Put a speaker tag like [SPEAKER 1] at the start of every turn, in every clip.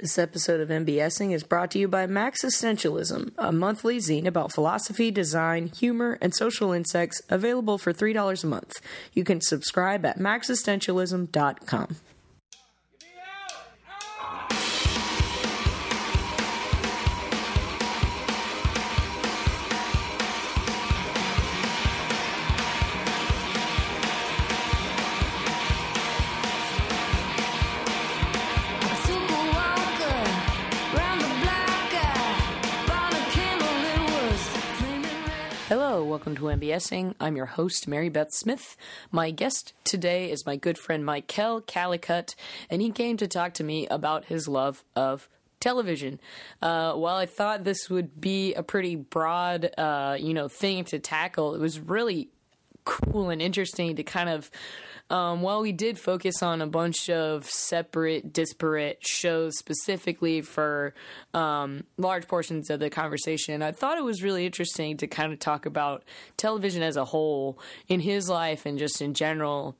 [SPEAKER 1] This episode of MBSing is brought to you by Maxistentialism, a monthly zine about philosophy, design, humor, and social insects available for $3 a month. You can subscribe at maxistentialism.com. Hello, welcome to MBSing. I'm your host, Mary Beth Smith. My guest today is my good friend Mykele Callicutt, and he came to talk to me about his love of television. Uh, while I thought this would be a pretty broad, uh, you know, thing to tackle, it was really cool and interesting to kind of um, while we did focus on a bunch of separate, disparate shows specifically for um, large portions of the conversation, I thought it was really interesting to kind of talk about television as a whole in his life and just in general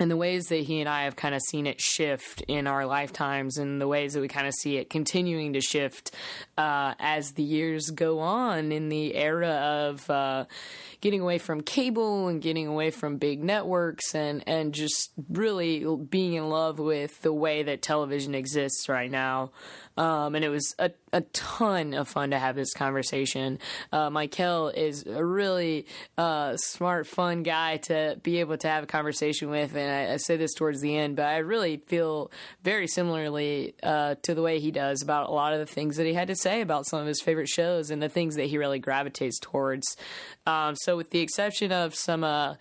[SPEAKER 1] and the ways that he and I have kind of seen it shift in our lifetimes, and the ways that we kind of see it continuing to shift uh, as the years go on in the era of uh, getting away from cable and getting away from big networks, and and just really being in love with the way that television exists right now. Um, and it was a, a ton of fun to have this conversation. Uh, Mykele is a really uh, smart, fun guy to be able to have a conversation with. And I, I say this towards the end, but I really feel very similarly uh, to the way he does about a lot of the things that he had to say about some of his favorite shows and the things that he really gravitates towards. Um, so, with the exception of some uh,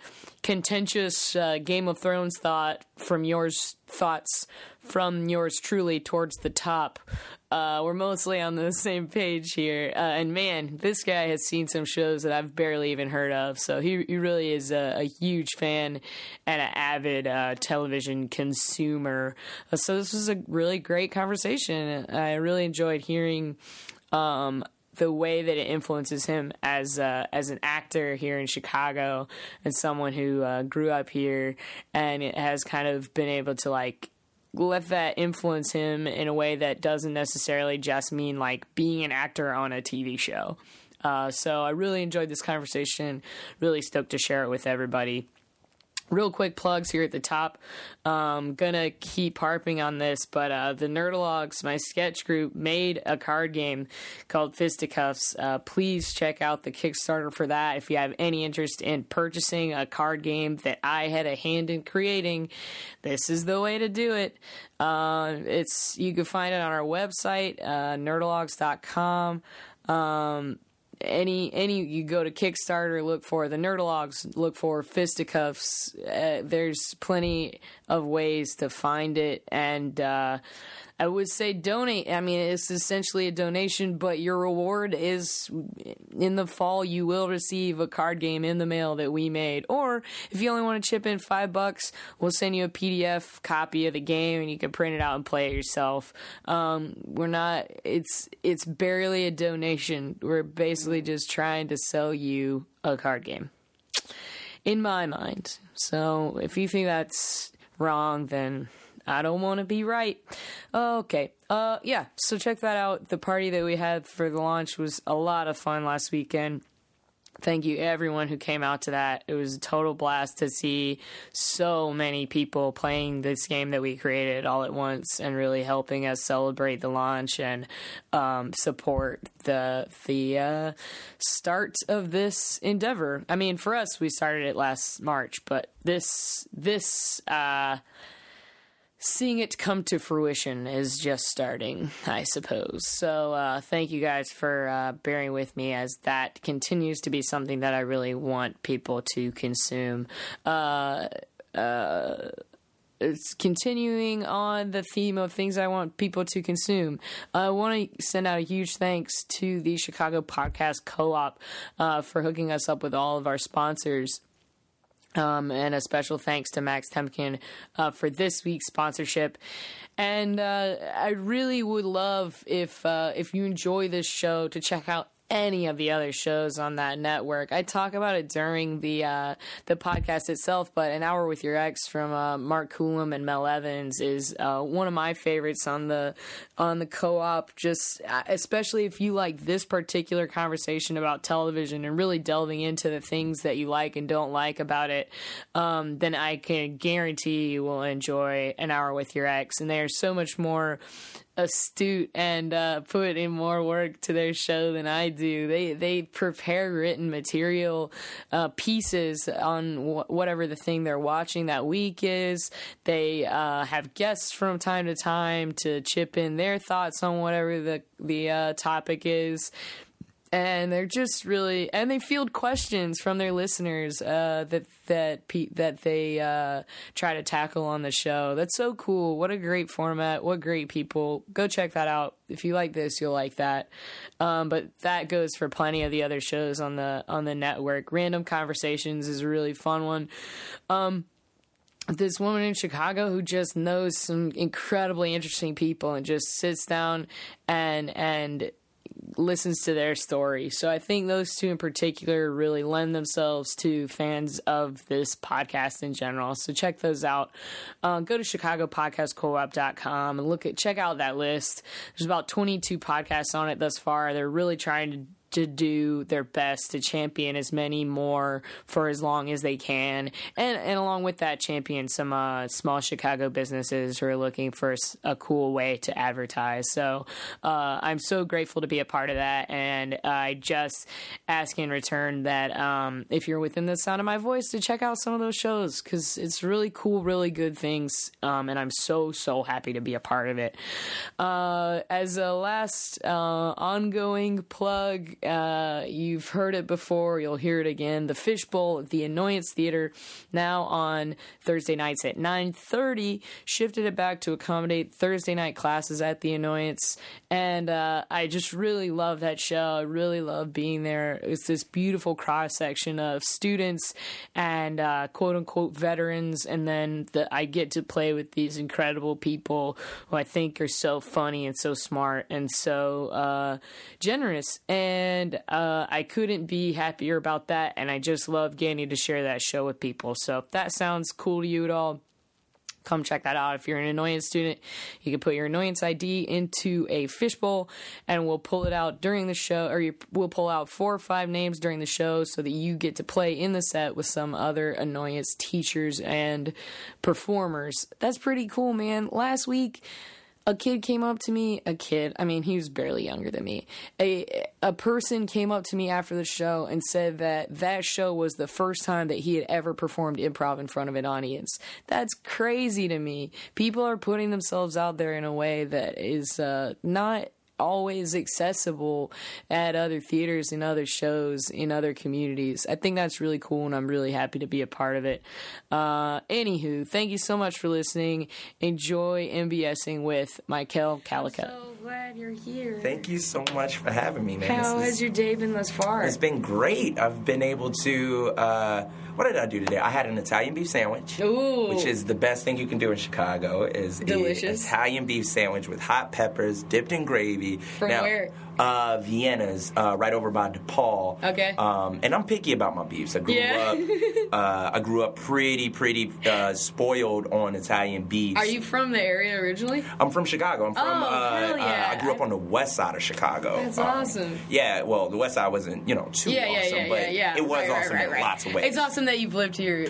[SPEAKER 1] contentious uh, Game of Thrones thought from yours thoughts from yours truly towards the top. Uh, we're mostly on the same page here. Uh, and man, this guy has seen some shows that I've barely even heard of. So he, he really is a, a huge fan and an avid uh, television consumer. Uh, so this was a really great conversation. I really enjoyed hearing. Um, the way that it influences him as uh, as an actor here in Chicago and someone who uh, grew up here and has kind of been able to like let that influence him in a way that doesn't necessarily just mean like being an actor on a TV show. Uh, so I really enjoyed this conversation. Really stoked to share it with everybody real quick plugs here at the top. Um, gonna keep harping on this, but uh, the Nerdologues, my sketch group, made a card game called Fisticuffs. Uh, please check out the Kickstarter for that if you have any interest in purchasing a card game that I had a hand in creating. This is the way to do it. Uh, it's you can find it on our website, uh, nerdologues.com. Um, any any you go to Kickstarter, look for the Nerdologues, look for Fisticuffs. Uh, there's plenty of ways to find it, and uh, I would say donate. I mean, it's essentially a donation, but your reward is in the fall. You will receive a card game in the mail that we made, or if you only want to chip in five bucks, we'll send you a PDF copy of the game, and you can print it out and play it yourself. Um, we're not. It's it's barely a donation. We're basically just trying to sell you a card game. In my mind. So if you think that's wrong, then I don't want to be right. Okay. Uh, yeah. So check that out. The party that we had for the launch was a lot of fun last weekend. Thank you everyone who came out to that. It was a total blast to see so many people playing this game that we created all at once and really helping us celebrate the launch and um, support the the uh, start of this endeavor. I mean, for us, we started it last March, but this this. Uh, seeing it come to fruition is just starting, I suppose. So, uh, thank you guys for uh, bearing with me as that continues to be something that I really want people to consume. Uh, uh it's continuing on the theme of things I want people to consume. I want to send out a huge thanks to the Chicago Podcast Co op uh, for hooking us up with all of our sponsors. Um, and a special thanks to Max Temkin uh, for this week's sponsorship. And uh, I really would love if uh, if you enjoy this show to check out any of the other shows on that network. I talk about it during the uh, the podcast itself, but an hour with your ex from uh, Mark Coulomb and Mel Evans is uh, one of my favorites on the on the co-op. Just uh, especially if you like this particular conversation about television and really delving into the things that you like and don't like about it, um, then I can guarantee you will enjoy an hour with your ex. And they are so much more astute and uh, put in more work to their show than I do. They they prepare written material uh, pieces on wh- whatever the thing they're watching that week is. They uh, have guests from time to time to chip in their thoughts on whatever the the uh, topic is and they're just really and they field questions from their listeners uh, that that pe- that they uh, try to tackle on the show. That's so cool. What a great format. What great people. Go check that out. If you like this, you'll like that. Um, but that goes for plenty of the other shows on the on the network. Random Conversations is a really fun one. Um, this woman in Chicago who just knows some incredibly interesting people and just sits down and and listens to their story. So I think those two in particular really lend themselves to fans of this podcast in general. So check those out. Uh, go to ChicagoPodcastCoop.com and look at check out that list. There's about 22 podcasts on it thus far. They're really trying to to do their best to champion as many more for as long as they can, and and along with that, champion some uh, small Chicago businesses who are looking for a cool way to advertise. So uh, I'm so grateful to be a part of that, and I just ask in return that um, if you're within the sound of my voice, to check out some of those shows because it's really cool, really good things, um, and I'm so so happy to be a part of it. Uh, as a last uh, ongoing plug uh, you've heard it before, you'll hear it again. The Fishbowl at the Annoyance Theater, now on Thursday nights at 9.30, shifted it back to accommodate Thursday night classes at the Annoyance. And uh, I just really love that show. I really love being there. It's this beautiful cross section of students and uh, quote unquote veterans. And then the, I get to play with these incredible people who I think are so funny and so smart and so uh, generous. And and uh, I couldn't be happier about that. And I just love getting to share that show with people. So if that sounds cool to you at all, come check that out. If you're an annoyance student, you can put your annoyance ID into a fishbowl and we'll pull it out during the show, or you, we'll pull out four or five names during the show so that you get to play in the set with some other annoyance teachers and performers. That's pretty cool, man. Last week, a kid came up to me a kid i mean he was barely younger than me. A a person came up to me after the show and said that that show was the first time that he had ever performed improv in front of an audience. That's crazy to me. People are putting themselves out there in a way that is uh, not always accessible at other theaters and other shows in other communities. I think that's really cool, and I'm really happy to be a part of it. Uh, anywho, thank you so much for listening. Enjoy MBSing with Mykele Callicutt.
[SPEAKER 2] So glad you're here.
[SPEAKER 3] Thank you so much for having me, man.
[SPEAKER 2] How
[SPEAKER 3] This
[SPEAKER 2] has
[SPEAKER 3] is-
[SPEAKER 2] your day been thus far?
[SPEAKER 3] It's been great. I've been able to. Uh, what did I do today? I had an Italian beef sandwich,
[SPEAKER 1] Ooh.
[SPEAKER 3] which is the best thing you can do in Chicago. Is
[SPEAKER 1] Delicious.
[SPEAKER 3] Italian beef sandwich with hot peppers, dipped in gravy.
[SPEAKER 1] From
[SPEAKER 3] now,
[SPEAKER 1] where?
[SPEAKER 3] Uh, Vienna's, uh, right over by DePaul.
[SPEAKER 1] Okay.
[SPEAKER 3] Um, and I'm picky about my beefs. I grew
[SPEAKER 1] Yeah.
[SPEAKER 3] up. Uh, I grew up pretty, pretty uh, spoiled on Italian beefs.
[SPEAKER 1] Are you from the area originally?
[SPEAKER 3] I'm from Chicago. I'm from.
[SPEAKER 1] Oh,
[SPEAKER 3] uh,
[SPEAKER 1] hell
[SPEAKER 3] uh,
[SPEAKER 1] yeah.
[SPEAKER 3] I grew up on the west side of Chicago.
[SPEAKER 1] That's
[SPEAKER 3] Um,
[SPEAKER 1] awesome.
[SPEAKER 3] Yeah, well, the west side wasn't, you know, too
[SPEAKER 1] Yeah, yeah,
[SPEAKER 3] awesome,
[SPEAKER 1] yeah,
[SPEAKER 3] but
[SPEAKER 1] yeah, yeah.
[SPEAKER 3] it was
[SPEAKER 1] Right,
[SPEAKER 3] awesome
[SPEAKER 1] right,
[SPEAKER 3] in
[SPEAKER 1] right.
[SPEAKER 3] lots of ways.
[SPEAKER 1] It's awesome that you've lived here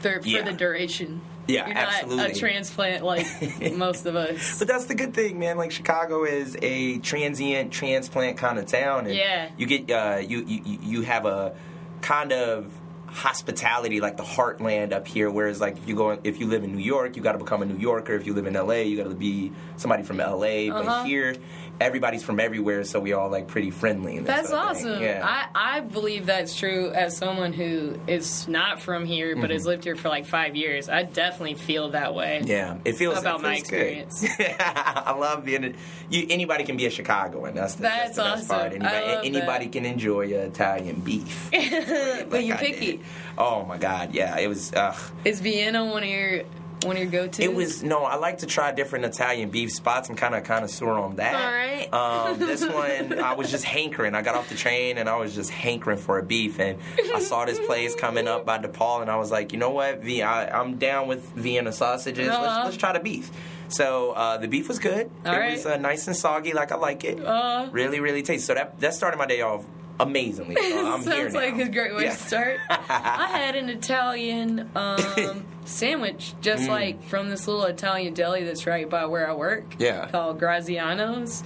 [SPEAKER 1] for, for
[SPEAKER 3] Yeah.
[SPEAKER 1] the duration.
[SPEAKER 3] Yeah,
[SPEAKER 1] You're not
[SPEAKER 3] absolutely.
[SPEAKER 1] a transplant like most of us.
[SPEAKER 3] But that's the good thing, man. Like Chicago is a transient transplant kind of town, and
[SPEAKER 1] Yeah.
[SPEAKER 3] you get uh, you, you you have a kind of hospitality like the heartland up here. Whereas like if you go if you live in New York, you got to become a New Yorker. If you live in L.A., you got to be somebody from L.A.
[SPEAKER 1] Uh-huh.
[SPEAKER 3] But here, everybody's from everywhere, so we all like pretty friendly. And
[SPEAKER 1] That's
[SPEAKER 3] sort of
[SPEAKER 1] awesome.
[SPEAKER 3] Yeah.
[SPEAKER 1] I, I believe that's true as someone who is not from here but
[SPEAKER 3] Mm-hmm.
[SPEAKER 1] has lived here for like five years. I definitely feel that way.
[SPEAKER 3] Yeah, it feels
[SPEAKER 1] About
[SPEAKER 3] it
[SPEAKER 1] my
[SPEAKER 3] feels good.
[SPEAKER 1] experience.
[SPEAKER 3] I love being. You, anybody can be a Chicagoan. That's the,
[SPEAKER 1] That's
[SPEAKER 3] that's the best
[SPEAKER 1] awesome.
[SPEAKER 3] part.
[SPEAKER 1] I
[SPEAKER 3] Anybody, anybody can enjoy Italian beef.
[SPEAKER 1] But
[SPEAKER 3] like
[SPEAKER 1] you picky.
[SPEAKER 3] Oh my god, yeah, it was. Ugh.
[SPEAKER 1] Is Vienna one of your one of your go-tos?
[SPEAKER 3] It was no. I like to try different Italian beef spots. I'm kind of kind of sore on that.
[SPEAKER 1] All right.
[SPEAKER 3] Um, this one, I was just hankering. I got off the train and I was just hankering for a beef, and I saw this place coming up by DePaul, and I was like, you know what, v- I, I'm down with Vienna sausages.
[SPEAKER 1] Uh-huh.
[SPEAKER 3] Let's, let's try the beef. So uh, the beef was good.
[SPEAKER 1] All
[SPEAKER 3] it
[SPEAKER 1] right.
[SPEAKER 3] was uh, nice and soggy, like I like it.
[SPEAKER 1] Uh.
[SPEAKER 3] really, really tasty. So that that started my day off amazingly. So I'm here
[SPEAKER 1] Sounds like a great way
[SPEAKER 3] Yeah.
[SPEAKER 1] to start. I had an Italian um, sandwich, just like from this little Italian deli that's right by where I work.
[SPEAKER 3] Mm. Yeah. Mm.
[SPEAKER 1] Called Graziano's.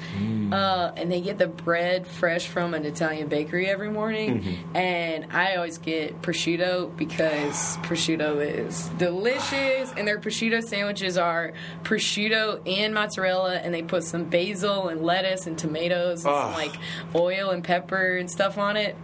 [SPEAKER 1] Uh, and they get the bread fresh from an Italian bakery every morning.
[SPEAKER 3] Mm-hmm.
[SPEAKER 1] And I always get prosciutto because prosciutto is delicious. And their prosciutto sandwiches are prosciutto and mozzarella, and they put some basil and lettuce and tomatoes and some
[SPEAKER 3] Oh.
[SPEAKER 1] like oil and pepper and stuff on it.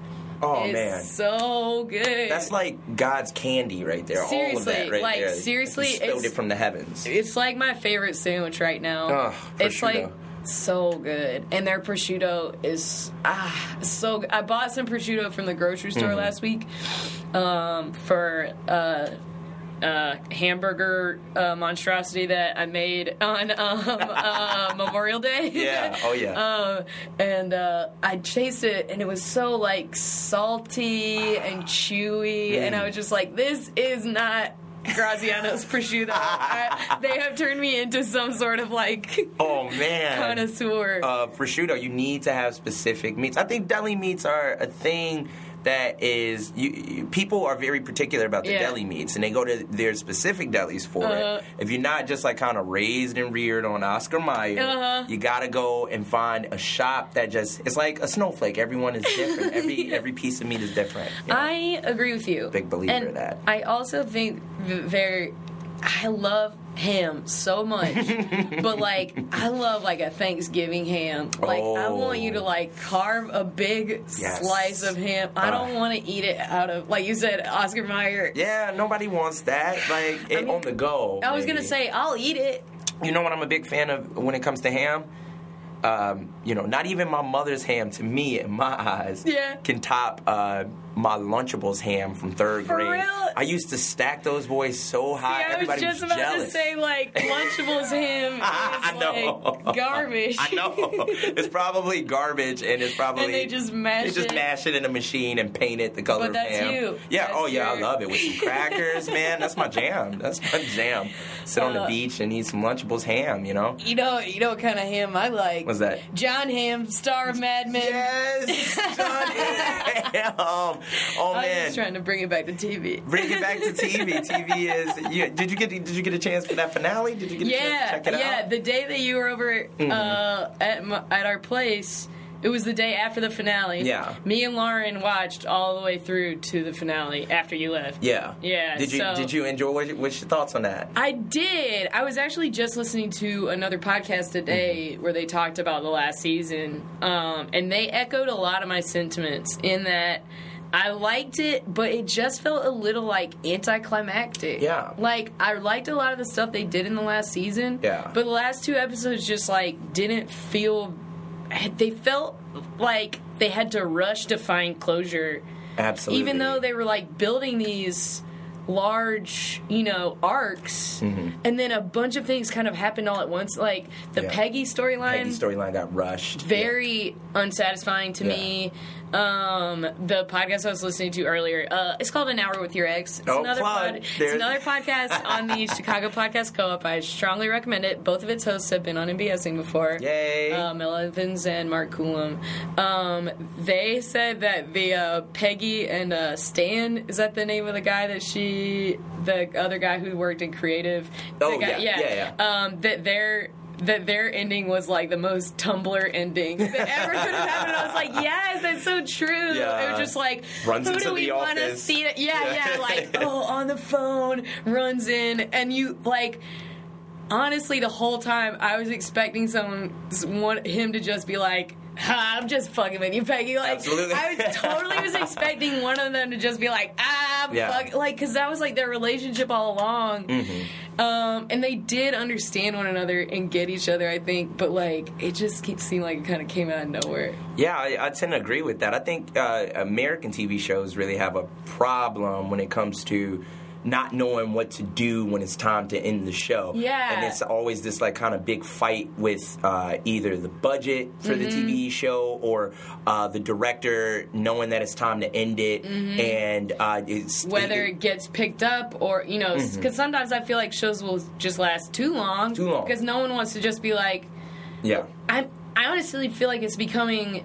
[SPEAKER 3] Oh
[SPEAKER 1] it's
[SPEAKER 3] man.
[SPEAKER 1] so good.
[SPEAKER 3] That's like God's candy right there. All of
[SPEAKER 1] Seriously,
[SPEAKER 3] that right
[SPEAKER 1] like,
[SPEAKER 3] there.
[SPEAKER 1] seriously,
[SPEAKER 3] He spilled
[SPEAKER 1] it's-
[SPEAKER 3] it from the heavens.
[SPEAKER 1] it's like my favorite sandwich right now.
[SPEAKER 3] Ugh,
[SPEAKER 1] it's like so good, and their prosciutto is ah so. Good. I bought some prosciutto from the grocery store
[SPEAKER 3] Mm-hmm.
[SPEAKER 1] last week um, for. Uh, uh, hamburger uh, monstrosity that I made on um, uh, Memorial Day.
[SPEAKER 3] Yeah. Oh, yeah.
[SPEAKER 1] Um, and uh, I chased it, and it was so like salty and chewy, and
[SPEAKER 3] Mm.
[SPEAKER 1] I was just like, "This is not Graziano's prosciutto." I, they have turned me into some sort of like
[SPEAKER 3] Oh man.
[SPEAKER 1] connoisseur.
[SPEAKER 3] uh, prosciutto, you need to have specific meats. I think deli meats are a thing that is you, you- people are very particular about the
[SPEAKER 1] Yeah.
[SPEAKER 3] deli meats, and they go to their specific delis for
[SPEAKER 1] Uh-huh.
[SPEAKER 3] it. If you're not just like kind of raised and reared on Oscar Mayer,
[SPEAKER 1] Uh-huh.
[SPEAKER 3] you gotta go and find a shop that just it's like a snowflake. Everyone is different. every every piece of meat is different. you know?
[SPEAKER 1] I agree with you.
[SPEAKER 3] Big believer
[SPEAKER 1] and
[SPEAKER 3] in that.
[SPEAKER 1] I also think very. I love ham so much, but like I love like a Thanksgiving ham. Like I
[SPEAKER 3] Oh.
[SPEAKER 1] want you to like carve a big
[SPEAKER 3] Yes.
[SPEAKER 1] slice of ham. I don't
[SPEAKER 3] Ah.
[SPEAKER 1] want to eat it out of like you said, Oscar Mayer.
[SPEAKER 3] yeah, nobody wants that. Like it,
[SPEAKER 1] mean,
[SPEAKER 3] on the go.
[SPEAKER 1] I was gonna say I'll eat it.
[SPEAKER 3] You know what I'm a big fan of when it comes to ham? Um, you know, not even my mother's ham to me, in my eyes,
[SPEAKER 1] Yeah.
[SPEAKER 3] can top uh, my Lunchables ham from third
[SPEAKER 1] For
[SPEAKER 3] grade.
[SPEAKER 1] real?
[SPEAKER 3] I used to stack those boys so high.
[SPEAKER 1] See, I was
[SPEAKER 3] Everybody
[SPEAKER 1] just about
[SPEAKER 3] jealous.
[SPEAKER 1] to say like Lunchables ham is
[SPEAKER 3] I know.
[SPEAKER 1] like garbage.
[SPEAKER 3] I know. It's probably garbage, and it's probably
[SPEAKER 1] And they just mash
[SPEAKER 3] they just
[SPEAKER 1] it.
[SPEAKER 3] mash it in a machine and paint it the color
[SPEAKER 1] But
[SPEAKER 3] of
[SPEAKER 1] that's
[SPEAKER 3] ham.
[SPEAKER 1] you.
[SPEAKER 3] Yeah.
[SPEAKER 1] That's
[SPEAKER 3] oh yeah, I love it with some crackers, man. That's my jam. That's my jam. Sit on the
[SPEAKER 1] Uh,
[SPEAKER 3] beach and eat some Lunchables ham. You know.
[SPEAKER 1] You know, you know what kind of ham I like?
[SPEAKER 3] What's that?
[SPEAKER 1] Jon Hamm, star of Mad Men.
[SPEAKER 3] Yes, Jon Hamm. Oh
[SPEAKER 1] I'm
[SPEAKER 3] man,
[SPEAKER 1] just trying to bring it back to TV.
[SPEAKER 3] bring it back to TV. TV is. You, did you get? Did you get a chance for that finale? Did you get a chance to
[SPEAKER 1] Yeah,
[SPEAKER 3] check it
[SPEAKER 1] yeah.
[SPEAKER 3] out? Mm-hmm.
[SPEAKER 1] The day that you were over uh, at my, at our place, it was the day after the finale.
[SPEAKER 3] Yeah.
[SPEAKER 1] Me and Lauren watched all the way through to the finale after you left.
[SPEAKER 3] yeah.
[SPEAKER 1] Yeah,
[SPEAKER 3] Did you
[SPEAKER 1] so-
[SPEAKER 3] Did you enjoy? What, what's your thoughts on that?
[SPEAKER 1] I did. I was actually just listening to another podcast today
[SPEAKER 3] Mm-hmm.
[SPEAKER 1] where they talked about the last season, um, and they echoed a lot of my sentiments in that I liked it, but it just felt a little like anticlimactic.
[SPEAKER 3] Yeah.
[SPEAKER 1] Like I liked a lot of the stuff they did in the last season.
[SPEAKER 3] Yeah.
[SPEAKER 1] But the last two episodes just like didn't feel. They felt like they had to rush to find closure
[SPEAKER 3] Absolutely.
[SPEAKER 1] even though they were like building these large, you know, arcs, and then a bunch of things kind of happened all at once. Like the
[SPEAKER 3] Mm-hmm. Yeah.
[SPEAKER 1] Peggy storyline,
[SPEAKER 3] Peggy storyline got rushed.
[SPEAKER 1] very unsatisfying to
[SPEAKER 3] Yeah.
[SPEAKER 1] me. Um, the podcast I was listening to earlier, uh, it's called An Hour with Your Ex. It's
[SPEAKER 3] Oh,
[SPEAKER 1] another
[SPEAKER 3] plug.
[SPEAKER 1] it's another podcast on the Chicago Podcast Co-op. I strongly recommend it. Both of its hosts have been on MBSing before.
[SPEAKER 3] Yay.
[SPEAKER 1] Mel Evans and Mark Coulomb. Um, they said that the uh, Peggy and uh, Stan is that the name of the guy that she, the other guy who worked in creative.
[SPEAKER 3] Oh,
[SPEAKER 1] guy-
[SPEAKER 3] yeah, yeah,
[SPEAKER 1] Um, that their that their ending was like the most Tumblr ending that ever could have happened. I was like, yes, that's so true.
[SPEAKER 3] Yeah.
[SPEAKER 1] It was just like,
[SPEAKER 3] Runs
[SPEAKER 1] who do we want to see it? Yeah,
[SPEAKER 3] Yeah.
[SPEAKER 1] yeah, like oh, on the phone, runs in, and you like honestly, the whole time I was expecting someone, want him to just be like, "I'm just fucking with you, Peggy." Like,
[SPEAKER 3] Absolutely.
[SPEAKER 1] I was totally was expecting one of them to just be like, "Ah, I'm
[SPEAKER 3] Yeah.
[SPEAKER 1] fuck," like because that was like their relationship all along.
[SPEAKER 3] Mm-hmm.
[SPEAKER 1] Um, and they did understand one another and get each other, I think. But like, it just keeps seeming like it kind of came out of nowhere.
[SPEAKER 3] Yeah, I, I tend to agree with that. I think uh, American TV shows really have a problem when it comes to not knowing what to do when it's time to end the show.
[SPEAKER 1] Yeah.
[SPEAKER 3] and it's always this like kind of big fight with uh, either the budget for the
[SPEAKER 1] Mm-hmm.
[SPEAKER 3] TV show or uh, the director knowing that it's time to end it, and uh, it's
[SPEAKER 1] Mm-hmm. whether
[SPEAKER 3] it-
[SPEAKER 1] it gets picked up or you know because sometimes i feel like shows will just last too long
[SPEAKER 3] Mm-hmm. Too long.
[SPEAKER 1] because no one wants to just be like
[SPEAKER 3] yeah.
[SPEAKER 1] i i honestly feel like it's becoming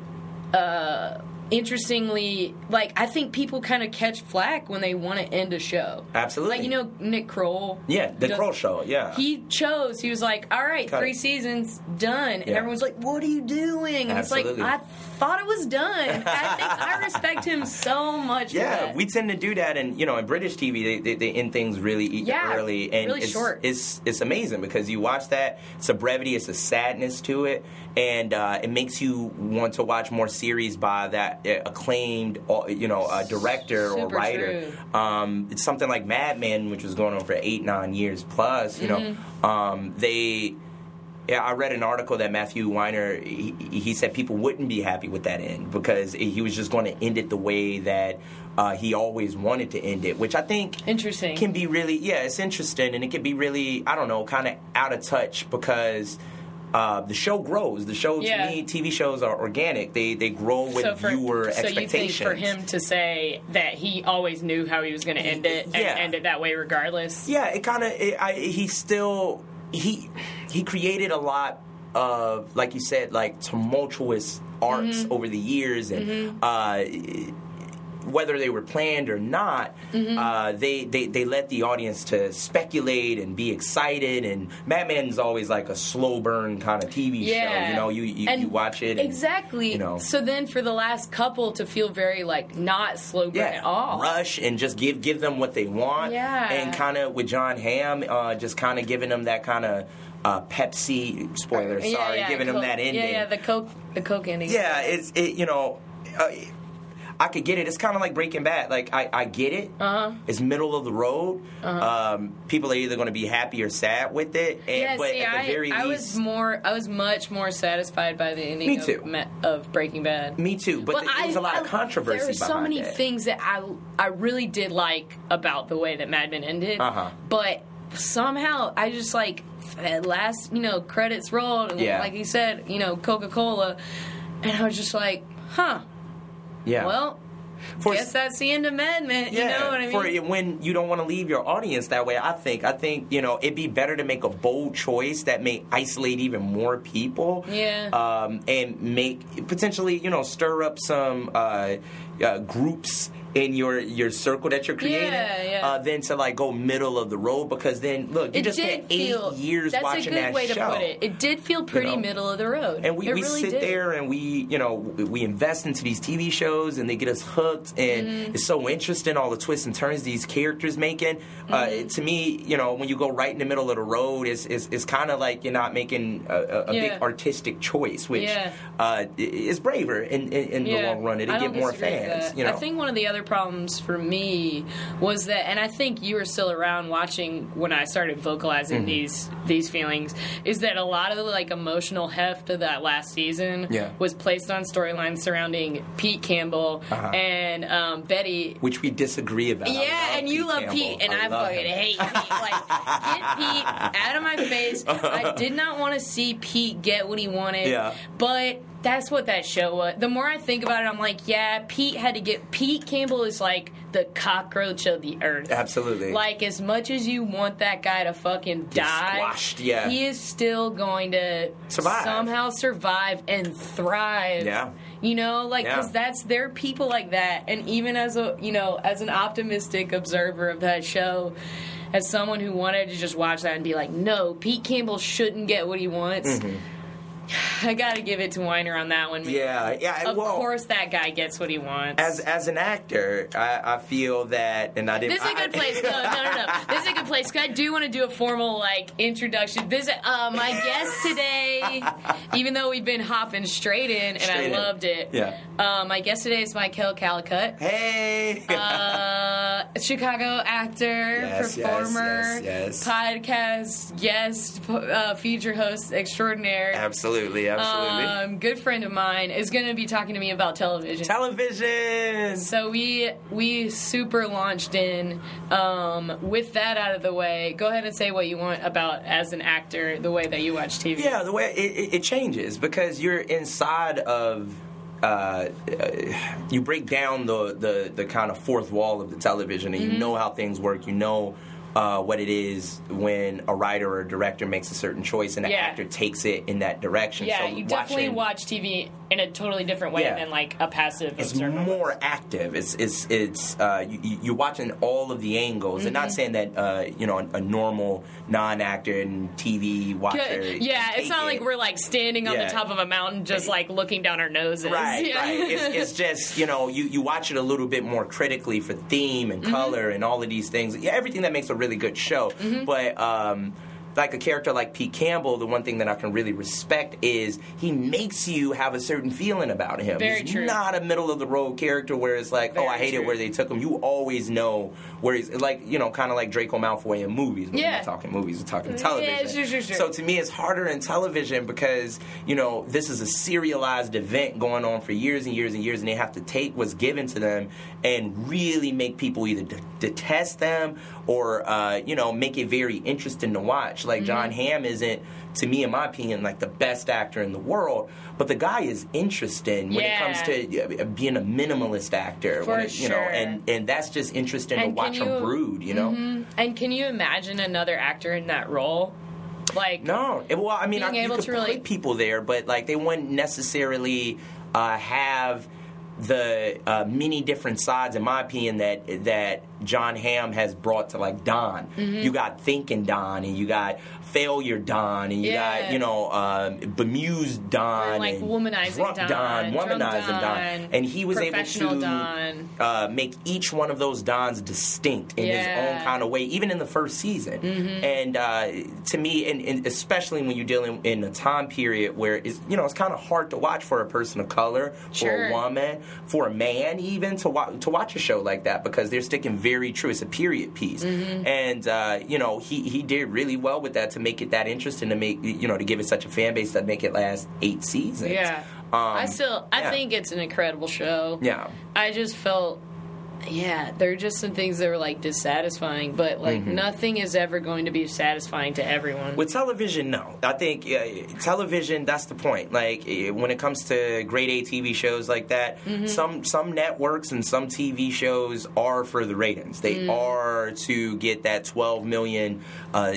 [SPEAKER 1] uh interestingly like i think people kind of catch flack when they want to end a show
[SPEAKER 3] Absolutely.
[SPEAKER 1] like you know nick kroll
[SPEAKER 3] Yeah, the
[SPEAKER 1] does-
[SPEAKER 3] Kroll Show. Yeah,
[SPEAKER 1] he chose he was like all right
[SPEAKER 3] Cut
[SPEAKER 1] three
[SPEAKER 3] it.
[SPEAKER 1] seasons done and everyone's like what are you doing and
[SPEAKER 3] Absolutely.
[SPEAKER 1] it's like i thought it was done i think i respect him so much
[SPEAKER 3] Yeah, we tend to do that, and you know, in British TV, they, they, they end things really
[SPEAKER 1] Yeah,
[SPEAKER 3] early, and
[SPEAKER 1] really
[SPEAKER 3] it's,
[SPEAKER 1] short.
[SPEAKER 3] It's it's amazing because you watch that. It's a brevity, it's a sadness to it, and uh, it makes you want to watch more series by that uh, acclaimed, uh, you know, uh, director or
[SPEAKER 1] Super
[SPEAKER 3] writer. Um, it's something like Mad Men, which was going on for eight nine years plus. You
[SPEAKER 1] Mm-hmm.
[SPEAKER 3] know, um, they. Yeah, I read an article that Matthew Weiner he, he said people wouldn't be happy with that end because he was just going to end it the way that uh, he always wanted to end it, which I think
[SPEAKER 1] Interesting.
[SPEAKER 3] can be really yeah, it's interesting and it can be really I don't know kind of out of touch because. Uh, the show grows. The show
[SPEAKER 1] Yeah.
[SPEAKER 3] to me, TV shows are organic. They they grow with
[SPEAKER 1] so for,
[SPEAKER 3] viewer
[SPEAKER 1] so you think for him to say that he always knew how he was going to end it and end it that way regardless
[SPEAKER 3] Yeah, it kind of. He still he he created a lot of like you said like tumultuous arcs
[SPEAKER 1] Mm-hmm.
[SPEAKER 3] over the years and. Uh, whether they were planned or not,
[SPEAKER 1] Mm-hmm.
[SPEAKER 3] uh, they, they they let the audience to speculate and be excited. And Mad Men's always like a slow burn kind of TV show. You know, you you, you watch it. and,
[SPEAKER 1] exactly
[SPEAKER 3] You know,
[SPEAKER 1] so then for the last couple to feel very like not slow burn
[SPEAKER 3] yeah,
[SPEAKER 1] at all
[SPEAKER 3] rush and just give give them what they want.
[SPEAKER 1] Yeah.
[SPEAKER 3] and kind of with Jon Hamm, uh, just kind of giving them that kind of uh, Pepsi spoiler. Sorry,
[SPEAKER 1] yeah,
[SPEAKER 3] giving them that ending.
[SPEAKER 1] yeah yeah the coke the coke ending
[SPEAKER 3] Yeah, it's it. You know. Uh, I could get it. It's kind of like Breaking Bad. Like I, I get it.
[SPEAKER 1] Uh-huh.
[SPEAKER 3] It's middle of the road. Um, people are either going to be happy or sad with it. And,
[SPEAKER 1] yeah,
[SPEAKER 3] but
[SPEAKER 1] see,
[SPEAKER 3] at the
[SPEAKER 1] I,
[SPEAKER 3] very
[SPEAKER 1] I
[SPEAKER 3] least,
[SPEAKER 1] was more, I was much more satisfied by the ending
[SPEAKER 3] Me
[SPEAKER 1] of,
[SPEAKER 3] too.
[SPEAKER 1] Ma- of Breaking Bad.
[SPEAKER 3] me too. But, th- there was a lot of controversy
[SPEAKER 1] There were so many
[SPEAKER 3] that.
[SPEAKER 1] things that I I really did like about the way that Mad Men ended.
[SPEAKER 3] Uh-huh.
[SPEAKER 1] But somehow I just like at last you know credits rolled and
[SPEAKER 3] Yeah.
[SPEAKER 1] like you said you know Coca Cola, and I was just like, huh.
[SPEAKER 3] Yeah.
[SPEAKER 1] Well,
[SPEAKER 3] For-
[SPEAKER 1] guess that's the end of Mad Men.
[SPEAKER 3] Yeah,
[SPEAKER 1] you know what I mean?
[SPEAKER 3] for when you don't want to leave your audience that way, I think I think you know it'd be better to make a bold choice that may isolate even more people.
[SPEAKER 1] Yeah.
[SPEAKER 3] Um, and make potentially you know stir up some uh, uh, groups in your your circle that you're creating.
[SPEAKER 1] Yeah, yeah.
[SPEAKER 3] Uh, than to like go middle of the road because then look you
[SPEAKER 1] it
[SPEAKER 3] just spent eight
[SPEAKER 1] feel
[SPEAKER 3] years
[SPEAKER 1] that's
[SPEAKER 3] watching
[SPEAKER 1] a good
[SPEAKER 3] that
[SPEAKER 1] way
[SPEAKER 3] show.
[SPEAKER 1] to put it. It did feel pretty
[SPEAKER 3] know?
[SPEAKER 1] middle of the road,
[SPEAKER 3] and we,
[SPEAKER 1] it
[SPEAKER 3] we
[SPEAKER 1] really
[SPEAKER 3] sit
[SPEAKER 1] did.
[SPEAKER 3] there and we you know we invest into these TV shows and they get us hooked and
[SPEAKER 1] Mm-hmm.
[SPEAKER 3] it's so interesting all the twists and turns these characters making. Uh,
[SPEAKER 1] Mm-hmm.
[SPEAKER 3] to me, you know, when you go right in the middle of the road, it's it's, it's kind of like you're not making a, a,
[SPEAKER 1] Yeah.
[SPEAKER 3] big artistic choice, which uh, is braver in, in, in the long run. It'll get more fans. You know,
[SPEAKER 1] I think one of the other problems for me was that, and I think you were still around watching when I started vocalizing
[SPEAKER 3] Mm-hmm.
[SPEAKER 1] these these feelings, is that a lot of the like emotional heft of that last season
[SPEAKER 3] Yeah.
[SPEAKER 1] was placed on storylines surrounding Pete Campbell
[SPEAKER 3] Uh-huh.
[SPEAKER 1] and um, Betty.
[SPEAKER 3] which we disagree about.
[SPEAKER 1] Yeah, and you love
[SPEAKER 3] Campbell.
[SPEAKER 1] Pete, and I,
[SPEAKER 3] love
[SPEAKER 1] fucking
[SPEAKER 3] him.
[SPEAKER 1] hate Pete. Like, get Pete out of my face. I did not want to see Pete get what he wanted.
[SPEAKER 3] Yeah.
[SPEAKER 1] But that's what that show was. The more I think about it, I'm like, yeah, Pete had to get. Pete Campbell is like the cockroach of the earth.
[SPEAKER 3] Absolutely.
[SPEAKER 1] Like, as much as you want that guy to fucking die,
[SPEAKER 3] squashed, yeah.
[SPEAKER 1] he is still going to
[SPEAKER 3] Survive.
[SPEAKER 1] somehow survive and thrive.
[SPEAKER 3] Yeah.
[SPEAKER 1] You know, like
[SPEAKER 3] Yeah.
[SPEAKER 1] because that's there are people like that, and even as a you know as an optimistic observer of that show, as someone who wanted to just watch that and be like, no, Pete Campbell shouldn't get what he wants. Mm-hmm. I got to give it to Weiner on that one.
[SPEAKER 3] Yeah, yeah.
[SPEAKER 1] Of
[SPEAKER 3] well,
[SPEAKER 1] course, that guy gets what he wants.
[SPEAKER 3] As as an actor, I, I feel that, and I didn't.
[SPEAKER 1] This is a good place. No, no, no, no. This is a good place. I do want to do a formal like introduction. This, uh, my guest today, even though we've been hopping straight in, and
[SPEAKER 3] Straight
[SPEAKER 1] I
[SPEAKER 3] in.
[SPEAKER 1] loved it.
[SPEAKER 3] Yeah.
[SPEAKER 1] Uh, my guest today is Mykele Callicutt.
[SPEAKER 3] Hey.
[SPEAKER 1] Uh, Chicago actor,
[SPEAKER 3] yes,
[SPEAKER 1] performer,
[SPEAKER 3] yes, yes.
[SPEAKER 1] podcast guest, uh, feature host extraordinaire.
[SPEAKER 3] Absolutely. Absolutely, absolutely.
[SPEAKER 1] Um, good friend of mine is going to be talking to me about television.
[SPEAKER 3] Television.
[SPEAKER 1] so we we super launched in. Um, with that out of the way, go ahead and say what you want about as an actor, the way that you watch TV.
[SPEAKER 3] Yeah, the way it, it, changes because you're inside of. Uh, uh, you break down the, the, the kind of fourth wall of the television, and you
[SPEAKER 1] Mm-hmm.
[SPEAKER 3] know how things work. You know uh, what it is when a writer or a director makes a certain choice, and the
[SPEAKER 1] Yeah.
[SPEAKER 3] actor takes it in that direction.
[SPEAKER 1] Yeah,
[SPEAKER 3] so
[SPEAKER 1] you definitely watch TV in a totally different way
[SPEAKER 3] Yeah.
[SPEAKER 1] than like a passive. Observer.
[SPEAKER 3] It's
[SPEAKER 1] more
[SPEAKER 3] active. It's it's it's uh, you, you're watching all of the angles, and
[SPEAKER 1] Mm-hmm.
[SPEAKER 3] not saying that uh, you know a, a normal non-actor and TV watcher.
[SPEAKER 1] Good. Yeah, it's not
[SPEAKER 3] it.
[SPEAKER 1] like we're like standing on
[SPEAKER 3] Yeah.
[SPEAKER 1] the top of a mountain, just like looking down our noses.
[SPEAKER 3] Right, right. It's, it's just you know you, you watch it a little bit more critically for theme and
[SPEAKER 1] Mm-hmm.
[SPEAKER 3] color and all of these things. Yeah, everything that makes a really good show.
[SPEAKER 1] Mm-hmm.
[SPEAKER 3] But um, like a character like Pete Campbell, the one thing that I can really respect is he makes you have a certain feeling about him.
[SPEAKER 1] Very
[SPEAKER 3] he's
[SPEAKER 1] true.
[SPEAKER 3] not a middle of the road character where it's like, oh, I hate
[SPEAKER 1] true.
[SPEAKER 3] it where they took him. You always know where he's like, you know, kind of like Draco Malfoy in movies. But We're not talking movies, we're talking
[SPEAKER 1] Yeah, sure, sure, sure.
[SPEAKER 3] So to me, it's harder in television because you know this is a serialized event going on for years and years and years, and they have to take what's given to them and really make people either de- detest them or uh, you know make it very interesting to watch. Like John
[SPEAKER 1] Mm-hmm.
[SPEAKER 3] Hamm isn't, to me, in my opinion, like the best actor in the world, but the guy is interesting when it comes to uh, being a minimalist actor.
[SPEAKER 1] For
[SPEAKER 3] it- you know, and and that's just interesting
[SPEAKER 1] And
[SPEAKER 3] to watch
[SPEAKER 1] can
[SPEAKER 3] him brood. You know.
[SPEAKER 1] Mhm. And can you imagine another actor in that role? Like,
[SPEAKER 3] No, it- well, I mean,
[SPEAKER 1] Being
[SPEAKER 3] I, you
[SPEAKER 1] able
[SPEAKER 3] could
[SPEAKER 1] to really-
[SPEAKER 3] people there, but like they wouldn't necessarily uh, have the uh, many different sides, in my opinion, that that Jon Hamm has brought to like Don.
[SPEAKER 1] Mm-hmm.
[SPEAKER 3] You got thinking Don, and you got failure Don, and you
[SPEAKER 1] Yeah.
[SPEAKER 3] got you know um, bemused Don,
[SPEAKER 1] Or, like,
[SPEAKER 3] and
[SPEAKER 1] womanizing
[SPEAKER 3] drunk
[SPEAKER 1] Don,
[SPEAKER 3] Don, womanizing Don.
[SPEAKER 1] Don,
[SPEAKER 3] and he was able to uh, make each one of those Dons distinct in his
[SPEAKER 1] Yeah. Mm-hmm.
[SPEAKER 3] own kind of way, even in the first season. And uh, to me, and, and especially when you're dealing in a time period where it's you know it's kind of hard to watch for a person of color, for a woman, for a man, even to watch to watch a show like that because they're sticking very true. It's a period piece,
[SPEAKER 1] Mm-hmm.
[SPEAKER 3] and uh, you know he he did really well with that to make it that interesting to make you know to give it such a fan base that make it last eight seasons.
[SPEAKER 1] yeah.
[SPEAKER 3] Um,
[SPEAKER 1] I still, I
[SPEAKER 3] yeah.
[SPEAKER 1] think it's an incredible show.
[SPEAKER 3] Yeah.
[SPEAKER 1] I just felt, yeah, there are just some things that were like dissatisfying, but like
[SPEAKER 3] Mm-hmm.
[SPEAKER 1] nothing is ever going to be satisfying to everyone.
[SPEAKER 3] With television, no. I think uh, television. That's the point. Like uh, when it comes to grade A TV shows like that,
[SPEAKER 1] Mm-hmm.
[SPEAKER 3] some some networks and some TV shows are for the ratings. They
[SPEAKER 1] Mm.
[SPEAKER 3] are to get that 12 million uh, uh,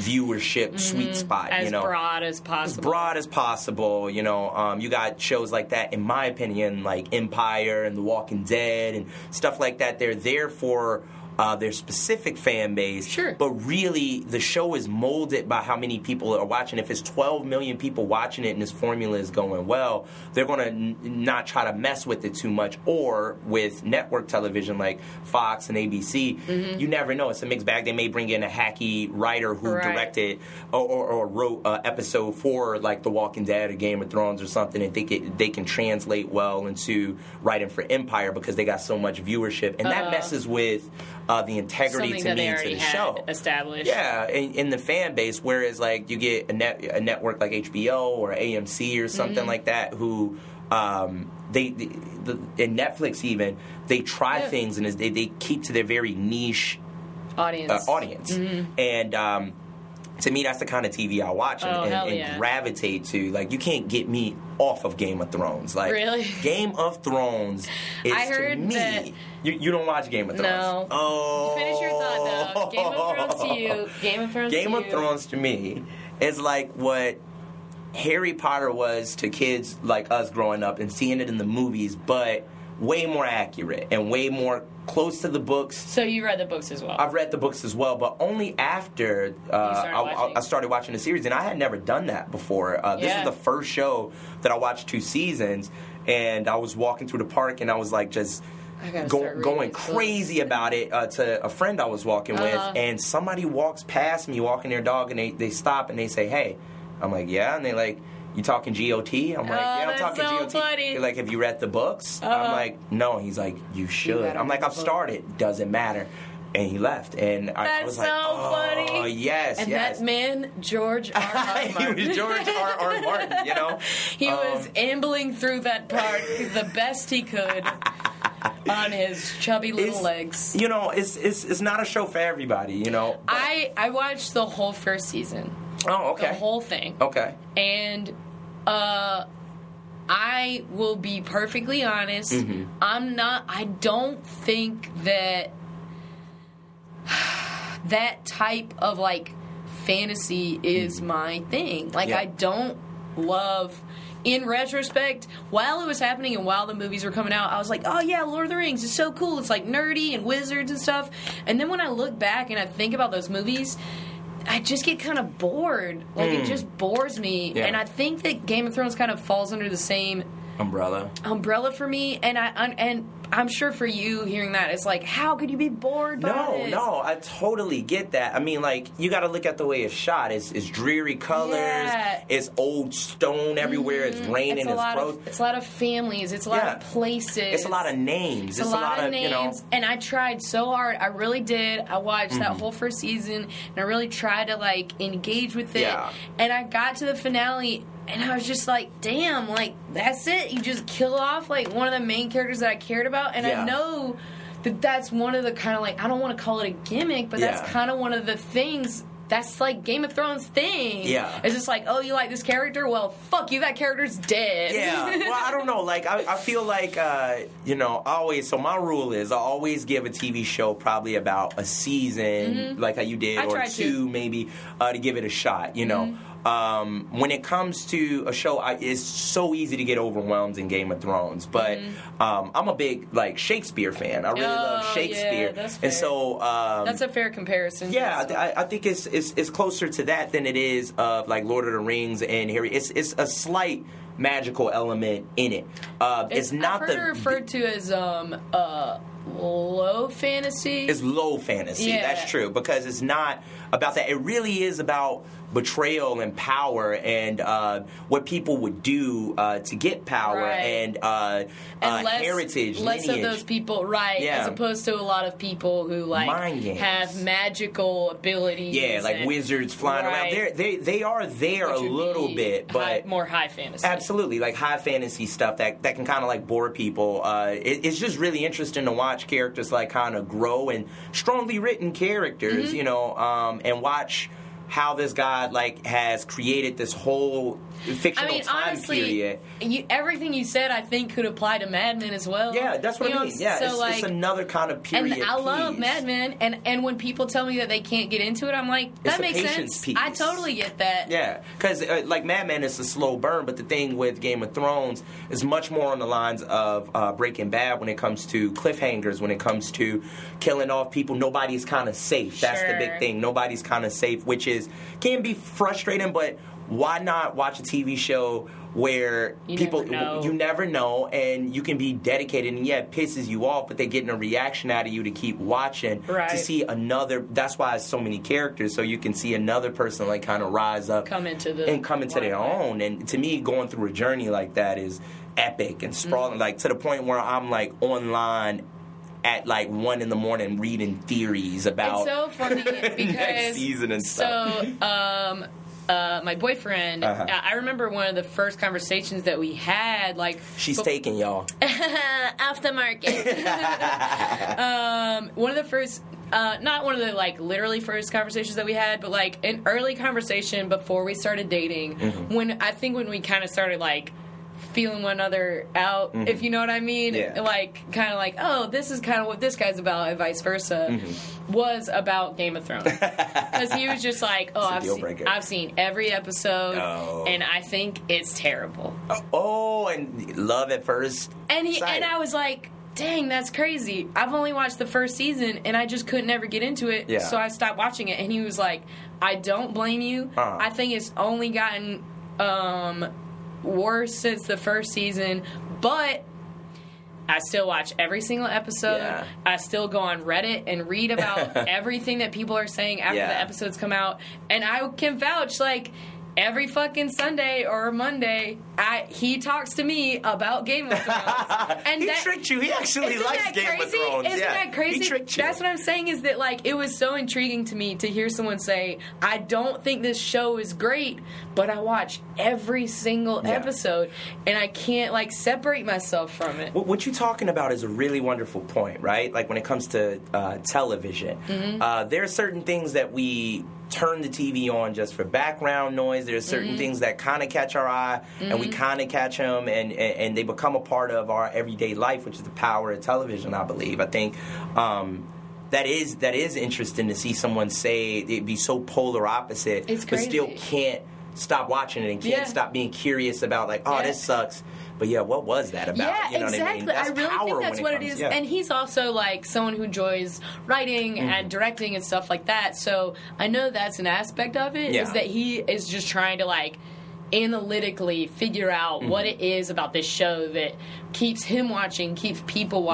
[SPEAKER 3] viewership sweet spot.
[SPEAKER 1] Mm-hmm. as
[SPEAKER 3] you know,
[SPEAKER 1] broad as
[SPEAKER 3] as
[SPEAKER 1] possible.
[SPEAKER 3] broad as possible. You know, um, you got shows like that, in my opinion, like Empire and The Walking Dead and stuff like that. They're there for. Uh, their specific fan base,
[SPEAKER 1] Sure.
[SPEAKER 3] but really the show is molded by how many people are watching. If it's 12 million people watching it and this formula is going well, they're going to n- not try to mess with it too much. Or with network television like Fox and ABC,
[SPEAKER 1] Mm-hmm.
[SPEAKER 3] you never know. It's a mixed bag. They may bring in a hacky writer who
[SPEAKER 1] Right.
[SPEAKER 3] directed or, or, or wrote uh, episode for like The Walking Dead or Game of Thrones or something, and think it, they can translate well into writing for Empire because they got so much viewership, and that
[SPEAKER 1] Uh,
[SPEAKER 3] messes with uh, the integrity
[SPEAKER 1] Something
[SPEAKER 3] to me to the show.
[SPEAKER 1] established.
[SPEAKER 3] Yeah, in, in the fan base, whereas like you get a, net, a network like HBO or AMC or something
[SPEAKER 1] Mm-hmm.
[SPEAKER 3] like that who. Um, they, the, the, in Netflix even they try
[SPEAKER 1] Yeah.
[SPEAKER 3] things and they, they keep to their very niche
[SPEAKER 1] audience.
[SPEAKER 3] uh, audience. And um, to me, that's the kind of TV I watch and.
[SPEAKER 1] Oh,
[SPEAKER 3] and, and
[SPEAKER 1] yeah.
[SPEAKER 3] gravitate to. Like, you can't get me off of Game of Thrones. Like,
[SPEAKER 1] Really?
[SPEAKER 3] Game of Thrones is
[SPEAKER 1] I heard
[SPEAKER 3] to me.
[SPEAKER 1] that-
[SPEAKER 3] You, you don't watch Game of Thrones.
[SPEAKER 1] No.
[SPEAKER 3] Oh.
[SPEAKER 1] Finish your thought though. Game of Thrones to you. Game of Thrones
[SPEAKER 3] Game
[SPEAKER 1] to
[SPEAKER 3] of
[SPEAKER 1] you.
[SPEAKER 3] Thrones to me is like what Harry Potter was to kids like us growing up and seeing it in the movies, but way more accurate and way more close to the books
[SPEAKER 1] So you read the books as well.
[SPEAKER 3] I've read the books as well, but only after uh,
[SPEAKER 1] started
[SPEAKER 3] I. I started watching the series, and I had never done that before. Uh, this
[SPEAKER 1] Yeah.
[SPEAKER 3] is the first show that I watched two seasons, and I was walking through the park, and I was like just. Go, going
[SPEAKER 1] these books.
[SPEAKER 3] crazy about it uh, to a friend I was walking
[SPEAKER 1] Uh-huh.
[SPEAKER 3] with, and somebody walks past me walking their dog, and they, they stop and they say, "Hey," I'm like, "Yeah," and they like, "You talking GOT?" I'm like,
[SPEAKER 1] Oh,
[SPEAKER 3] "Yeah, I'm talking
[SPEAKER 1] so
[SPEAKER 3] GOT."
[SPEAKER 1] funny.
[SPEAKER 3] They're like, "Have you read the books?" I'm
[SPEAKER 1] Uh-huh.
[SPEAKER 3] like, "No." He's like, "You should."
[SPEAKER 1] gotta
[SPEAKER 3] I'm like, "I've
[SPEAKER 1] book."
[SPEAKER 3] started. Doesn't matter." and he left, and I, I
[SPEAKER 1] That's
[SPEAKER 3] was like,
[SPEAKER 1] so
[SPEAKER 3] oh,
[SPEAKER 1] funny.
[SPEAKER 3] yes,
[SPEAKER 1] And
[SPEAKER 3] yes.
[SPEAKER 1] that man, George R. R.
[SPEAKER 3] he
[SPEAKER 1] Martin.
[SPEAKER 3] was George R. R. Martin, you know.
[SPEAKER 1] He
[SPEAKER 3] Um,
[SPEAKER 1] was ambling through that park the best he could on his chubby little
[SPEAKER 3] it's-
[SPEAKER 1] legs.
[SPEAKER 3] You know, it's it's it's not a show for everybody, you know. but-
[SPEAKER 1] I I watched the whole first season,
[SPEAKER 3] oh, okay,
[SPEAKER 1] the whole thing,
[SPEAKER 3] okay.
[SPEAKER 1] and uh, I will be perfectly honest.
[SPEAKER 3] Mm-hmm.
[SPEAKER 1] I'm not. I don't think that that type of like fantasy is my thing. Like
[SPEAKER 3] Mm-hmm. Yeah.
[SPEAKER 1] I don't love. In retrospect, while it was happening and while the movies were coming out, I was like, "Oh yeah, Lord of the Rings is so cool. It's like nerdy and wizards and stuff." And then when I look back and I think about those movies, I just get kind of bored. Like it just bores me.
[SPEAKER 3] Hmm. Yeah.
[SPEAKER 1] And I think that Game of Thrones kind of falls under the same
[SPEAKER 3] Umbrella.
[SPEAKER 1] umbrella for me. And I and I'm sure for you hearing that, it's like, how could you be bored by
[SPEAKER 3] No,
[SPEAKER 1] this?
[SPEAKER 3] no, I totally get that. I mean, like you got to look at the way it's shot. It's, it's dreary colors.
[SPEAKER 1] Yeah.
[SPEAKER 3] It's old stone everywhere. It's raining.
[SPEAKER 1] It's
[SPEAKER 3] It's,
[SPEAKER 1] a lot
[SPEAKER 3] close.
[SPEAKER 1] of it's a lot of families. It's a lot
[SPEAKER 3] Yeah.
[SPEAKER 1] of places.
[SPEAKER 3] It's a lot of names.
[SPEAKER 1] It's, a lot, of names,
[SPEAKER 3] you know.
[SPEAKER 1] and I tried so hard. I really did. I watched
[SPEAKER 3] Mm-hmm.
[SPEAKER 1] that whole first season, and I really tried to like engage with it.
[SPEAKER 3] Yeah.
[SPEAKER 1] And I got to the finale, and I was just like, "Damn! Like that's it. You just kill off like one of the main characters that I cared about." And
[SPEAKER 3] Yeah.
[SPEAKER 1] I know that that's one of the kind of like I don't want to call it a gimmick, but that's kind of one of the things. That's like Game of Thrones thing.
[SPEAKER 3] Yeah.
[SPEAKER 1] It's just like, oh, you like this character? Well, fuck you. That character's dead.
[SPEAKER 3] Yeah, well, I don't know. Like, I, I feel like, uh, you know, always. So my rule is, I always give a TV show probably about a season, like how you did,
[SPEAKER 1] Mm-hmm. I
[SPEAKER 3] or two,
[SPEAKER 1] to. Mm-hmm.
[SPEAKER 3] maybe, uh, to give it a shot. You know, um, when it comes to a show, I, it's so easy to get overwhelmed in Game of Thrones. But um, I'm a big like Shakespeare fan. I really love
[SPEAKER 1] Mm-hmm. Oh,
[SPEAKER 3] Shakespeare,
[SPEAKER 1] yeah, that's
[SPEAKER 3] and so um,
[SPEAKER 1] That's a fair comparison.
[SPEAKER 3] yeah, I, I think it's, it's it's closer to that than it is of like Lord of the Rings and Harry. It's it's a slight magical element in it. Uh, it's, not
[SPEAKER 1] I've heard
[SPEAKER 3] the
[SPEAKER 1] it referred to as um uh low fantasy.
[SPEAKER 3] it's low fantasy.
[SPEAKER 1] Yeah.
[SPEAKER 3] That's true because it's not about that. It really is about betrayal and power and uh, what people would do uh, to get power
[SPEAKER 1] Right.
[SPEAKER 3] and, uh,
[SPEAKER 1] and
[SPEAKER 3] uh,
[SPEAKER 1] less,
[SPEAKER 3] heritage,
[SPEAKER 1] less
[SPEAKER 3] lineage.
[SPEAKER 1] of those people, right?
[SPEAKER 3] Yeah.
[SPEAKER 1] As opposed to a lot of people who like have magical abilities.
[SPEAKER 3] yeah, like
[SPEAKER 1] and-
[SPEAKER 3] wizards flying around. They're, they they are there
[SPEAKER 1] which
[SPEAKER 3] a little bit, but
[SPEAKER 1] high, more high fantasy.
[SPEAKER 3] Absolutely, like high fantasy stuff that, that can kind of like bore people. Uh, it, it's just really interesting to watch characters like kind of grow and strongly written characters,
[SPEAKER 1] Mm-hmm.
[SPEAKER 3] you know, um, Um, and watch how this guy like has created this whole fictional
[SPEAKER 1] I mean,
[SPEAKER 3] time
[SPEAKER 1] honestly,
[SPEAKER 3] period.
[SPEAKER 1] you, everything you said, I think, could apply to Mad Men as well.
[SPEAKER 3] Yeah, that's what
[SPEAKER 1] You
[SPEAKER 3] I mean. Yeah,
[SPEAKER 1] so
[SPEAKER 3] it's,
[SPEAKER 1] like,
[SPEAKER 3] it's another kind of period.
[SPEAKER 1] and I love
[SPEAKER 3] piece.
[SPEAKER 1] Mad Men, and and when people tell me that they can't get into it, I'm like, that
[SPEAKER 3] a
[SPEAKER 1] makes sense.
[SPEAKER 3] piece.
[SPEAKER 1] I totally get that.
[SPEAKER 3] Yeah, because uh, like Mad Men is a slow burn, but the thing with Game of Thrones is much more on the lines of uh, Breaking Bad when it comes to cliffhangers, when it comes to killing off people. Nobody's kind of safe. That's the big thing. Nobody's kind of safe, which is can be frustrating. But why not watch a TV show? Where
[SPEAKER 1] You
[SPEAKER 3] people
[SPEAKER 1] never
[SPEAKER 3] you never know, and you can be dedicated, and yeah, it pisses you off, but they're getting a reaction out of you to keep watching
[SPEAKER 1] Right.
[SPEAKER 3] to see another. That's why it's so many characters, so you can see another person like kind of rise up
[SPEAKER 1] Come into the
[SPEAKER 3] and come into their own. And to me, going through a journey like that is epic and sprawling,
[SPEAKER 1] Mm-hmm.
[SPEAKER 3] like to the point where I'm like online at like one in the morning reading theories about
[SPEAKER 1] It's so funny because
[SPEAKER 3] next season and stuff.
[SPEAKER 1] So, um, uh, my boyfriend,
[SPEAKER 3] Uh-huh.
[SPEAKER 1] I remember one of the first conversations that we had, like
[SPEAKER 3] She's
[SPEAKER 1] bef-
[SPEAKER 3] taking y'all.
[SPEAKER 1] off the market. um, one of the first, uh, not one of the like literally first conversations that we had, but like an early conversation before we started dating.
[SPEAKER 3] Mm-hmm.
[SPEAKER 1] When I think when we kind of started like feeling one another out, if you know what I mean,
[SPEAKER 3] Mm-hmm. Yeah.
[SPEAKER 1] like kind of like, oh, this is kind of what this guy's about, and vice versa,
[SPEAKER 3] Mm-hmm.
[SPEAKER 1] was about Game of Thrones because he was just like, oh, I've seen. I've seen every episode,
[SPEAKER 3] Oh.
[SPEAKER 1] and I think it's terrible.
[SPEAKER 3] Oh, and love at first.
[SPEAKER 1] And he
[SPEAKER 3] sight.
[SPEAKER 1] and I was like, dang, that's crazy. I've only watched the first season and I just couldn't ever get into it.
[SPEAKER 3] Yeah.
[SPEAKER 1] So I stopped watching it. And he was like, I don't blame you.
[SPEAKER 3] Uh-huh.
[SPEAKER 1] I think it's only gotten um, worse since the first season, but. I still watch every single episode.
[SPEAKER 3] Yeah.
[SPEAKER 1] I still go on Reddit and read about everything that people are saying after
[SPEAKER 3] Yeah.
[SPEAKER 1] the episodes come out. And I can vouch, like, every fucking Sunday or Monday, I, he talks to me about Game of Thrones. And
[SPEAKER 3] he
[SPEAKER 1] that,
[SPEAKER 3] tricked you. He actually likes Game
[SPEAKER 1] crazy?
[SPEAKER 3] of Thrones.
[SPEAKER 1] Isn't
[SPEAKER 3] yeah.
[SPEAKER 1] that crazy?
[SPEAKER 3] He tricked you.
[SPEAKER 1] That's what I'm saying is that like it was so intriguing to me to hear someone say, "I don't think this show is great, but I watch every single
[SPEAKER 3] Yeah.
[SPEAKER 1] episode and I can't like separate myself from it."
[SPEAKER 3] What, what you're talking about is a really wonderful point, right? Like when it comes to uh, television,
[SPEAKER 1] Mm-hmm.
[SPEAKER 3] uh, there are certain things that we turn the TV on just for background noise. There are certain
[SPEAKER 1] Mm-hmm.
[SPEAKER 3] things that kind of catch our eye, and we kind of catch them, and, and and they become a part of our everyday life, which is the power of television. I believe. I think. Um, that is that is interesting to see someone say it'd be so polar opposite, but still can't stop watching it and can't
[SPEAKER 1] Yeah.
[SPEAKER 3] stop being curious about like, oh,
[SPEAKER 1] Yeah.
[SPEAKER 3] this sucks. But yeah, what was that about?
[SPEAKER 1] Yeah,
[SPEAKER 3] you know
[SPEAKER 1] exactly.
[SPEAKER 3] I, mean? That's
[SPEAKER 1] really think that's
[SPEAKER 3] when
[SPEAKER 1] what
[SPEAKER 3] it
[SPEAKER 1] it
[SPEAKER 3] comes,
[SPEAKER 1] is.
[SPEAKER 3] yeah. Mm-hmm.
[SPEAKER 1] And he's also like someone who enjoys writing and directing and stuff like that. So I know that's an aspect of it. Is that he is just trying to like analytically figure out
[SPEAKER 3] Mm-hmm.
[SPEAKER 1] what it is about this show that keeps him watching, keeps people
[SPEAKER 3] Mm-hmm.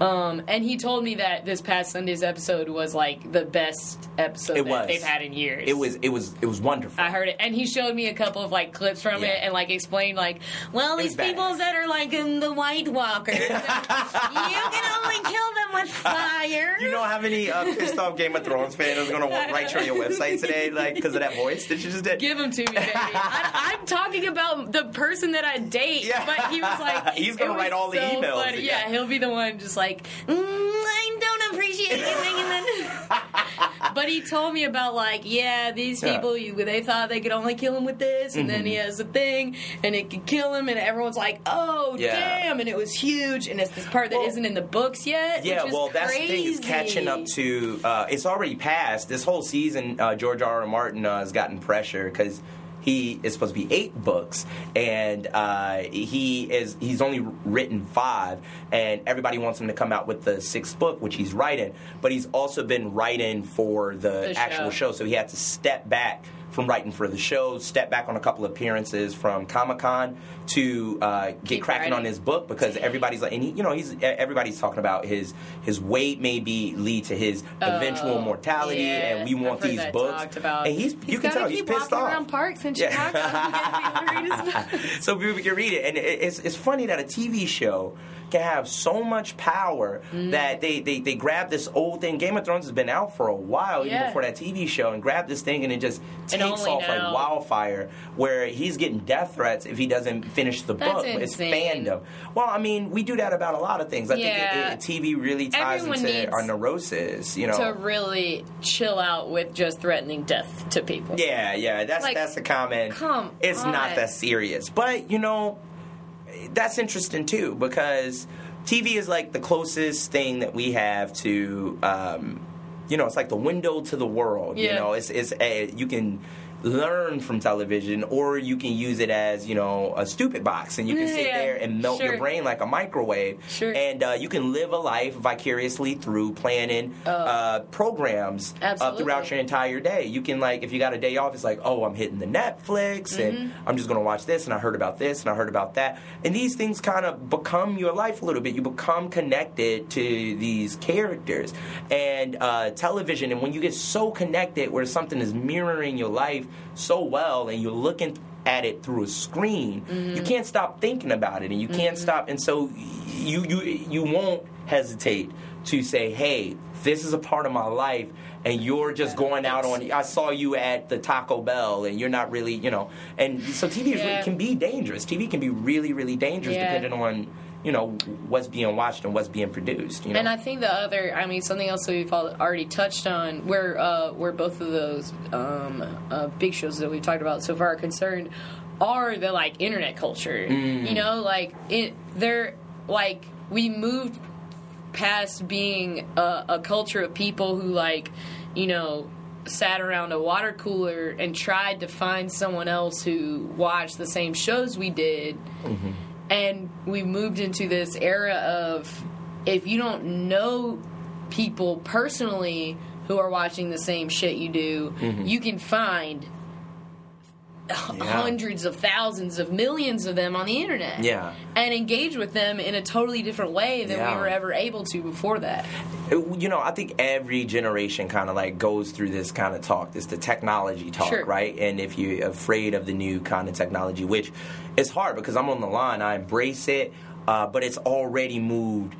[SPEAKER 1] Um, and he told me that this past Sunday's episode was like the best episode
[SPEAKER 3] It
[SPEAKER 1] that
[SPEAKER 3] was.
[SPEAKER 1] they've had in years.
[SPEAKER 3] it was it was it was wonderful.
[SPEAKER 1] I heard it, and he showed me a couple of like clips from
[SPEAKER 3] Yeah.
[SPEAKER 1] it, and like explained like, well,
[SPEAKER 3] It
[SPEAKER 1] these people
[SPEAKER 3] badass.
[SPEAKER 1] that are like in the White Walkers, you can only kill them with fire.
[SPEAKER 3] you know how many uh, pissed off Game of Thrones fans is going to write you on your website today, like because of that voice that you just did?
[SPEAKER 1] Give them to me, baby. I, I'm talking about the person that I date,
[SPEAKER 3] Yeah.
[SPEAKER 1] but he was like,
[SPEAKER 3] He's gonna write all the emails. Yeah.
[SPEAKER 1] he'll be the one just like, mm, I don't appreciate that. but he told me about like, yeah, these
[SPEAKER 3] Yeah.
[SPEAKER 1] people, you, they thought they could only kill him with this, and then he
[SPEAKER 3] Mm-hmm.
[SPEAKER 1] has a thing, and it could kill him, and everyone's like, oh
[SPEAKER 3] Yeah.
[SPEAKER 1] damn, and it was huge, and it's this part that
[SPEAKER 3] Well-
[SPEAKER 1] not in the books yet.
[SPEAKER 3] Yeah,
[SPEAKER 1] which is
[SPEAKER 3] well, that's the thing.
[SPEAKER 1] Crazy.
[SPEAKER 3] catching up to. Uh, it's already passed. This whole season, uh, George R. R. Martin uh, has gotten pressure because he is supposed to be eight books, and uh, he is. He's only written five, and everybody wants him to come out with the sixth book, which he's writing. But he's also been writing for the,
[SPEAKER 1] The
[SPEAKER 3] actual
[SPEAKER 1] show.
[SPEAKER 3] show, so he had to step back from writing for the show, step back on a couple appearances from Comic Con to uh, get cracking on his book because everybody's like, and he, you know, he's everybody's talking about his his weight maybe lead to his eventual mortality,
[SPEAKER 1] Oh, Yeah,
[SPEAKER 3] and we want these books. And he's, you can tell he's pissed off.
[SPEAKER 1] around parks in Chicago. to get people to read his books.
[SPEAKER 3] so people can read it, and it, it's it's funny that a TV show can have so much power
[SPEAKER 1] Mm-hmm.
[SPEAKER 3] that they, they they grab this old thing. Game of Thrones has been out for a while, even
[SPEAKER 1] Yeah.
[SPEAKER 3] before that TV show, and grab this thing, and it just takes off like wildfire. Where he's getting death threats if he doesn't finish the
[SPEAKER 1] That's
[SPEAKER 3] book. It's fandom. Well, I mean, we do that about a lot of things. I
[SPEAKER 1] Yeah.
[SPEAKER 3] think it, it, TV really ties
[SPEAKER 1] Everyone
[SPEAKER 3] into our neurosis. You know,
[SPEAKER 1] to really chill out with just threatening death to people.
[SPEAKER 3] Yeah, yeah, that's
[SPEAKER 1] Like,
[SPEAKER 3] that's a comment.
[SPEAKER 1] come
[SPEAKER 3] it's not that serious, but you know, that's interesting too because TV is like the closest thing that we have to, um, you know, it's like the window to the world. You know, it's it's a, you can learn from television or you can use it as you know a stupid box and you can sit
[SPEAKER 1] Yeah,
[SPEAKER 3] there and melt your brain like a microwave
[SPEAKER 1] Sure.
[SPEAKER 3] and uh, you can live a life vicariously through planning uh, programs uh, throughout your entire day. You can like if you got a day off, it's like, oh, I'm hitting the Netflix and
[SPEAKER 1] Mm-hmm.
[SPEAKER 3] I'm just gonna watch this and I heard about this and I heard about that. And these things kind of become your life a little bit. You become connected to these characters and uh, television. And when you get so connected, where something is mirroring your life so well, and you're looking at it through a screen,
[SPEAKER 1] Mm-hmm.
[SPEAKER 3] you can't stop thinking about it, and you can't stop. And so you you you won't hesitate to say, hey, this is a part of my life. And you're just going out on. I saw you at the Taco Bell, and you're not really, you know. And so TV is,
[SPEAKER 1] Yeah.
[SPEAKER 3] can be dangerous. TV can be really, really dangerous
[SPEAKER 1] Yeah.
[SPEAKER 3] depending on, you know, what's being watched and what's being produced. You know.
[SPEAKER 1] And I think the other, I mean, something else that we've already touched on, where uh, where both of those um, uh, big shows that we've talked about so far are concerned, are the like internet culture.
[SPEAKER 3] Mm.
[SPEAKER 1] You know, like it, they're like we moved past being a, a culture of people who like, you know. Sat around a water cooler and tried to find someone else who watched the same shows we did, and we moved into this era of if you don't know people personally who are watching the same shit you do,
[SPEAKER 3] Mm-hmm.
[SPEAKER 1] you can find hundreds of thousands of millions of them on the internet.
[SPEAKER 3] Yeah.
[SPEAKER 1] And engage with them in a totally different way than
[SPEAKER 3] Yeah.
[SPEAKER 1] we were ever able to before that.
[SPEAKER 3] you know, I think every generation kind of like goes through this kind of talk, this the technology talk,
[SPEAKER 1] Sure.
[SPEAKER 3] right? And if you're afraid of the new kind of technology, which is hard because I'm on the line, I embrace it, uh, but it's already moved.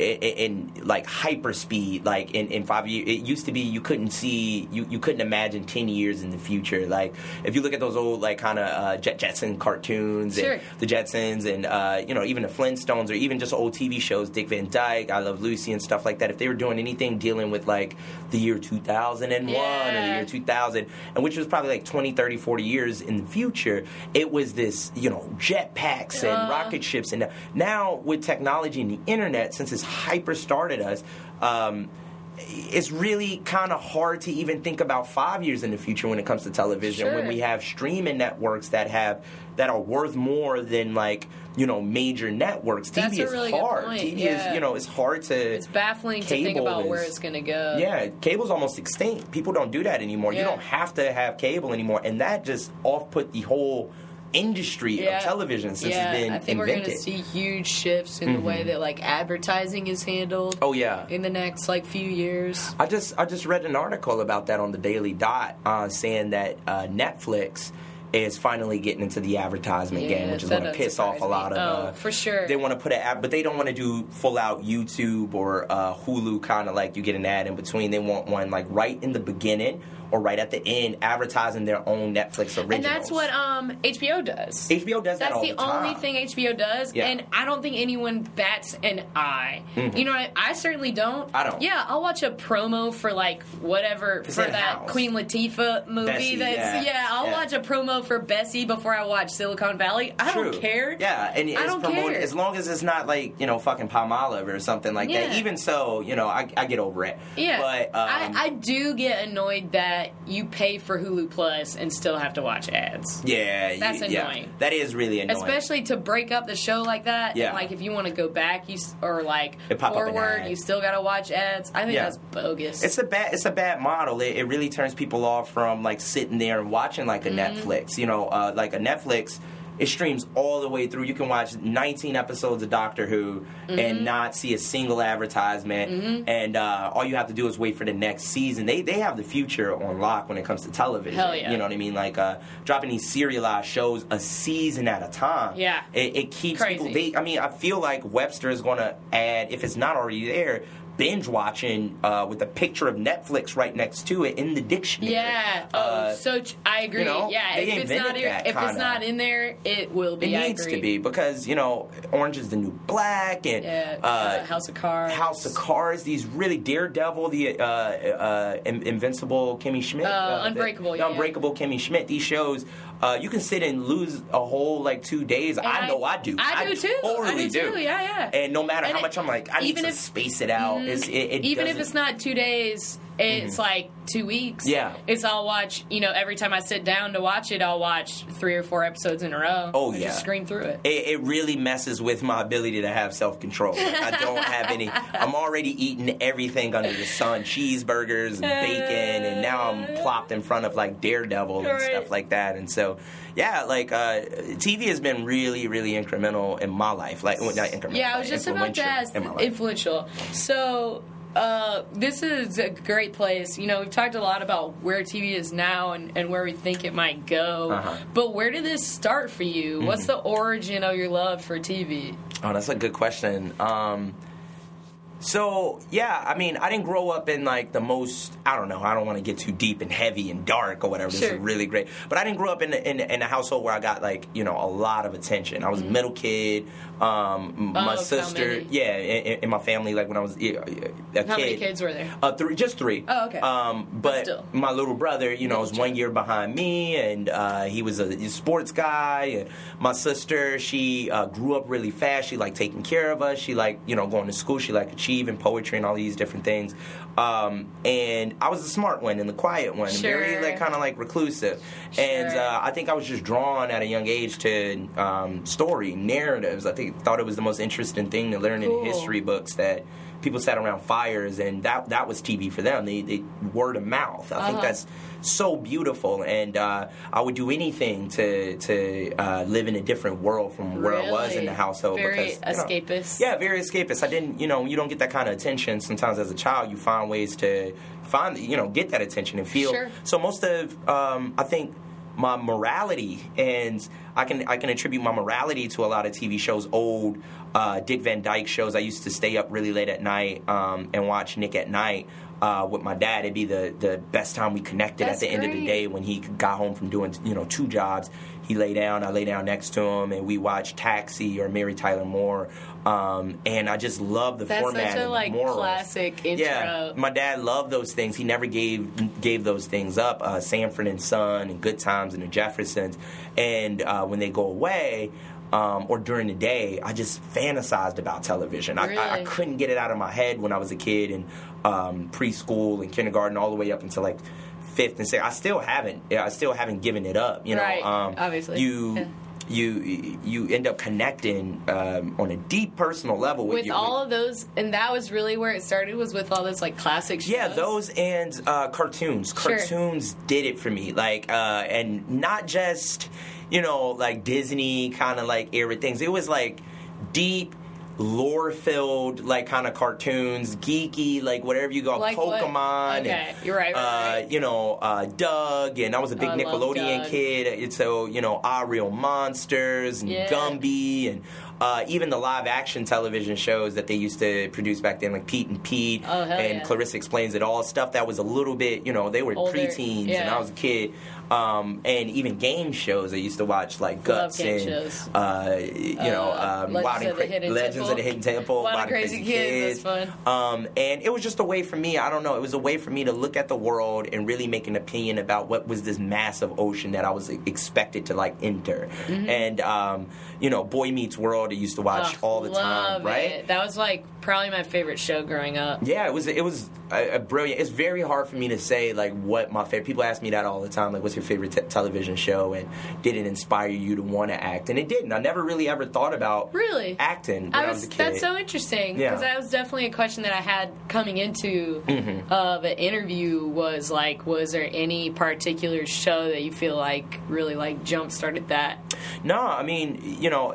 [SPEAKER 3] In, in like hyper speed, like in, in five years, it used to be you couldn't see, you, you couldn't imagine ten years in the future. Like if you look at those old like kind of uh, Jet Jetson cartoons
[SPEAKER 1] Sure.
[SPEAKER 3] and the Jetsons and uh, you know even the Flintstones or even just old TV shows, Dick Van Dyke, I Love Lucy and stuff like that. If they were doing anything dealing with like the year 2001 or the year 2000, and which was probably like 20, 30, 40 years in the future, it was this you know jetpacks and
[SPEAKER 1] Uh.
[SPEAKER 3] rocket ships. And now with technology and the internet, since it's hyper started us. Um, it's really kind of hard to even think about five years in the future when it comes to television when we have streaming networks that have that are worth more than like you know major networks TV
[SPEAKER 1] That's a
[SPEAKER 3] is
[SPEAKER 1] really good
[SPEAKER 3] hard TV
[SPEAKER 1] yeah.
[SPEAKER 3] is you know it's hard to
[SPEAKER 1] It's baffling to think about where
[SPEAKER 3] is-
[SPEAKER 1] it's going to go.
[SPEAKER 3] yeah, cable's almost extinct. People don't do that anymore. You don't have to have cable anymore, and that just off put the whole industry
[SPEAKER 1] Yeah.
[SPEAKER 3] of television since
[SPEAKER 1] yeah,
[SPEAKER 3] it's been
[SPEAKER 1] I think
[SPEAKER 3] invented.
[SPEAKER 1] we're going to see huge shifts in the way that like advertising is handled.
[SPEAKER 3] oh yeah,
[SPEAKER 1] in the next like few years.
[SPEAKER 3] I just I just read an article about that on the Daily Dot, uh, saying that uh, Netflix is finally getting into the advertisement
[SPEAKER 1] Yeah,
[SPEAKER 3] game, which is going to piss off a lot
[SPEAKER 1] me.
[SPEAKER 3] of.
[SPEAKER 1] Oh,
[SPEAKER 3] uh,
[SPEAKER 1] for sure.
[SPEAKER 3] They want to put an ad, but they don't want to do full out YouTube or uh, Hulu kind of like you get an ad in between. They want one like right in the beginning or right at the end, advertising their own Netflix originals.
[SPEAKER 1] And that's what um, HBO does.
[SPEAKER 3] HBO does that
[SPEAKER 1] That's
[SPEAKER 3] all
[SPEAKER 1] the,
[SPEAKER 3] the
[SPEAKER 1] only thing HBO does,
[SPEAKER 3] Yeah.
[SPEAKER 1] and I don't think anyone bats an eye. You know, what I, I certainly don't.
[SPEAKER 3] Mm-hmm. I don't.
[SPEAKER 1] Yeah, I'll watch a promo for like whatever
[SPEAKER 3] It's
[SPEAKER 1] for that
[SPEAKER 3] house.
[SPEAKER 1] Queen Latifah movie.
[SPEAKER 3] Bessie,
[SPEAKER 1] that's
[SPEAKER 3] yeah.
[SPEAKER 1] I'll
[SPEAKER 3] Yeah.
[SPEAKER 1] watch a promo for Bessie before I watch Silicon Valley. I
[SPEAKER 3] True.
[SPEAKER 1] don't care.
[SPEAKER 3] Yeah, and it's
[SPEAKER 1] I don't
[SPEAKER 3] promoted
[SPEAKER 1] care.
[SPEAKER 3] as long as it's not like you know fucking Palmolive or something like that. Even so, you know, I, I get over it.
[SPEAKER 1] Yeah,
[SPEAKER 3] but um,
[SPEAKER 1] I, I do get annoyed that you pay for Hulu Plus and still have to watch ads.
[SPEAKER 3] yeah,
[SPEAKER 1] That's
[SPEAKER 3] y- yeah,
[SPEAKER 1] annoying.
[SPEAKER 3] that is really annoying.
[SPEAKER 1] Especially to break up the show like that.
[SPEAKER 3] Yeah.
[SPEAKER 1] And like if you want to go back, you or like
[SPEAKER 3] It pop up an
[SPEAKER 1] forward, you still got to watch ads. I think
[SPEAKER 3] Yeah.
[SPEAKER 1] that's bogus.
[SPEAKER 3] It's a bad it's a bad model. It, it really turns people off from like sitting there and watching like a
[SPEAKER 1] Mm-hmm.
[SPEAKER 3] Netflix. You know, uh, like a Netflix. It streams all the way through. You can watch 19 episodes of Doctor Who
[SPEAKER 1] Mm-hmm.
[SPEAKER 3] and not see a single advertisement. And uh, all you have to do is wait for the next season. They they have the future on lock when it comes to television.
[SPEAKER 1] Hell yeah.
[SPEAKER 3] You know what I mean? Like uh, dropping these serialized shows a season at a time.
[SPEAKER 1] Yeah.
[SPEAKER 3] It, it keeps
[SPEAKER 1] Crazy.
[SPEAKER 3] people. They, I mean, I feel like Webster is going to add, if it's not already there, binge watching uh, with a picture of Netflix right next to it in the dictionary.
[SPEAKER 1] yeah. Oh,
[SPEAKER 3] Uh,
[SPEAKER 1] so tr- I agree.
[SPEAKER 3] you know,
[SPEAKER 1] yeah. If it's not
[SPEAKER 3] that
[SPEAKER 1] if it's
[SPEAKER 3] kinda.
[SPEAKER 1] not in there, it will
[SPEAKER 3] It
[SPEAKER 1] be. I
[SPEAKER 3] needs
[SPEAKER 1] agree.
[SPEAKER 3] to be because you know Orange is the New Black and
[SPEAKER 1] Yeah.
[SPEAKER 3] uh,
[SPEAKER 1] uh, House of Cards.
[SPEAKER 3] House of Cards. These really Daredevil, the uh, uh, Invincible Kimmy Schmidt,
[SPEAKER 1] Uh,
[SPEAKER 3] the-
[SPEAKER 1] Unbreakable,
[SPEAKER 3] the
[SPEAKER 1] yeah.
[SPEAKER 3] Unbreakable Kimmy Schmidt. These shows, uh, you can sit and lose a whole like two days.
[SPEAKER 1] And
[SPEAKER 3] I know I, do.
[SPEAKER 1] I do too.
[SPEAKER 3] Totally
[SPEAKER 1] I do too. Yeah, yeah.
[SPEAKER 3] And no matter
[SPEAKER 1] And
[SPEAKER 3] how
[SPEAKER 1] it-
[SPEAKER 3] much I'm like, I need to
[SPEAKER 1] if-
[SPEAKER 3] space it out. It's, it, it
[SPEAKER 1] even if it's not two days, it's like two weeks.
[SPEAKER 3] Yeah.
[SPEAKER 1] It's I'll watch. You know, every time I sit down to watch it, I'll watch three or four episodes in a row.
[SPEAKER 3] Oh,
[SPEAKER 1] and
[SPEAKER 3] yeah.
[SPEAKER 1] Just scream through it.
[SPEAKER 3] it, it really messes with my ability to have self control. I don't have any. I'm already eating everything under the sun, cheeseburgers and bacon, and now I'm plopped in front of like Daredevil and
[SPEAKER 1] Right.
[SPEAKER 3] stuff like that. And so, yeah, like uh, TV has been really, really incremental in my life. Like, well, not incremental.
[SPEAKER 1] Yeah, I was just about to ask.
[SPEAKER 3] in my life.
[SPEAKER 1] Influential. So. Uh, this is a great place. You know, we've talked a lot about where TV is now and, and where we think it might go.
[SPEAKER 3] Uh-huh.
[SPEAKER 1] But where did this start for you? What's the origin of your love for TV?
[SPEAKER 3] Oh, that's a good question. Um, so yeah, I mean, I didn't grow up in like the most. I don't know. I don't want to get too deep and heavy and dark or whatever. This is really great, but I didn't grow up in a, in, a- in a household where I got like you know a lot of attention. I was a middle kid. Um, m- my
[SPEAKER 1] Mm-hmm. how
[SPEAKER 3] sister, yeah, in, in my family, like when I was a
[SPEAKER 1] How
[SPEAKER 3] kid.
[SPEAKER 1] many kids were there?
[SPEAKER 3] Uh, three, just three.
[SPEAKER 1] Oh, okay.
[SPEAKER 3] Um, but
[SPEAKER 1] still.
[SPEAKER 3] my little brother, you know, was one year behind me, and uh, he was a, sports guy. And my sister, she uh, grew up really fast. She liked taking care of us. She liked, you know, going to school. She liked achieving poetry and all these different things. Um, and I was the smart one and the quiet one, very like kind of like reclusive. And uh, I think I was just drawn at a young age to um, story narratives. I think thought it was the most interesting thing to learn
[SPEAKER 1] Cool.
[SPEAKER 3] in history books that people sat around fires, and that that was TV for them. They, they word of mouth. I think
[SPEAKER 1] Uh-huh.
[SPEAKER 3] that's so beautiful, and uh, I would do anything to to uh, live in a different world from where I was in the household.
[SPEAKER 1] Very
[SPEAKER 3] because, you know,
[SPEAKER 1] escapist.
[SPEAKER 3] yeah, very escapist. I didn't, you know, you don't get that kind of attention sometimes as a child. You find ways to find, you know, get that attention and feel.
[SPEAKER 1] Sure.
[SPEAKER 3] So most of, um, I think, my morality and I can I can attribute my morality to a lot of TV shows, old uh, Dick Van Dyke shows. I used to stay up really late at night um, and watch Nick at Nite. Uh, with my dad, it'd be the, the best time we connected
[SPEAKER 1] That's
[SPEAKER 3] at the end of the day when he got home from doing you know two jobs. He lay down, I lay down next to him, and we watched Taxi or Mary Tyler Moore. Um, and I just love the
[SPEAKER 1] That's
[SPEAKER 3] format
[SPEAKER 1] such a like
[SPEAKER 3] morals.
[SPEAKER 1] classic intro.
[SPEAKER 3] Yeah, my dad loved those things. He never gave gave those things up. Uh, Sanford and Son and Good Times and the Jeffersons. And uh, when they go away. Um, or during the day, I just fantasized about television. I, I, I couldn't get it out of my head when I was a kid in um, preschool and kindergarten, all the way up until like fifth and sixth. I still haven't. I still haven't given it up. You know,
[SPEAKER 1] Right,
[SPEAKER 3] um,
[SPEAKER 1] obviously.
[SPEAKER 3] you.
[SPEAKER 1] Yeah.
[SPEAKER 3] You you end up connecting um, on a deep personal level with,
[SPEAKER 1] with
[SPEAKER 3] your,
[SPEAKER 1] all of those, and that was really where it started. Was with all those like classic shows.
[SPEAKER 3] Yeah, those and uh, cartoons.
[SPEAKER 1] Sure.
[SPEAKER 3] Cartoons did it for me. Like, uh, and not just you know like Disney kind of like era things. It was like deep. Lore filled, like kind of cartoons, geeky, like whatever you go,
[SPEAKER 1] Like what?
[SPEAKER 3] Pokemon.
[SPEAKER 1] Okay,
[SPEAKER 3] and,
[SPEAKER 1] you're right, right,
[SPEAKER 3] uh,
[SPEAKER 1] right.
[SPEAKER 3] You know, uh, Doug, and I was a big
[SPEAKER 1] Oh,
[SPEAKER 3] Nickelodeon kid. It's so you know, Our Real Monsters and
[SPEAKER 1] Yeah.
[SPEAKER 3] Gumby, and uh, even the live action television shows that they used to produce back then, like Pete and Pete,
[SPEAKER 1] Oh,
[SPEAKER 3] and
[SPEAKER 1] yeah.
[SPEAKER 3] Clarissa Explains It All, stuff that was a little bit, you know, they were
[SPEAKER 1] Older,
[SPEAKER 3] preteens, and. I was a kid. Um, and even game shows, I used to watch like Guts and. Uh, you know,
[SPEAKER 1] Uh,
[SPEAKER 3] um,
[SPEAKER 1] Legends of the
[SPEAKER 3] Cra-
[SPEAKER 1] Hidden
[SPEAKER 3] Legends
[SPEAKER 1] Temple.
[SPEAKER 3] of the Hidden Temple,
[SPEAKER 1] Wild and Crazy Kids, that's fun.
[SPEAKER 3] Um, and it was just a way for me. I don't know. It was a way for me to look at the world and really make an opinion about what was this massive ocean that I was expected to like enter. And um, you know, Boy Meets World. I used to watch
[SPEAKER 1] Oh,
[SPEAKER 3] all the time,
[SPEAKER 1] love
[SPEAKER 3] right?
[SPEAKER 1] That was like probably my favorite show growing up.
[SPEAKER 3] Yeah, it was. It was a, a brilliant. It's very hard for me to say like what my favorite. People ask me that all the time. Like, what's your favorite te- television show? And did it inspire you to want to act? And it didn't. I never really ever thought about
[SPEAKER 1] Really?
[SPEAKER 3] acting I
[SPEAKER 1] I
[SPEAKER 3] was,
[SPEAKER 1] was.
[SPEAKER 3] a kid.
[SPEAKER 1] That's so interesting
[SPEAKER 3] Yeah.
[SPEAKER 1] because that was definitely a question that I had coming into
[SPEAKER 3] Mm-hmm.
[SPEAKER 1] uh, the interview. Was like, was there any particular show that you feel like really like jump started that?
[SPEAKER 3] No, I mean, you know,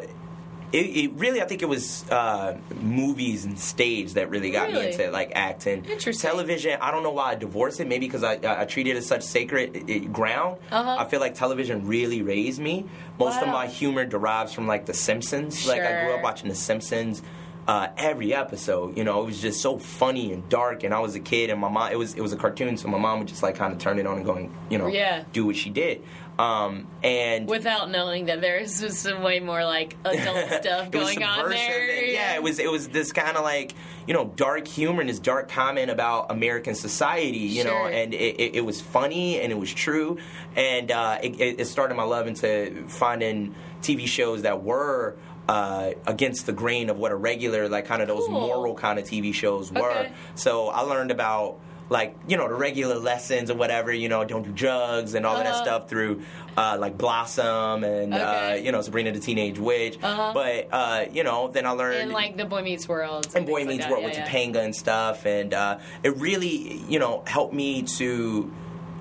[SPEAKER 3] it, it really, I think it was uh, movies and stage that really got me into like acting.
[SPEAKER 1] Interesting.
[SPEAKER 3] Television, I don't know why I divorced it. Maybe because I, I I treat it as such sacred uh, ground.
[SPEAKER 1] Uh-huh.
[SPEAKER 3] I feel like television really raised me. Most of my humor derives from like The Simpsons. Like I grew up watching The Simpsons. Uh, every episode, you know, it was just so funny and dark. And I was a kid, and my mom, it was it was a cartoon, so my mom would just like kind of turn it on and going, you know,
[SPEAKER 1] Yeah.
[SPEAKER 3] do what she did. Um, and
[SPEAKER 1] Without knowing that there's just some way more like adult stuff going on there.
[SPEAKER 3] and- yeah, it was it was this kind of like you know dark humor and this dark comment about American society, you know, and it, it, it was funny and it was true, and uh, it, it it started my love into finding TV shows that were. Uh, against the grain of what a regular, like kind of those
[SPEAKER 1] Cool.
[SPEAKER 3] moral kind of TV shows were.
[SPEAKER 1] Okay.
[SPEAKER 3] So I learned about like you know the regular lessons or whatever you know don't do drugs and all of that
[SPEAKER 1] Uh-huh.
[SPEAKER 3] stuff through uh, like Blossom and uh, you know Sabrina the Teenage Witch.
[SPEAKER 1] Uh-huh.
[SPEAKER 3] But uh, you know then I learned
[SPEAKER 1] And like the Boy Meets World.
[SPEAKER 3] and Boy
[SPEAKER 1] things like
[SPEAKER 3] Meets. World
[SPEAKER 1] Yeah,
[SPEAKER 3] with
[SPEAKER 1] yeah.
[SPEAKER 3] Topanga and stuff, and uh, it really, you know, helped me to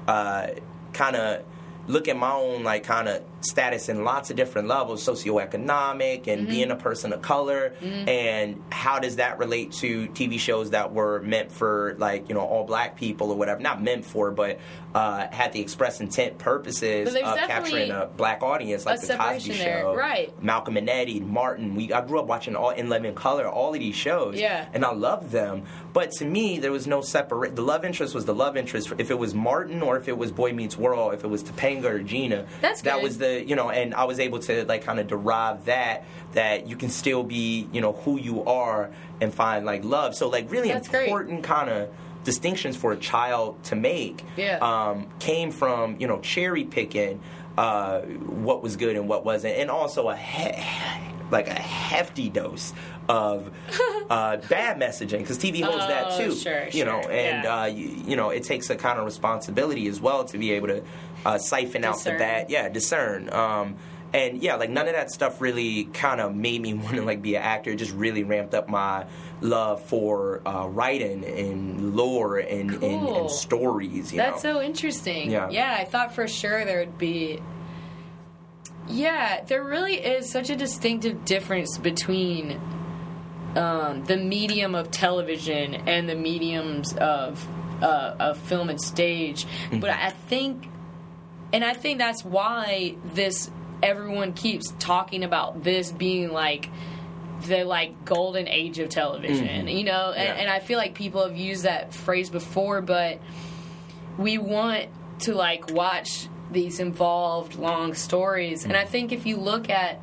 [SPEAKER 3] uh, kind of look at my own like kind of status in lots of different levels, socioeconomic, and
[SPEAKER 1] Mm-hmm.
[SPEAKER 3] being a person of color, and how does that relate to TV shows that were meant for like you know all black people or whatever, not meant for, but uh, had the express intent purposes of capturing a black audience, like the Cosby
[SPEAKER 1] there,
[SPEAKER 3] Show,
[SPEAKER 1] right.
[SPEAKER 3] Malcolm and Eddie, Martin. We I grew up watching all in Living Color, all of these shows,
[SPEAKER 1] Yeah.
[SPEAKER 3] and I loved them. But to me, there was no separate. The love interest was the love interest. If it was Martin or if it was Boy Meets World, if it was Topanga or Gina,
[SPEAKER 1] That's
[SPEAKER 3] that
[SPEAKER 1] good.
[SPEAKER 3] was the you know. And I was able to like kind of derive that that you can still be you know who you are and find like love. So like really
[SPEAKER 1] That's
[SPEAKER 3] important kind of distinctions for a child to make
[SPEAKER 1] Yeah.
[SPEAKER 3] um, came from you know cherry picking uh, what was good and what wasn't, and also a he- like a hefty dose of uh, bad messaging because TV holds that
[SPEAKER 1] Oh,
[SPEAKER 3] too.
[SPEAKER 1] sure,
[SPEAKER 3] you know,
[SPEAKER 1] sure,
[SPEAKER 3] and
[SPEAKER 1] yeah.
[SPEAKER 3] uh, you, you know it takes a kind of responsibility as well to be able to uh, siphon out the bad, yeah, discern. Um, and yeah, like none of that stuff really kind of made me want to like be an actor. It just really ramped up my love for uh, writing and lore and, and,
[SPEAKER 1] Cool.
[SPEAKER 3] and stories. You
[SPEAKER 1] That's
[SPEAKER 3] know?
[SPEAKER 1] so interesting.
[SPEAKER 3] Yeah.
[SPEAKER 1] Yeah, I thought for sure there would be. Yeah, there really is such a distinctive difference between um, the medium of television and the mediums of uh, of film and stage.
[SPEAKER 3] Mm-hmm.
[SPEAKER 1] But I think, and I think that's why this everyone keeps talking about this being like the like golden age of television, you know. And,
[SPEAKER 3] Mm-hmm. Yeah.
[SPEAKER 1] and I feel like people have used that phrase before, but we want to like watch these involved long stories and i think if you look at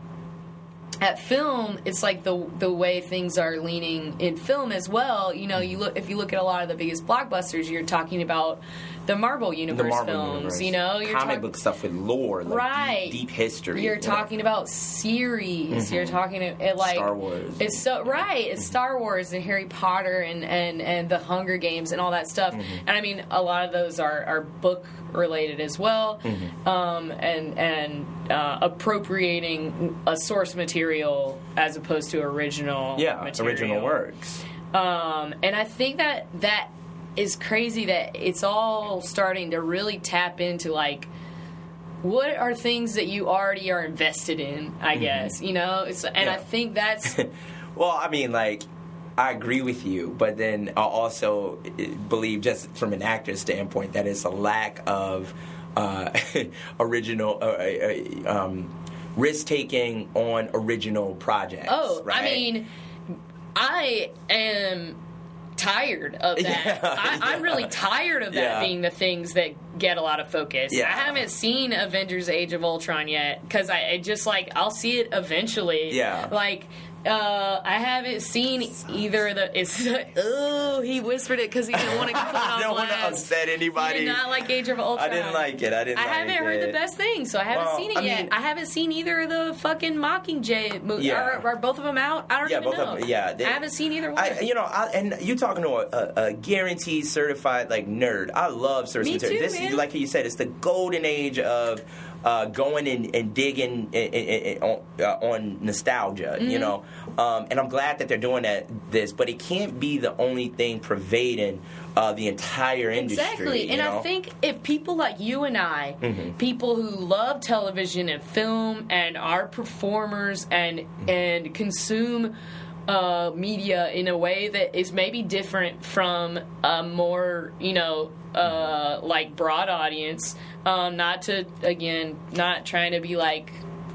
[SPEAKER 1] at film it's like the the way things are leaning in film as well you know you look if you look at a lot of the biggest blockbusters you're talking about the marvel universe
[SPEAKER 3] the Marvel
[SPEAKER 1] films
[SPEAKER 3] universe.
[SPEAKER 1] you know you're
[SPEAKER 3] comic
[SPEAKER 1] talk-
[SPEAKER 3] book stuff with lore, like
[SPEAKER 1] Right.
[SPEAKER 3] deep, deep history.
[SPEAKER 1] you're
[SPEAKER 3] you know?
[SPEAKER 1] talking about series. You're mm-hmm. talking it like
[SPEAKER 3] Star Wars.
[SPEAKER 1] It's so right. It's Star Wars and Harry Potter and and and the Hunger Games and all that stuff. Mm-hmm. And I mean, a lot of those are are book related as well. Mm-hmm. Um, and and uh, appropriating a source material as opposed to original.
[SPEAKER 3] yeah,
[SPEAKER 1] material.
[SPEAKER 3] original works.
[SPEAKER 1] Um, and I think that that is crazy that it's all starting to really tap into like what are things that you already are invested in i guess you know it's and i think that's
[SPEAKER 3] Well, I mean, like, I agree with you, but then I also eh, believe, just from an actor's standpoint, that it's a lack of uh, original uh, uh, um, risk taking on original projects.
[SPEAKER 1] oh
[SPEAKER 3] right?
[SPEAKER 1] i mean i am tired of that
[SPEAKER 3] Yeah,
[SPEAKER 1] I, i'm
[SPEAKER 3] yeah.
[SPEAKER 1] really tired of that
[SPEAKER 3] Yeah.
[SPEAKER 1] being the things that get a lot of focus
[SPEAKER 3] Yeah.
[SPEAKER 1] i haven't seen avengers age of ultron yet because I, I just like i'll see it eventually
[SPEAKER 3] Yeah.
[SPEAKER 1] like uh, I haven't seen either of the. It's oh, he whispered it because he didn't want to it
[SPEAKER 3] I don't want to upset
[SPEAKER 1] He
[SPEAKER 3] anybody.
[SPEAKER 1] did not like Age of Ultron.
[SPEAKER 3] I didn't like it. I didn't.
[SPEAKER 1] I
[SPEAKER 3] like
[SPEAKER 1] haven't heard the best thing, so I haven't
[SPEAKER 3] Well,
[SPEAKER 1] seen it
[SPEAKER 3] I
[SPEAKER 1] yet.
[SPEAKER 3] mean-
[SPEAKER 1] I haven't seen either of the fucking Mockingjay movies.
[SPEAKER 3] Yeah.
[SPEAKER 1] Are, are both of them out? I don't
[SPEAKER 3] Yeah,
[SPEAKER 1] even
[SPEAKER 3] both
[SPEAKER 1] know.
[SPEAKER 3] of them. Yeah, they-
[SPEAKER 1] I haven't seen either one.
[SPEAKER 3] I, you know, I, and you're talking to a, a, a guaranteed certified like nerd. I love source
[SPEAKER 1] Me
[SPEAKER 3] material.
[SPEAKER 1] too,
[SPEAKER 3] this,
[SPEAKER 1] man.
[SPEAKER 3] like you said, it's the golden age of uh, going and, and digging i- i- i- on, uh, on nostalgia. You
[SPEAKER 1] Mm-hmm.
[SPEAKER 3] know, um, and I'm glad that they're doing that. This, but it can't be the only thing pervading uh, the entire industry.
[SPEAKER 1] Exactly.
[SPEAKER 3] you
[SPEAKER 1] And
[SPEAKER 3] know? Mm-hmm.
[SPEAKER 1] I think if people like you and I, people who love television and film and are performers and
[SPEAKER 3] Mm-hmm.
[SPEAKER 1] and consume uh, media in a way that is maybe different from a more, you know, uh, like broad audience, um, not to again, not trying to be like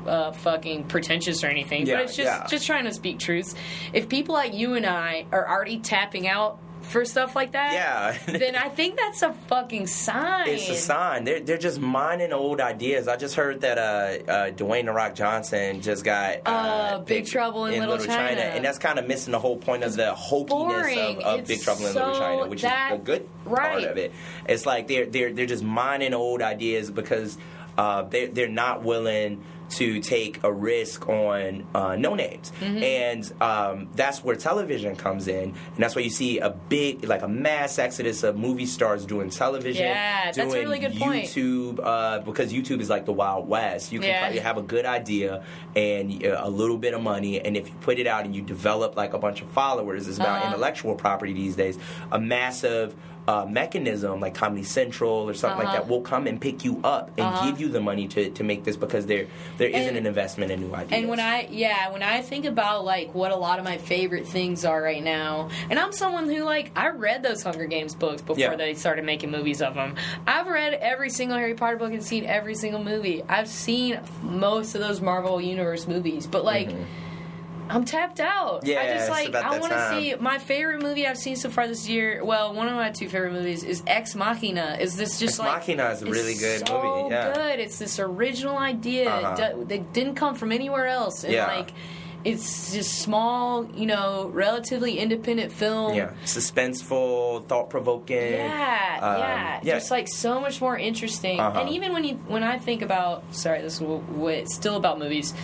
[SPEAKER 1] uh, fucking pretentious or anything,
[SPEAKER 3] Yeah,
[SPEAKER 1] but it's just
[SPEAKER 3] yeah.
[SPEAKER 1] just trying to speak truths. If people like you and I are already tapping out for stuff like that,
[SPEAKER 3] Yeah.
[SPEAKER 1] then I think that's a fucking sign.
[SPEAKER 3] It's a sign. They're they're just mining old ideas. I just heard that uh, uh, Dwayne the Rock Johnson just got uh,
[SPEAKER 1] Uh, Big Trouble in Little China.
[SPEAKER 3] and that's kind of missing the whole point of the hokiness of, of Big Trouble in Little China, which
[SPEAKER 1] that-
[SPEAKER 3] is a good part of it. It's like they're they're they're just mining old ideas because uh, they they're not willing to take a risk on uh, no names,
[SPEAKER 1] Mm-hmm.
[SPEAKER 3] and um, that's where television comes in, and that's why you see a big, like a mass exodus of movie stars doing television.
[SPEAKER 1] Yeah, that's a
[SPEAKER 3] doing
[SPEAKER 1] really good point.
[SPEAKER 3] YouTube, uh, because YouTube is like the Wild West. You can
[SPEAKER 1] Yeah.
[SPEAKER 3] probably have a good idea and uh, a little bit of money, and if you put it out and you develop like a bunch of followers, it's about
[SPEAKER 1] Uh-huh.
[SPEAKER 3] intellectual property these days. A massive uh, mechanism like Comedy Central or something like
[SPEAKER 1] Uh-huh.
[SPEAKER 3] that will come and pick you up and
[SPEAKER 1] Uh-huh.
[SPEAKER 3] give you the money to, to make this because there there isn't an investment in new ideas.
[SPEAKER 1] And when I yeah, when I think about like what a lot of my favorite things are right now, and I'm someone who like I read those Hunger Games books before
[SPEAKER 3] Yeah.
[SPEAKER 1] they started making movies of them. I've read every single Harry Potter book and seen every single movie. I've seen most of those Marvel Universe movies, but like. I'm tapped out. I.
[SPEAKER 3] Yeah,
[SPEAKER 1] just
[SPEAKER 3] it's
[SPEAKER 1] like I want to see my favorite movie I've seen so far this year. Well, one of my two favorite movies is Ex Machina. Is this just
[SPEAKER 3] Ex
[SPEAKER 1] like
[SPEAKER 3] Machina is a really good
[SPEAKER 1] so
[SPEAKER 3] movie, yeah.
[SPEAKER 1] good. It's this original idea
[SPEAKER 3] Uh-huh.
[SPEAKER 1] that that didn't come from anywhere else, and
[SPEAKER 3] Yeah.
[SPEAKER 1] like it's just small, you know, relatively independent film.
[SPEAKER 3] Yeah, suspenseful, thought provoking.
[SPEAKER 1] Yeah,
[SPEAKER 3] Um,
[SPEAKER 1] yeah,
[SPEAKER 3] yeah.
[SPEAKER 1] just like so much more interesting.
[SPEAKER 3] Uh-huh.
[SPEAKER 1] And even when you when I think about, sorry, this is w- w- still about movies,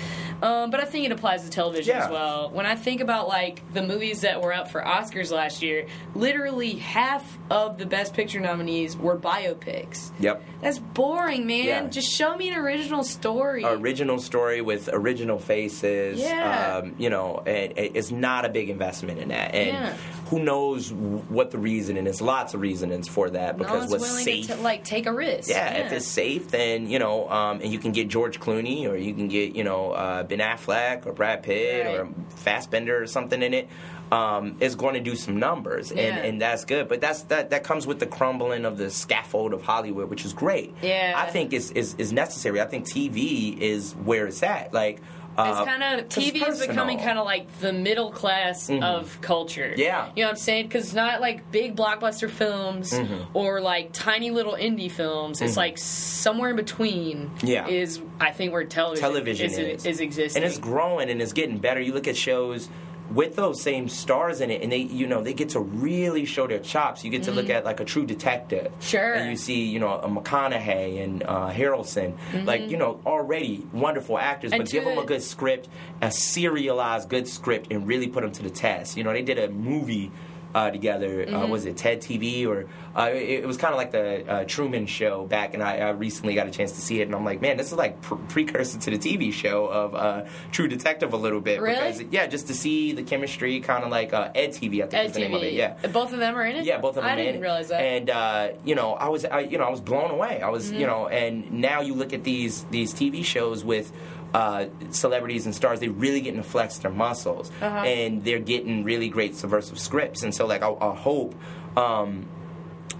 [SPEAKER 1] um, but I think it applies to television
[SPEAKER 3] Yeah.
[SPEAKER 1] as well. When I think about like the movies that were up for Oscars last year, literally half of the Best Picture nominees were biopics.
[SPEAKER 3] Yep.
[SPEAKER 1] That's boring, man.
[SPEAKER 3] Yeah.
[SPEAKER 1] Just show me an original story.
[SPEAKER 3] Original story with original faces.
[SPEAKER 1] Yeah.
[SPEAKER 3] Um, you know, and and it's not a big investment in that. And
[SPEAKER 1] Yeah.
[SPEAKER 3] who knows what the reasoning is? Lots of reasonings for that
[SPEAKER 1] no
[SPEAKER 3] because
[SPEAKER 1] one's
[SPEAKER 3] what's
[SPEAKER 1] willing
[SPEAKER 3] safe.
[SPEAKER 1] to like take a risk.
[SPEAKER 3] Yeah, if it's safe, then you know, um, and you can get George Clooney, or you can get you know uh, Ben Affleck or Brad Pitt
[SPEAKER 1] Right.
[SPEAKER 3] or Fassbender or something in it. Um, it's going to do some numbers, and,
[SPEAKER 1] Yeah.
[SPEAKER 3] and that's good. But that's that that comes with the crumbling of the scaffold of Hollywood, which is great.
[SPEAKER 1] Yeah.
[SPEAKER 3] I think is is, is necessary. I think TV is where it's at. Like. Uh,
[SPEAKER 1] It's kind of TV is becoming kind of like the middle class of culture.
[SPEAKER 3] Mm-hmm. Yeah.
[SPEAKER 1] you know what I'm saying? Because it's not like big blockbuster films
[SPEAKER 3] Mm-hmm.
[SPEAKER 1] or like tiny little indie films. It's like somewhere in between.
[SPEAKER 3] Yeah.
[SPEAKER 1] is I think where television
[SPEAKER 3] television
[SPEAKER 1] is,
[SPEAKER 3] is,
[SPEAKER 1] is existing.
[SPEAKER 3] and it's growing and it's getting better. You look at shows with those same stars in it, and they, you know, they get to really show their chops. You get to look at like a True Detective,
[SPEAKER 1] Mm-hmm. Sure.
[SPEAKER 3] and you see, you know, a McConaughey and uh, Harrelson, like you know, already wonderful actors,
[SPEAKER 1] Mm-hmm. And
[SPEAKER 3] but give them a good script, a serialized good script, and really put them to the test. You know, they did a movie. Uh, together, uh,
[SPEAKER 1] Mm-hmm.
[SPEAKER 3] was it Ed TV or uh, it, it was kind of like the uh, Truman Show back, and I, I recently got a chance to see it, and I'm like, man, this is like pr- precursor to the TV show of uh, True Detective a little bit,
[SPEAKER 1] Really?
[SPEAKER 3] because yeah, just to see the chemistry, kind of like uh, Ed TV, I think
[SPEAKER 1] Ed
[SPEAKER 3] is the name of it, yeah.
[SPEAKER 1] both of them are in it.
[SPEAKER 3] Yeah, both of them.
[SPEAKER 1] I didn't realize that.
[SPEAKER 3] And uh, you know, I was, I, you know, I was blown away. I was,
[SPEAKER 1] Mm-hmm.
[SPEAKER 3] you know, and now you look at these these TV shows with uh, celebrities and stars. They really getting to flex their muscles,
[SPEAKER 1] Uh-huh.
[SPEAKER 3] and they're getting really great subversive scripts. And so, like, I, I hope um,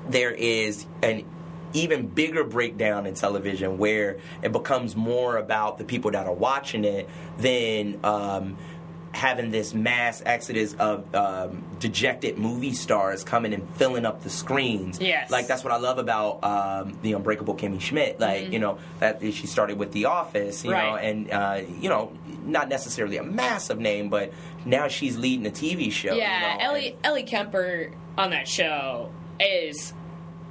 [SPEAKER 3] there is an even bigger breakdown in television where it becomes more about the people that are watching it than um, having this mass exodus of um, dejected movie stars coming and filling up the screens.
[SPEAKER 1] Yes.
[SPEAKER 3] Like that's what I love about um, the Unbreakable Kimmy Schmidt. Like you know that she started with The Office, you know,
[SPEAKER 1] Mm-hmm. Right.
[SPEAKER 3] and uh, you know not necessarily a massive name, but now she's leading a TV show.
[SPEAKER 1] yeah,
[SPEAKER 3] you know,
[SPEAKER 1] Ellie
[SPEAKER 3] and-
[SPEAKER 1] Ellie Kemper on that show is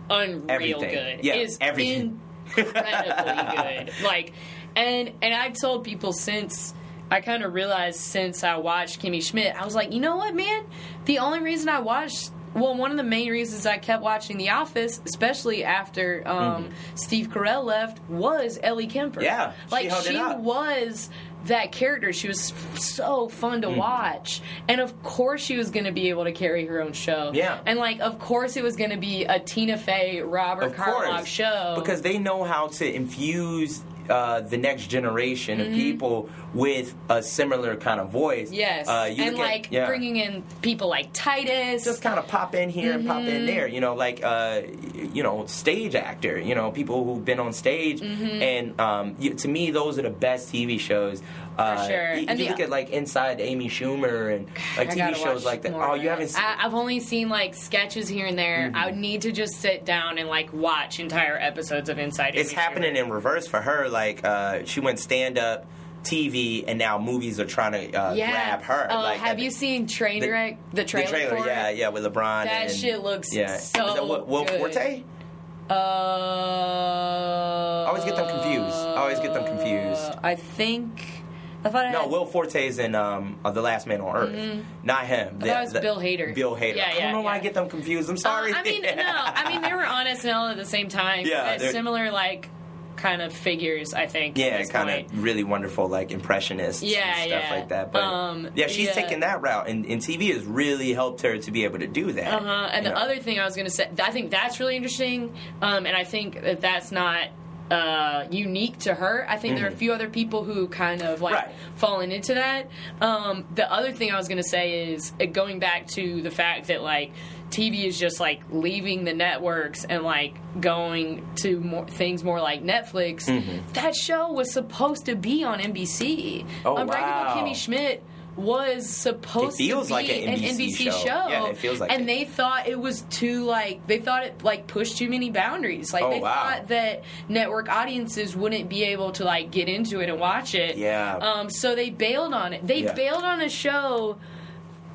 [SPEAKER 1] unreal
[SPEAKER 3] Everything.
[SPEAKER 1] good.
[SPEAKER 3] Yeah,
[SPEAKER 1] is
[SPEAKER 3] everything.
[SPEAKER 1] incredibly good. Like, and and I've told people since. I kind of realized since I watched Kimmy Schmidt, I was like, you know what, man? The only reason I watched, well, one of the main reasons I kept watching The Office, especially after um, Steve Carell left, was Ellie Kemper.
[SPEAKER 3] Mm-hmm. Yeah, she
[SPEAKER 1] like she
[SPEAKER 3] up.
[SPEAKER 1] was that character. She was so fun to
[SPEAKER 3] Mm-hmm.
[SPEAKER 1] watch, and of course she was going to be able to carry her own show.
[SPEAKER 3] Yeah.
[SPEAKER 1] and like of course it was going to be a Tina Fey, Robert
[SPEAKER 3] of
[SPEAKER 1] Carlock show
[SPEAKER 3] because they know how to infuse uh, the next generation
[SPEAKER 1] Mm-hmm.
[SPEAKER 3] of people with a similar kind of voice.
[SPEAKER 1] Yes,
[SPEAKER 3] uh, you
[SPEAKER 1] and
[SPEAKER 3] look at-
[SPEAKER 1] like
[SPEAKER 3] yeah.
[SPEAKER 1] bringing in people like Titus.
[SPEAKER 3] just kind of pop in here and pop
[SPEAKER 1] Mm-hmm.
[SPEAKER 3] in there, you know, like uh, you know, stage actor, you know, people who've been on stage,
[SPEAKER 1] Mm-hmm.
[SPEAKER 3] and um, you, to me, those are the best TV shows. Uh,
[SPEAKER 1] sure.
[SPEAKER 3] You,
[SPEAKER 1] And
[SPEAKER 3] you
[SPEAKER 1] the-
[SPEAKER 3] look at like Inside Amy Schumer and like
[SPEAKER 1] I
[SPEAKER 3] TV
[SPEAKER 1] gotta
[SPEAKER 3] shows
[SPEAKER 1] watch
[SPEAKER 3] like that.
[SPEAKER 1] more
[SPEAKER 3] Oh,
[SPEAKER 1] of
[SPEAKER 3] you
[SPEAKER 1] it.
[SPEAKER 3] haven't seen.
[SPEAKER 1] I, I've only seen like sketches here and there. I would need to just sit down and like watch entire episodes of Inside.
[SPEAKER 3] it's
[SPEAKER 1] Amy
[SPEAKER 3] happening
[SPEAKER 1] Schumer.
[SPEAKER 3] in reverse for her. Like uh, she went stand up. TV and now movies are trying to uh,
[SPEAKER 1] yeah.
[SPEAKER 3] grab her.
[SPEAKER 1] Uh,
[SPEAKER 3] like,
[SPEAKER 1] have you seen Trainwreck? The,
[SPEAKER 3] the
[SPEAKER 1] trailer.
[SPEAKER 3] trailer?
[SPEAKER 1] for
[SPEAKER 3] Yeah,
[SPEAKER 1] it?
[SPEAKER 3] yeah, with LeBron.
[SPEAKER 1] That
[SPEAKER 3] and,
[SPEAKER 1] shit looks
[SPEAKER 3] yeah.
[SPEAKER 1] so
[SPEAKER 3] Is that Will, Will
[SPEAKER 1] good.
[SPEAKER 3] Forte?
[SPEAKER 1] Uh,
[SPEAKER 3] I always get them confused. I always get them confused.
[SPEAKER 1] I think. I thought I
[SPEAKER 3] No, Will Forte is in um, uh, The Last Man on Earth. Not him.
[SPEAKER 1] Mm-hmm. thought it was Bill Hader.
[SPEAKER 3] Bill Hader.
[SPEAKER 1] Yeah, yeah,
[SPEAKER 3] I don't
[SPEAKER 1] yeah,
[SPEAKER 3] know why I get them confused. I'm
[SPEAKER 1] Uh,
[SPEAKER 3] sorry.
[SPEAKER 1] I mean, no. I mean, they were honest and all at the same time.
[SPEAKER 3] Yeah,
[SPEAKER 1] Uh, similar like kind of figures. I think.
[SPEAKER 3] yeah, kind
[SPEAKER 1] point.
[SPEAKER 3] of really wonderful, like impressionists
[SPEAKER 1] Yeah,
[SPEAKER 3] and stuff
[SPEAKER 1] yeah.
[SPEAKER 3] like that. But
[SPEAKER 1] Um,
[SPEAKER 3] yeah, she's
[SPEAKER 1] yeah.
[SPEAKER 3] taken that route, and, and TV has really helped her to be able to do that.
[SPEAKER 1] Uh huh. And the
[SPEAKER 3] know.
[SPEAKER 1] other thing I was going to say, I think that's really interesting, um, and I think that that's not uh, unique to her. I think there are a few other people who kind of like
[SPEAKER 3] Mm-hmm. Right.
[SPEAKER 1] fallen into that. Um, the other thing I was going to say is uh, going back to the fact that like TV is just like leaving the networks and like going to more things more like Netflix. That show was supposed to be on NBC.
[SPEAKER 3] Mm-hmm. Oh,
[SPEAKER 1] Unbreakable
[SPEAKER 3] wow.
[SPEAKER 1] Kimmy Schmidt was supposed to be
[SPEAKER 3] like an NBC show. Yeah, it feels like
[SPEAKER 1] and
[SPEAKER 3] it.
[SPEAKER 1] they thought it was too like they thought it like pushed too many boundaries. Like
[SPEAKER 3] Oh,
[SPEAKER 1] they
[SPEAKER 3] wow.
[SPEAKER 1] thought that network audiences wouldn't be able to like get into it and watch it.
[SPEAKER 3] Yeah.
[SPEAKER 1] Um. So they bailed on it. They
[SPEAKER 3] Yeah.
[SPEAKER 1] bailed on a show.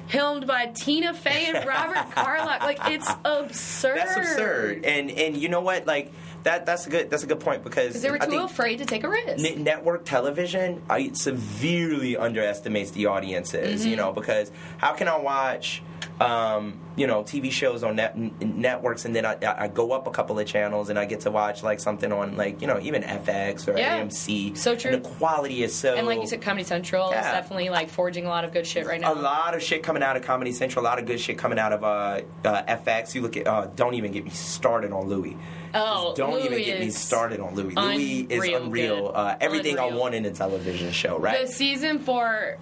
[SPEAKER 1] Helmed by Tina Fey and Robert Carlock, like it's absurd.
[SPEAKER 3] That's absurd. And and you know what? Like that that's a good that's a good point because
[SPEAKER 1] they were too afraid to take a risk.
[SPEAKER 3] N- network television I severely underestimates the audiences. You mm-hmm. know because how can I watch um, you know TV shows on net, n- networks and then I, I go up a couple of channels and I get to watch like something on like you know even FX or
[SPEAKER 1] Yeah.
[SPEAKER 3] AMC.
[SPEAKER 1] So true.
[SPEAKER 3] And the quality is so
[SPEAKER 1] and like you said, Comedy Central is definitely like forging a lot of good shit right now.
[SPEAKER 3] a lot of shit coming out of Comedy Central, a lot of good shit coming out of uh, uh, FX. You look at, uh, don't even get me started on Louie.
[SPEAKER 1] Oh,
[SPEAKER 3] Just don't even get me started on Louie. Louie is
[SPEAKER 1] unreal
[SPEAKER 3] unreal. Uh, everything I want in a television show, right?
[SPEAKER 1] The season four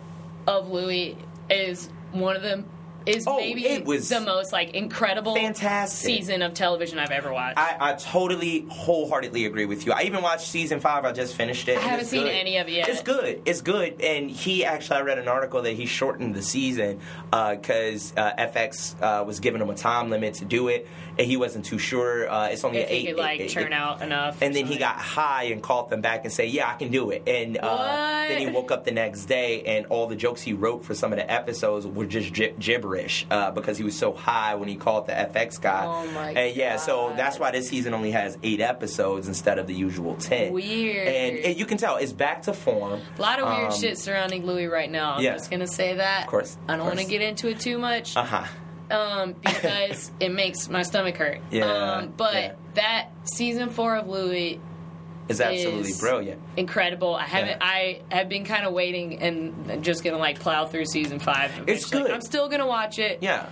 [SPEAKER 1] of Louie is one of them. Is
[SPEAKER 3] Oh,
[SPEAKER 1] maybe
[SPEAKER 3] it was
[SPEAKER 1] the most like incredible
[SPEAKER 3] fantastic.
[SPEAKER 1] season of television I've ever watched.
[SPEAKER 3] I, I totally, wholeheartedly agree with you. I even watched season five. I just finished it.
[SPEAKER 1] I haven't seen
[SPEAKER 3] good.
[SPEAKER 1] any of it yet.
[SPEAKER 3] It's good. It's good. And he actually, I read an article that he shortened the season because uh, FX uh, was giving him a time limit to do it, and he wasn't too sure. Uh, it's only
[SPEAKER 1] if
[SPEAKER 3] an
[SPEAKER 1] he
[SPEAKER 3] eight.
[SPEAKER 1] could like
[SPEAKER 3] it- it-
[SPEAKER 1] churn out enough,
[SPEAKER 3] And then he got high and called them back and say, "Yeah, I can do it." And uh, then he woke up the next day, and all the jokes he wrote for some of the episodes were just gi- gibberish uh, because he was so high when he called the FX guy.
[SPEAKER 1] Oh, my
[SPEAKER 3] And yeah, so that's why this season only has eight episodes instead of the usual ten.
[SPEAKER 1] Weird.
[SPEAKER 3] And, and you can tell it's back to form.
[SPEAKER 1] a lot of weird
[SPEAKER 3] Um,
[SPEAKER 1] shit surrounding Louis right now. I'm
[SPEAKER 3] yeah.
[SPEAKER 1] just gonna say that.
[SPEAKER 3] Of course,
[SPEAKER 1] I don't want to get into it too much.
[SPEAKER 3] Uh huh.
[SPEAKER 1] Um, because it makes my stomach hurt.
[SPEAKER 3] Yeah,
[SPEAKER 1] Um, but
[SPEAKER 3] yeah.
[SPEAKER 1] that season four of Louie
[SPEAKER 3] is absolutely
[SPEAKER 1] is
[SPEAKER 3] brilliant.
[SPEAKER 1] incredible. I haven't.
[SPEAKER 3] Yeah.
[SPEAKER 1] I have been kind of waiting and just gonna like plow through season five.
[SPEAKER 3] It's good.
[SPEAKER 1] I'm still gonna watch it.
[SPEAKER 3] Yeah.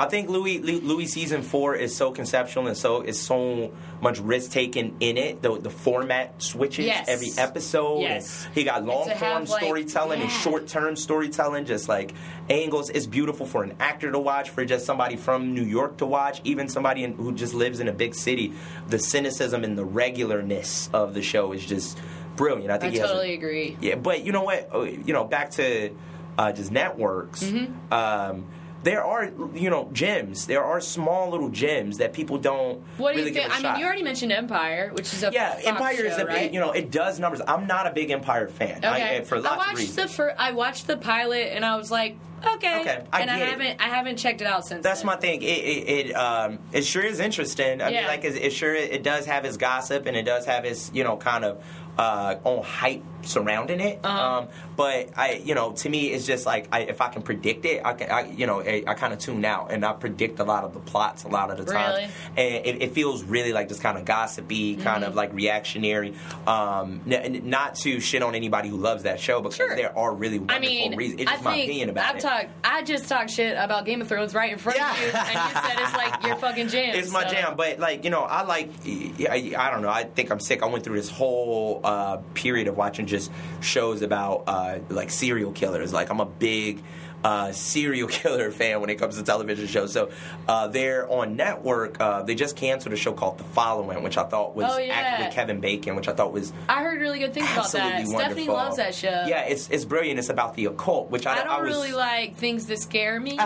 [SPEAKER 3] I think Louie Louie season four is so conceptual and so is so much risk taken in it. The the format switches
[SPEAKER 1] Yes.
[SPEAKER 3] every episode.
[SPEAKER 1] Yes.
[SPEAKER 3] He got long form
[SPEAKER 1] like-
[SPEAKER 3] storytelling and short term storytelling, just like angles. It's beautiful for an actor to watch, for just somebody from New York to watch, even somebody in, who just lives in a big city. The cynicism and the regularness of the show is just brilliant. I
[SPEAKER 1] I
[SPEAKER 3] think he has a-
[SPEAKER 1] totally agree.
[SPEAKER 3] yeah, but you know what? Oh, You know, back to uh, just networks.
[SPEAKER 1] Mm-hmm.
[SPEAKER 3] Um, there are, you know, gems. There are small little gems that people don't
[SPEAKER 1] What do
[SPEAKER 3] really
[SPEAKER 1] you think? I
[SPEAKER 3] shot.
[SPEAKER 1] mean, you already mentioned Empire, which is a
[SPEAKER 3] yeah,
[SPEAKER 1] Fox
[SPEAKER 3] Empire
[SPEAKER 1] show,
[SPEAKER 3] is a
[SPEAKER 1] right?
[SPEAKER 3] big, you know, it does numbers. I'm not a big Empire fan. I-
[SPEAKER 1] Okay.
[SPEAKER 3] for lots
[SPEAKER 1] I watched
[SPEAKER 3] of reasons.
[SPEAKER 1] the fir- I watched the pilot and I was like, okay.
[SPEAKER 3] Okay, I
[SPEAKER 1] and I
[SPEAKER 3] get it.
[SPEAKER 1] haven't I haven't checked it out since.
[SPEAKER 3] That's
[SPEAKER 1] then.
[SPEAKER 3] my thing. It it, it um it sure is interesting. I
[SPEAKER 1] Yeah.
[SPEAKER 3] mean, like it, it sure it does have its gossip and it does have its you know kind of uh own hype surrounding it.
[SPEAKER 1] Uh-huh.
[SPEAKER 3] Um, but I you know to me it's just like I, if I can predict it, I can I, you know I, I kind of tune out and I predict a lot of the plots a lot of the times,
[SPEAKER 1] Really?
[SPEAKER 3] and it, it feels really like just kind of gossipy, kind
[SPEAKER 1] Mm-hmm.
[SPEAKER 3] of like reactionary. Um, n- not to shit on anybody who loves that show because
[SPEAKER 1] Sure.
[SPEAKER 3] there are really wonderful
[SPEAKER 1] I mean,
[SPEAKER 3] reasons. It's
[SPEAKER 1] I
[SPEAKER 3] my opinion about
[SPEAKER 1] I've
[SPEAKER 3] it.
[SPEAKER 1] talked. I just talked shit about Game of Thrones right in front
[SPEAKER 3] Yeah.
[SPEAKER 1] of you, and you said it's like your fucking jam.
[SPEAKER 3] It's my
[SPEAKER 1] so-
[SPEAKER 3] jam, but like you know, I like. I, I don't know. I think I'm sick. I went through this whole uh, period of watching just shows about uh, like serial killers. Like I'm a big uh, serial killer fan when it comes to television shows. So uh, they're on network. Uh, they just canceled a show called The Following, which I thought was
[SPEAKER 1] Oh, yeah.
[SPEAKER 3] with Kevin Bacon, which I thought was
[SPEAKER 1] I heard really good things about that.
[SPEAKER 3] wonderful.
[SPEAKER 1] Stephanie loves that show.
[SPEAKER 3] Yeah, it's it's brilliant. It's about the occult, which I,
[SPEAKER 1] I don't
[SPEAKER 3] was,
[SPEAKER 1] really like things that scare me,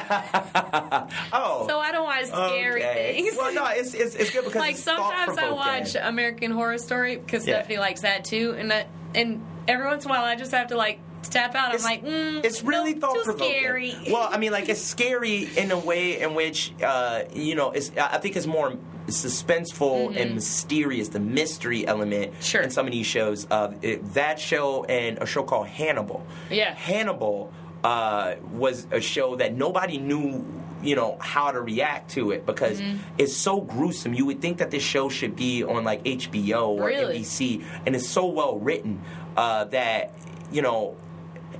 [SPEAKER 3] Oh,
[SPEAKER 1] so I don't watch scary
[SPEAKER 3] okay.
[SPEAKER 1] things.
[SPEAKER 3] Well, no, it's it's, it's good because
[SPEAKER 1] like sometimes I watch American Horror Story because
[SPEAKER 3] Yeah.
[SPEAKER 1] Stephanie likes that too, and that, and every once in a while I just have to like step out. I'm
[SPEAKER 3] It's-
[SPEAKER 1] like, mm,
[SPEAKER 3] it's really
[SPEAKER 1] no,
[SPEAKER 3] thought provoking.
[SPEAKER 1] scary.
[SPEAKER 3] Well, I mean, like it's scary in a way in which uh, you know, it's. I think it's more suspenseful and mysterious. The mystery element
[SPEAKER 1] Mm-hmm. Sure.
[SPEAKER 3] in some of these shows. Uh, it, that show and a show called Hannibal.
[SPEAKER 1] Yeah.
[SPEAKER 3] Hannibal uh, was a show that nobody knew. You know how to react to it because
[SPEAKER 1] Mm-hmm.
[SPEAKER 3] it's so gruesome. You would think that this show should be on like HBO or
[SPEAKER 1] Really?
[SPEAKER 3] NBC, and it's so well written uh, that you know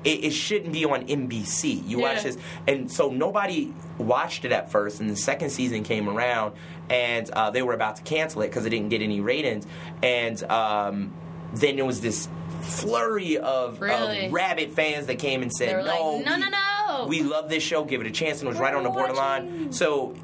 [SPEAKER 3] it, it shouldn't be on NBC. You
[SPEAKER 1] Yeah.
[SPEAKER 3] watch this, and so nobody watched it at first. And the second season came around, and uh, they were about to cancel it because it didn't get any ratings. And um, then there was this flurry of,
[SPEAKER 1] Really?
[SPEAKER 3] of rabid fans that came and said, "No,
[SPEAKER 1] like, no, no, no.
[SPEAKER 3] we love this show. Give it a chance." And it was right on the borderline.
[SPEAKER 1] watching.
[SPEAKER 3] So.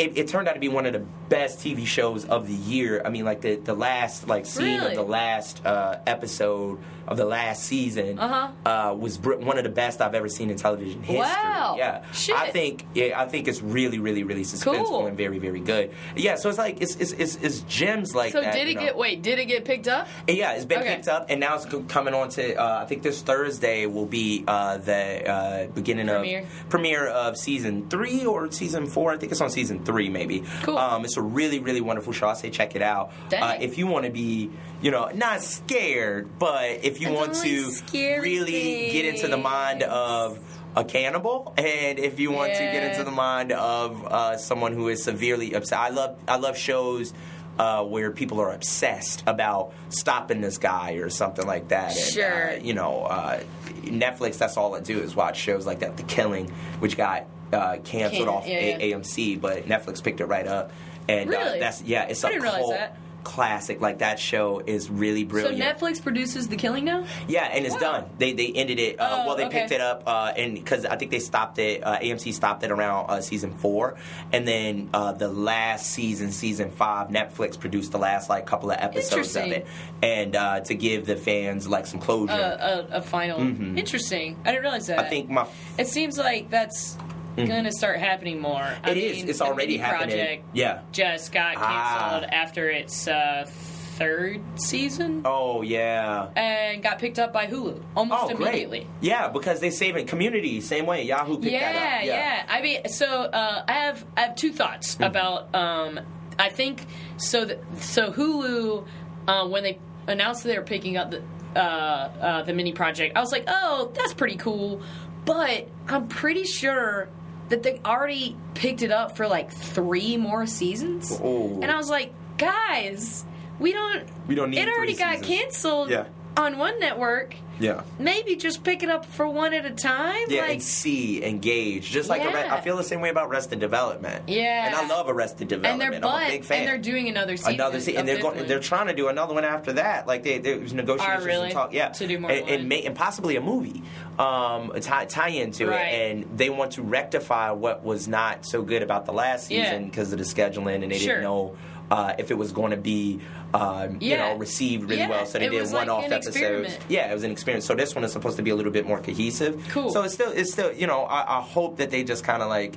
[SPEAKER 3] It, it turned out to be one of the best TV shows of the year. I mean, like the, the last like scene
[SPEAKER 1] Really?
[SPEAKER 3] of the last uh, episode of the last season
[SPEAKER 1] Uh-huh.
[SPEAKER 3] uh, was br- one of the best I've ever seen in television history.
[SPEAKER 1] Wow.
[SPEAKER 3] Yeah,
[SPEAKER 1] Shit.
[SPEAKER 3] I think yeah, I think it's really, really, really suspenseful
[SPEAKER 1] Cool.
[SPEAKER 3] and very, very good. Yeah, so it's like it's it's, it's, it's gems like
[SPEAKER 1] So
[SPEAKER 3] that.
[SPEAKER 1] did it
[SPEAKER 3] know.
[SPEAKER 1] get wait? Did it get picked up?
[SPEAKER 3] And yeah, it's been
[SPEAKER 1] Okay.
[SPEAKER 3] picked up, and now it's coming on to. Uh, I think this Thursday will be uh, the uh, beginning
[SPEAKER 1] Premiere.
[SPEAKER 3] of premiere of season three or season four. I think it's on season three, maybe.
[SPEAKER 1] Cool.
[SPEAKER 3] Um, it's a really, really wonderful show. I say check it out. Uh, if you want to be, you know, not scared, but if you
[SPEAKER 1] I
[SPEAKER 3] want to really get into the mind of a cannibal, and if you want to get into the mind of uh, someone who is severely upset, I love I love shows. Uh, where people are obsessed about stopping this guy or something like that. And,
[SPEAKER 1] Sure.
[SPEAKER 3] Uh, you know, uh, Netflix. That's all I do is watch shows like that. The Killing, which got uh, canceled
[SPEAKER 1] Can-
[SPEAKER 3] off
[SPEAKER 1] yeah,
[SPEAKER 3] A-
[SPEAKER 1] yeah.
[SPEAKER 3] AMC, but Netflix picked it right up. And uh,
[SPEAKER 1] Really?
[SPEAKER 3] that's yeah, it's
[SPEAKER 1] I
[SPEAKER 3] a
[SPEAKER 1] didn't realize that.
[SPEAKER 3] Classic. Like that show is really brilliant.
[SPEAKER 1] So Netflix produces The Killing now.
[SPEAKER 3] Yeah, and it's
[SPEAKER 1] Wow.
[SPEAKER 3] done. They they ended it. Uh,
[SPEAKER 1] Oh,
[SPEAKER 3] well, they
[SPEAKER 1] okay.
[SPEAKER 3] picked it up, uh, and because I think they stopped it. Uh, AMC stopped it around uh, season four, and then uh, the last season, season five, Netflix produced the last like couple of episodes of it, and uh, to give the fans like some closure.
[SPEAKER 1] A, a final. Interesting. I didn't realize that.
[SPEAKER 3] Mm-hmm. I think my
[SPEAKER 1] it seems like that's gonna start happening more. I
[SPEAKER 3] It is.
[SPEAKER 1] mean,
[SPEAKER 3] It's
[SPEAKER 1] the
[SPEAKER 3] already
[SPEAKER 1] Mini
[SPEAKER 3] happening.
[SPEAKER 1] Project
[SPEAKER 3] Yeah.
[SPEAKER 1] just got
[SPEAKER 3] Ah.
[SPEAKER 1] canceled after its uh, third season
[SPEAKER 3] oh yeah.
[SPEAKER 1] and got picked up by Hulu almost
[SPEAKER 3] Oh,
[SPEAKER 1] immediately.
[SPEAKER 3] great. Yeah, because they save it. Community, same way. Yahoo picked
[SPEAKER 1] yeah,
[SPEAKER 3] that up.
[SPEAKER 1] yeah, yeah. I mean, so uh, I have I have two thoughts
[SPEAKER 3] Hmm.
[SPEAKER 1] about. Um, I think so. So Hulu, uh, when they announced they were picking up the uh, uh, the Mindy Project, I was like, oh, that's pretty cool. But I'm pretty sure that they already picked it up for like three more seasons,
[SPEAKER 3] Ooh.
[SPEAKER 1] and I was like, guys, we don't.
[SPEAKER 3] We don't need
[SPEAKER 1] It already got
[SPEAKER 3] seasons.
[SPEAKER 1] canceled.
[SPEAKER 3] Yeah.
[SPEAKER 1] On one network,
[SPEAKER 3] Yeah.
[SPEAKER 1] maybe just pick it up for one at a time.
[SPEAKER 3] Yeah,
[SPEAKER 1] like,
[SPEAKER 3] and see, engage. Just like
[SPEAKER 1] Yeah.
[SPEAKER 3] I feel the same way about Arrested Development.
[SPEAKER 1] Yeah.
[SPEAKER 3] and I love Arrested Development.
[SPEAKER 1] and they're
[SPEAKER 3] I'm
[SPEAKER 1] but
[SPEAKER 3] a big fan.
[SPEAKER 1] and they're doing another season.
[SPEAKER 3] another season, and they're going.
[SPEAKER 1] one.
[SPEAKER 3] They're trying to do another one after that. Like they, there was negotiations
[SPEAKER 1] Oh, really?
[SPEAKER 3] and talk. Yeah,
[SPEAKER 1] To do more
[SPEAKER 3] and, and,
[SPEAKER 1] one?
[SPEAKER 3] ma- and possibly a movie, um, tie, tie into
[SPEAKER 1] Right.
[SPEAKER 3] it, and they want to rectify what was not so good about the last season because of the scheduling, and they
[SPEAKER 1] Sure.
[SPEAKER 3] didn't know. Uh, if it was going to be, um, you know, received really
[SPEAKER 1] Yeah,
[SPEAKER 3] well, so they
[SPEAKER 1] it
[SPEAKER 3] did
[SPEAKER 1] like
[SPEAKER 3] one-off episodes.
[SPEAKER 1] experiment.
[SPEAKER 3] Yeah, it was an experience. So this one is supposed to be a little bit more cohesive.
[SPEAKER 1] Cool.
[SPEAKER 3] So it's still, it's still, you know, I, I hope that they just kind of like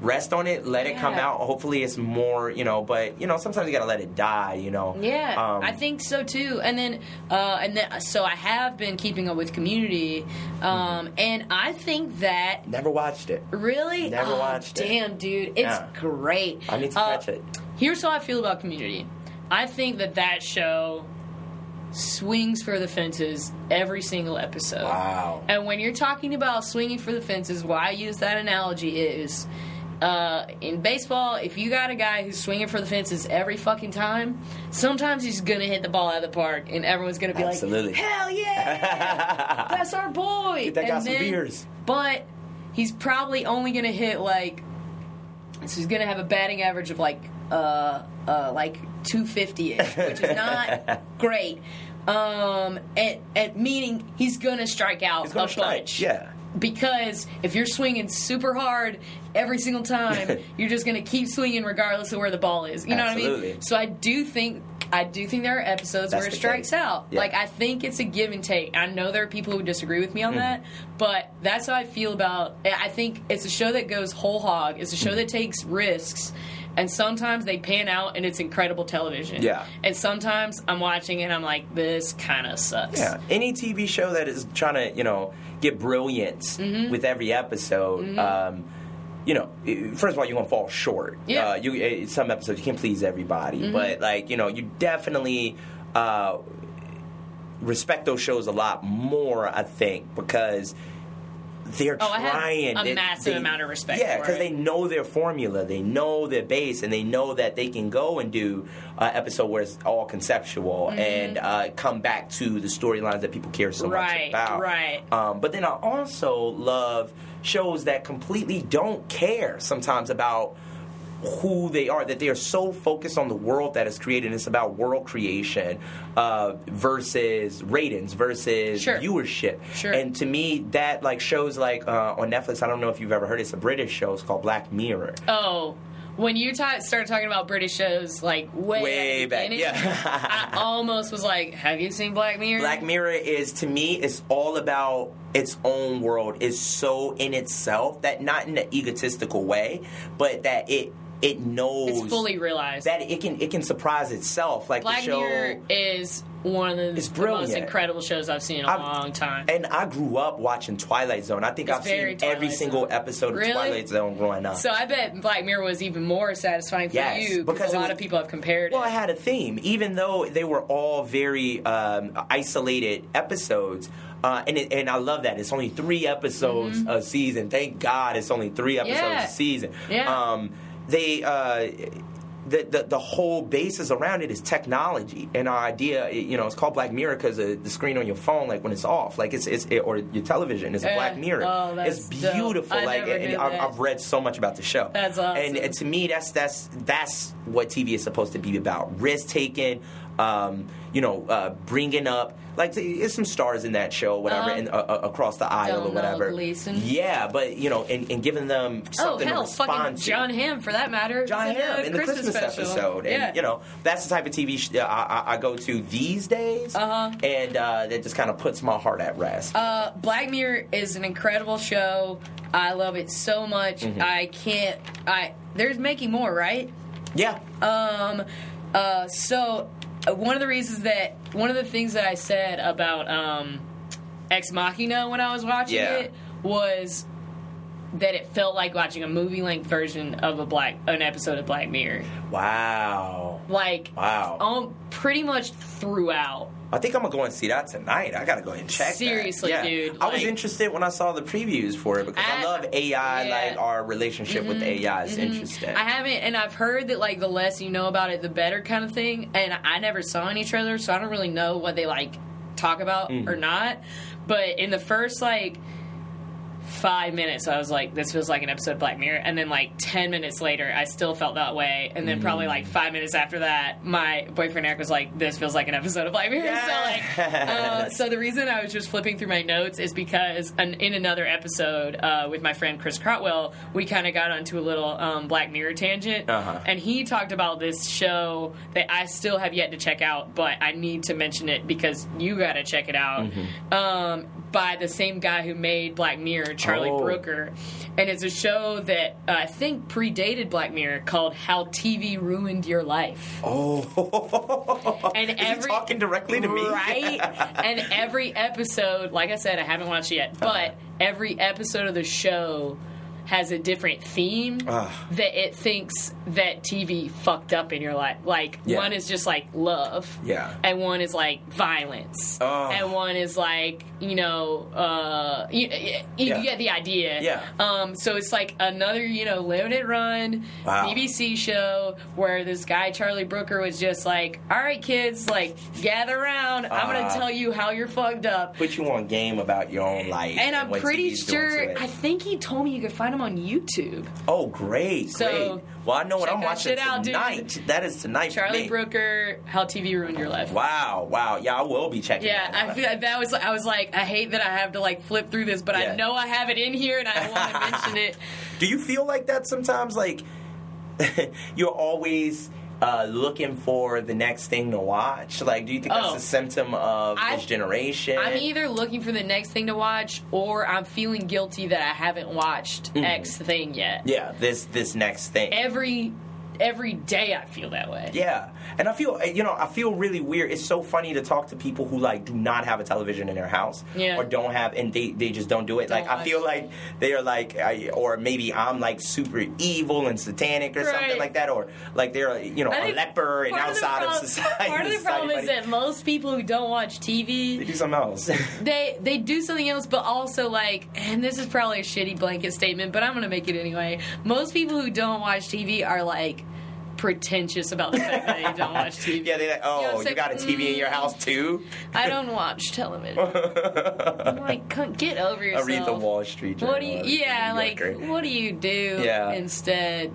[SPEAKER 3] rest on it, let it come out. Hopefully, it's more, you know. But you know, sometimes you gotta let it die, you know.
[SPEAKER 1] Yeah,
[SPEAKER 3] Um,
[SPEAKER 1] I think so too. And then, uh, and then, so I have been keeping up with Community, um, and I think that
[SPEAKER 3] Never watched it.
[SPEAKER 1] really,
[SPEAKER 3] Never
[SPEAKER 1] oh,
[SPEAKER 3] watched it.
[SPEAKER 1] Damn, dude, it's
[SPEAKER 3] Yeah.
[SPEAKER 1] great.
[SPEAKER 3] I need to
[SPEAKER 1] Uh,
[SPEAKER 3] catch it.
[SPEAKER 1] Here's how I feel about Community. I think that that show swings for the fences every single episode.
[SPEAKER 3] Wow.
[SPEAKER 1] And when you're talking about swinging for the fences, why I use that analogy is uh, in baseball, if you got a guy who's swinging for the fences every fucking time, sometimes he's gonna hit the ball out of the park, and everyone's gonna be
[SPEAKER 3] Absolutely.
[SPEAKER 1] like, "Hell yeah, that's our boy!"
[SPEAKER 3] Get that guy some beers.
[SPEAKER 1] But he's probably only gonna hit like so he's gonna have a batting average of like uh uh like 250 ish, which is not great. Um, and, and meaning he's gonna strike out
[SPEAKER 3] gonna
[SPEAKER 1] a
[SPEAKER 3] strike.
[SPEAKER 1] bunch.
[SPEAKER 3] Yeah.
[SPEAKER 1] Because if you're swinging super hard every single time, you're just gonna keep swinging regardless of where the ball is. You know what I mean? So I do think. I do think there are episodes
[SPEAKER 3] That's
[SPEAKER 1] where it strikes
[SPEAKER 3] case.
[SPEAKER 1] out.
[SPEAKER 3] Yeah.
[SPEAKER 1] Like I think it's a give and take. I know there are people who disagree with
[SPEAKER 3] Mm.
[SPEAKER 1] me on that, but that's how I feel about. I think it's a show that goes whole hog. It's a
[SPEAKER 3] Mm.
[SPEAKER 1] show that takes risks, and sometimes they pan out and it's incredible television.
[SPEAKER 3] Yeah.
[SPEAKER 1] And sometimes I'm watching it and I'm like, this kind of sucks.
[SPEAKER 3] Yeah, any TV show that is trying to, you know, get brilliance
[SPEAKER 1] Mm-hmm.
[SPEAKER 3] with every episode, um, you know, first of all, you're gonna fall short.
[SPEAKER 1] Yeah.
[SPEAKER 3] Uh, you eh, some episodes you can't please everybody,
[SPEAKER 1] Mm-hmm.
[SPEAKER 3] but like you know, you definitely uh, respect those shows a lot more. I think because. They're
[SPEAKER 1] Oh,
[SPEAKER 3] trying
[SPEAKER 1] a
[SPEAKER 3] They-
[SPEAKER 1] massive
[SPEAKER 3] they-
[SPEAKER 1] amount of respect
[SPEAKER 3] Yeah, because they know their formula, they know their base, and they know that they can go and do an episode where it's all conceptual and uh, come back to the storylines that people care so
[SPEAKER 1] Mm-hmm. Right,
[SPEAKER 3] much about.
[SPEAKER 1] right.
[SPEAKER 3] Um, but then I also love shows that completely don't care sometimes about who they are that they are so focused on the world that is created it's about world creation uh, versus ratings versus
[SPEAKER 1] Sure.
[SPEAKER 3] viewership
[SPEAKER 1] Sure.
[SPEAKER 3] and to me that like shows like uh, on netflix i don't know if you've ever heard it's a british show it's called black mirror
[SPEAKER 1] Oh, when you ta- started talking about British shows, like way,
[SPEAKER 3] Way back, yeah.
[SPEAKER 1] I almost was like, "Have you seen Black Mirror?"
[SPEAKER 3] Black Mirror is to me it's all about its own world. It's so in itself that not in an egotistical way, but that it it knows
[SPEAKER 1] It's fully realized.
[SPEAKER 3] that it can it can surprise itself. Like
[SPEAKER 1] Black
[SPEAKER 3] the show
[SPEAKER 1] Mirror is one of the, the most incredible shows I've seen in a
[SPEAKER 3] I've-
[SPEAKER 1] long time.
[SPEAKER 3] And I grew up watching Twilight Zone. I think
[SPEAKER 1] It's
[SPEAKER 3] I've seen every
[SPEAKER 1] Twilight
[SPEAKER 3] single
[SPEAKER 1] Zone.
[SPEAKER 3] episode of
[SPEAKER 1] Really?
[SPEAKER 3] Twilight Zone growing up.
[SPEAKER 1] So I bet Black Mirror was even more satisfying for
[SPEAKER 3] Yes,
[SPEAKER 1] you
[SPEAKER 3] because
[SPEAKER 1] a lot
[SPEAKER 3] was-
[SPEAKER 1] of people have compared it.
[SPEAKER 3] Well,
[SPEAKER 1] it.
[SPEAKER 3] I had a theme, even though they were all very um, isolated episodes. Uh, and it, and I love that it's only three episodes a season. Thank God it's only three episodes
[SPEAKER 1] Mm-hmm. Yeah.
[SPEAKER 3] a season.
[SPEAKER 1] Yeah.
[SPEAKER 3] Um, they uh, the, the the whole basis around it is technology, and our idea, you know, it's called Black Mirror because the screen on your phone, like when it's off, like it's it's it, or your television, is a. Black Mirror.
[SPEAKER 1] Oh,
[SPEAKER 3] it's beautiful.
[SPEAKER 1] I
[SPEAKER 3] like, and
[SPEAKER 1] that.
[SPEAKER 3] I've read so much about the show.
[SPEAKER 1] That's awesome.
[SPEAKER 3] And, and to me, that's that's that's what TV is supposed to be about: risk taking, um, you know, uh, bringing up. Like there's some stars in that show, whatever,
[SPEAKER 1] Uh-huh.
[SPEAKER 3] and uh, uh, across the aisle or whatever.
[SPEAKER 1] Gleeson.
[SPEAKER 3] Yeah, but you know, and, and giving them
[SPEAKER 1] oh
[SPEAKER 3] something
[SPEAKER 1] hell,
[SPEAKER 3] to respond
[SPEAKER 1] fucking
[SPEAKER 3] to.
[SPEAKER 1] Jon Hamm for that matter.
[SPEAKER 3] Jon
[SPEAKER 1] was
[SPEAKER 3] Hamm in the Christmas,
[SPEAKER 1] special.
[SPEAKER 3] episode, and
[SPEAKER 1] yeah.
[SPEAKER 3] you know that's the type of TV sh- I, I, I go to these days,
[SPEAKER 1] Uh-huh.
[SPEAKER 3] and uh, that just kind of puts my heart at rest.
[SPEAKER 1] Uh, Black Mirror is an incredible show. I love it so much.
[SPEAKER 3] Mm-hmm.
[SPEAKER 1] I can't. I there's making more, right?
[SPEAKER 3] yeah,
[SPEAKER 1] Um, uh, so uh, one of the reasons that one of the things that I said about um, Ex Machina when I was watching
[SPEAKER 3] Yeah.
[SPEAKER 1] it was that it felt like watching a movie length version of a black an episode of Black Mirror.
[SPEAKER 3] wow,
[SPEAKER 1] Like,
[SPEAKER 3] wow.
[SPEAKER 1] um, pretty much throughout.
[SPEAKER 3] I think I'm gonna go and see that tonight. I gotta go and check. that.
[SPEAKER 1] Seriously,
[SPEAKER 3] Yeah.
[SPEAKER 1] dude,
[SPEAKER 3] I was interested when I saw the previews for it because I,
[SPEAKER 1] I-
[SPEAKER 3] love AI.
[SPEAKER 1] yeah.
[SPEAKER 3] Like our relationship with AI is interesting.
[SPEAKER 1] I haven't, and I've heard that like the less you know about it, the better kind of thing. And I never saw any trailers, so I don't really know what they like talk about
[SPEAKER 3] Mm.
[SPEAKER 1] or not. But in the first like five minutes, I was like, "This feels like an episode of Black Mirror." And then like ten minutes later, I still felt that way. And then probably
[SPEAKER 3] Mm.
[SPEAKER 1] like five minutes after that, my boyfriend Eric was like, "This feels like an episode of Black Mirror." So like, uh, so the reason I was just flipping through my notes is because an, in another episode uh, with my friend Chris Crotwell, we kind of got onto a little um, Black Mirror tangent,
[SPEAKER 3] Uh-huh.
[SPEAKER 1] and he talked about this show that I still have yet to check out, but I need to mention it because you got to check it out.
[SPEAKER 3] Mm-hmm.
[SPEAKER 1] Um, by the same guy who made Black Mirror, Charlie
[SPEAKER 3] Oh.
[SPEAKER 1] Brooker, and it's a show that uh, I think predated Black Mirror called "How TV Ruined Your Life."
[SPEAKER 3] oh,
[SPEAKER 1] And
[SPEAKER 3] is
[SPEAKER 1] every
[SPEAKER 3] talking directly to me?
[SPEAKER 1] right? and every episode, like I said, I haven't watched it yet, but every episode of the show has a different theme
[SPEAKER 3] Ugh.
[SPEAKER 1] that it thinks that TV fucked up in your life. Like
[SPEAKER 3] Yeah.
[SPEAKER 1] one is just like love,
[SPEAKER 3] Yeah.
[SPEAKER 1] and one is like violence,
[SPEAKER 3] Ugh.
[SPEAKER 1] and one is like you know, uh, you, you, you get the idea.
[SPEAKER 3] Yeah.
[SPEAKER 1] Um, so it's like another you know limited run
[SPEAKER 3] Wow.
[SPEAKER 1] BBC show where this guy Charlie Brooker was just like, "All right, kids, like gather around. I'm
[SPEAKER 3] Uh,
[SPEAKER 1] gonna tell you how you're fucked up."
[SPEAKER 3] Put you on game about your own life,
[SPEAKER 1] And I'm pretty
[SPEAKER 3] TV's
[SPEAKER 1] sure. I think he told me you could find him on YouTube.
[SPEAKER 3] Oh, great,
[SPEAKER 1] So,
[SPEAKER 3] great. Well, I know what I'm watching
[SPEAKER 1] shit out, dude.
[SPEAKER 3] tonight. That is tonight
[SPEAKER 1] Charlie. Brooker, How TV Ruined Your Life.
[SPEAKER 3] Wow, wow. Yeah, I will be checking.
[SPEAKER 1] Yeah,
[SPEAKER 3] that
[SPEAKER 1] I feel that was. I was like, I hate that I have to like flip through this, but
[SPEAKER 3] Yeah.
[SPEAKER 1] I know I have it in here, and I want to mention it.
[SPEAKER 3] Do you feel like that sometimes? Like you're always uh, looking for the next thing to watch. Like, do you think
[SPEAKER 1] Oh.
[SPEAKER 3] that's a symptom of
[SPEAKER 1] I-
[SPEAKER 3] this generation?
[SPEAKER 1] I'm either looking for the next thing to watch, or I'm feeling guilty that I haven't watched X thing yet.
[SPEAKER 3] yeah, this this next thing.
[SPEAKER 1] Every every day, I feel that way.
[SPEAKER 3] Yeah, and I feel you know I feel really weird. It's so funny to talk to people who like do not have a television in their house,
[SPEAKER 1] Yeah.
[SPEAKER 3] or don't have, and they, they just don't do it. like
[SPEAKER 1] Don't
[SPEAKER 3] I feel
[SPEAKER 1] watch.
[SPEAKER 3] like they are like, I, or maybe I'm like super evil and satanic or something like that, or like they're you know a leper and
[SPEAKER 1] part of
[SPEAKER 3] outside of, society.
[SPEAKER 1] Part of the problem is that most people who don't watch TV they
[SPEAKER 3] do something else.
[SPEAKER 1] they they do something else, but also like, and this is probably a shitty blanket statement, but I'm gonna make it anyway. Most people who don't watch TV are like pretentious about the fact that they don't watch TV.
[SPEAKER 3] yeah, they're like, oh,
[SPEAKER 1] You know
[SPEAKER 3] you
[SPEAKER 1] saying?
[SPEAKER 3] got a TV in your mm, house too?
[SPEAKER 1] I don't watch television. I'm like, get over yourself.
[SPEAKER 3] I read the Wall Street Journal.
[SPEAKER 1] What do you? Yeah, like what do you do
[SPEAKER 3] Yeah.
[SPEAKER 1] instead?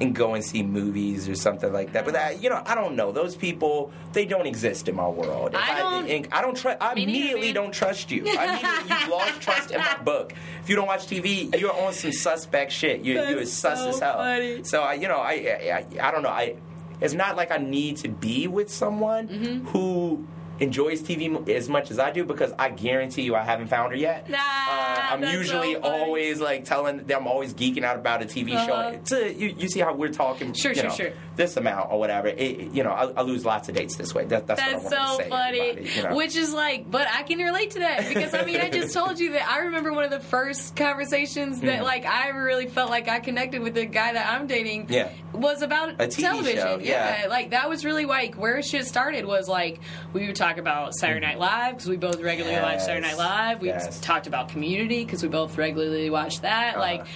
[SPEAKER 3] And go and see movies or something like that. But that, you know, I don't know. Those people, they don't exist in my world. If
[SPEAKER 1] I don't-
[SPEAKER 3] and I don't trust. I immediately don't trust you. I immediately, you've lost trust in my book. If you don't watch TV, you're on some suspect shit. You, you're
[SPEAKER 1] That's
[SPEAKER 3] sus
[SPEAKER 1] so
[SPEAKER 3] as hell.
[SPEAKER 1] funny.
[SPEAKER 3] So I, you know, I, I, I don't know. I, it's not like I need to be with someone
[SPEAKER 1] Mm-hmm.
[SPEAKER 3] who enjoys TV as much as I do because I guarantee you I haven't found her yet.
[SPEAKER 1] Nah,
[SPEAKER 3] Uh, I'm usually
[SPEAKER 1] so
[SPEAKER 3] always like telling them I'm always geeking out about a TV
[SPEAKER 1] Uh-huh.
[SPEAKER 3] show. You, you see how we're talking,
[SPEAKER 1] Sure,
[SPEAKER 3] you
[SPEAKER 1] sure,
[SPEAKER 3] know,
[SPEAKER 1] sure.
[SPEAKER 3] This amount or whatever. It, you know, I, I lose lots of dates this way. That, that's
[SPEAKER 1] That's so funny.
[SPEAKER 3] everybody, you know.
[SPEAKER 1] Which is like, but I can relate to that because I mean, I just told you that I remember one of the first conversations that
[SPEAKER 3] Mhm.
[SPEAKER 1] like I really felt like I connected with the guy that I'm dating.
[SPEAKER 3] Yeah.
[SPEAKER 1] Was about
[SPEAKER 3] A TV
[SPEAKER 1] television.
[SPEAKER 3] show, yeah.
[SPEAKER 1] Like that was really like where shit started was like we would talk about Saturday Night Live because we both regularly watch Saturday Night Live. We
[SPEAKER 3] Yes.
[SPEAKER 1] talked about Community because we both regularly watch that.
[SPEAKER 3] Uh-huh.
[SPEAKER 1] Like,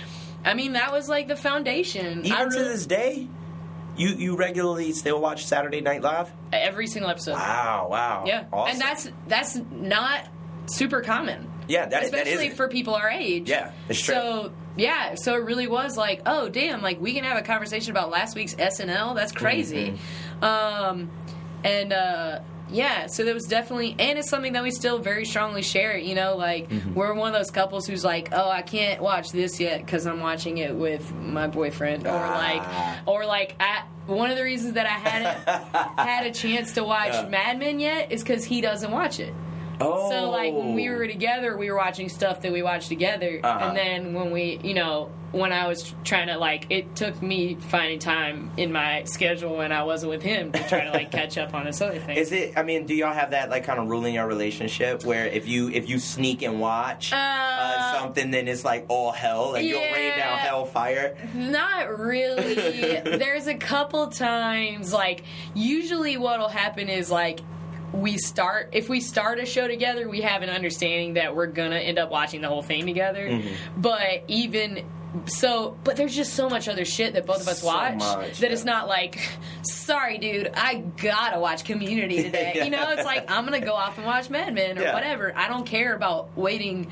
[SPEAKER 1] I mean, that was like the foundation.
[SPEAKER 3] Even to this day, you you regularly still watch Saturday Night Live?
[SPEAKER 1] every single episode.
[SPEAKER 3] Wow, wow.
[SPEAKER 1] Yeah,
[SPEAKER 3] Awesome.
[SPEAKER 1] and that's that's not super common.
[SPEAKER 3] yeah, that,
[SPEAKER 1] especially for people our age.
[SPEAKER 3] Yeah, it's true.
[SPEAKER 1] So yeah, so it really was like, oh damn, like we can have a conversation about last week's SNL. That's crazy.
[SPEAKER 3] Mm-hmm.
[SPEAKER 1] Um, and uh, yeah, so there was definitely, and it's something that we still very strongly share. You know, like
[SPEAKER 3] Mm-hmm.
[SPEAKER 1] we're one of those couples who's like, oh, I can't watch this yet because I'm watching it with my boyfriend, or
[SPEAKER 3] Ah.
[SPEAKER 1] like, or like I. One of the reasons that I hadn't had a chance to watch
[SPEAKER 3] Yeah.
[SPEAKER 1] Mad Men yet is because he doesn't watch it.
[SPEAKER 3] Oh.
[SPEAKER 1] So like when we were together, we were watching stuff that we watched together,
[SPEAKER 3] Uh-huh.
[SPEAKER 1] and then when we, you know, when I was trying to like, it took me finding time in my schedule when I wasn't with him to try to like catch up on this other thing.
[SPEAKER 3] Is it? I mean, do y'all have that like kind of rule in your relationship where if you if you sneak and watch uh,
[SPEAKER 1] Uh,
[SPEAKER 3] something, then it's like all hell, like you'll rain down
[SPEAKER 1] yeah.
[SPEAKER 3] hellfire.
[SPEAKER 1] Not really. There's a couple times, like, usually what'll happen is, like, we start, if we start a show together, we have an understanding that we're gonna end up watching the whole thing together.
[SPEAKER 3] Mm-hmm.
[SPEAKER 1] But even so, but there's just so much other shit that both of us
[SPEAKER 3] So
[SPEAKER 1] watch
[SPEAKER 3] much,
[SPEAKER 1] that it's not like, sorry, dude, I gotta watch Community today.
[SPEAKER 3] Yeah.
[SPEAKER 1] You know, it's like, I'm gonna go off and watch Mad Men or
[SPEAKER 3] Yeah.
[SPEAKER 1] whatever. I don't care about waiting.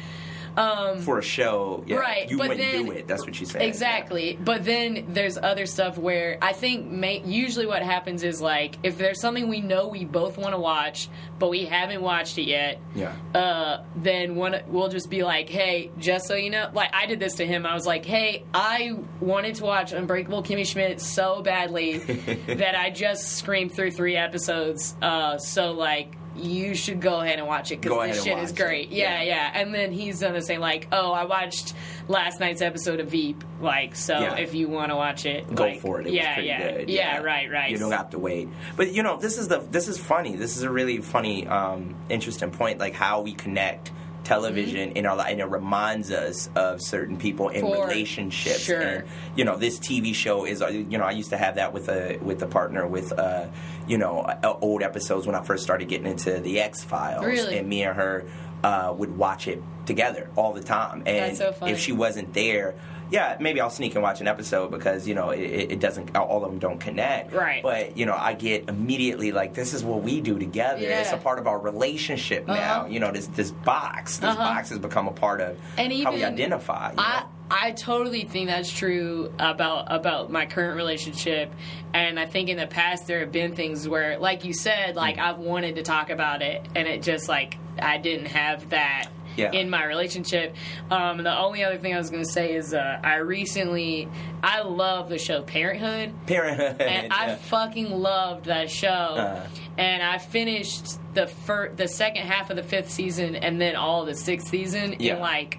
[SPEAKER 1] Um,
[SPEAKER 3] For a show, yeah,
[SPEAKER 1] Right,
[SPEAKER 3] You
[SPEAKER 1] but
[SPEAKER 3] wouldn't
[SPEAKER 1] then-
[SPEAKER 3] do it. That's what you said.
[SPEAKER 1] Exactly. But then there's other stuff where I think ma- usually what happens is like if there's something we know we both want to watch, but we haven't watched it yet.
[SPEAKER 3] Yeah.
[SPEAKER 1] Uh, then one we'll just be like, hey, just so you know, like I did this to him. I was like, hey, I wanted to watch Unbreakable Kimmy Schmidt so badly that I just screamed through three episodes. Uh, so like. You should go ahead and watch it because this shit is great. Yeah,
[SPEAKER 3] Yeah.
[SPEAKER 1] yeah. And then he's gonna say like, oh, I watched last night's episode of Veep. Like, so
[SPEAKER 3] Yeah.
[SPEAKER 1] if you want to watch it,
[SPEAKER 3] Go
[SPEAKER 1] like,
[SPEAKER 3] for it. It
[SPEAKER 1] yeah, yeah,
[SPEAKER 3] good.
[SPEAKER 1] yeah, right, right.
[SPEAKER 3] You don't have to wait. But you know, this is the this is funny. This is a really funny, um, interesting point. Like how we connect television in our life, and it reminds us of certain people in
[SPEAKER 1] Mm-hmm. For
[SPEAKER 3] relationships.
[SPEAKER 1] sure.
[SPEAKER 3] And you know, this TV show is. uh, You know, I used to have that with a with a partner with. Uh, you know, uh, old episodes when I first started getting into the X Files,
[SPEAKER 1] Really?
[SPEAKER 3] and me and her uh, would watch it together all the time. And
[SPEAKER 1] That's so funny.
[SPEAKER 3] if she wasn't there, yeah, maybe I'll sneak and watch an episode because you know it, it doesn't. All of them don't connect.
[SPEAKER 1] Right.
[SPEAKER 3] But you know, I get immediately like this is what we do together. Yeah. It's a part of our relationship now.
[SPEAKER 1] Uh-huh.
[SPEAKER 3] You know, this this box, this
[SPEAKER 1] Uh-huh.
[SPEAKER 3] box has become a part of
[SPEAKER 1] And
[SPEAKER 3] how we identify. You
[SPEAKER 1] I
[SPEAKER 3] know?
[SPEAKER 1] I totally think that's true about about my current relationship, and I think in the past there have been things where, like you said, like. I've wanted to talk about it, and it just like I didn't have that.
[SPEAKER 3] Yeah.
[SPEAKER 1] In my relationship, um, the only other thing I was going to say is uh, I recently I love the show Parenthood,
[SPEAKER 3] Parenthood.
[SPEAKER 1] and I fucking loved that show.
[SPEAKER 3] Uh-huh.
[SPEAKER 1] And I finished the fir- the second half of the fifth season, and then all the sixth season
[SPEAKER 3] Yeah.
[SPEAKER 1] in like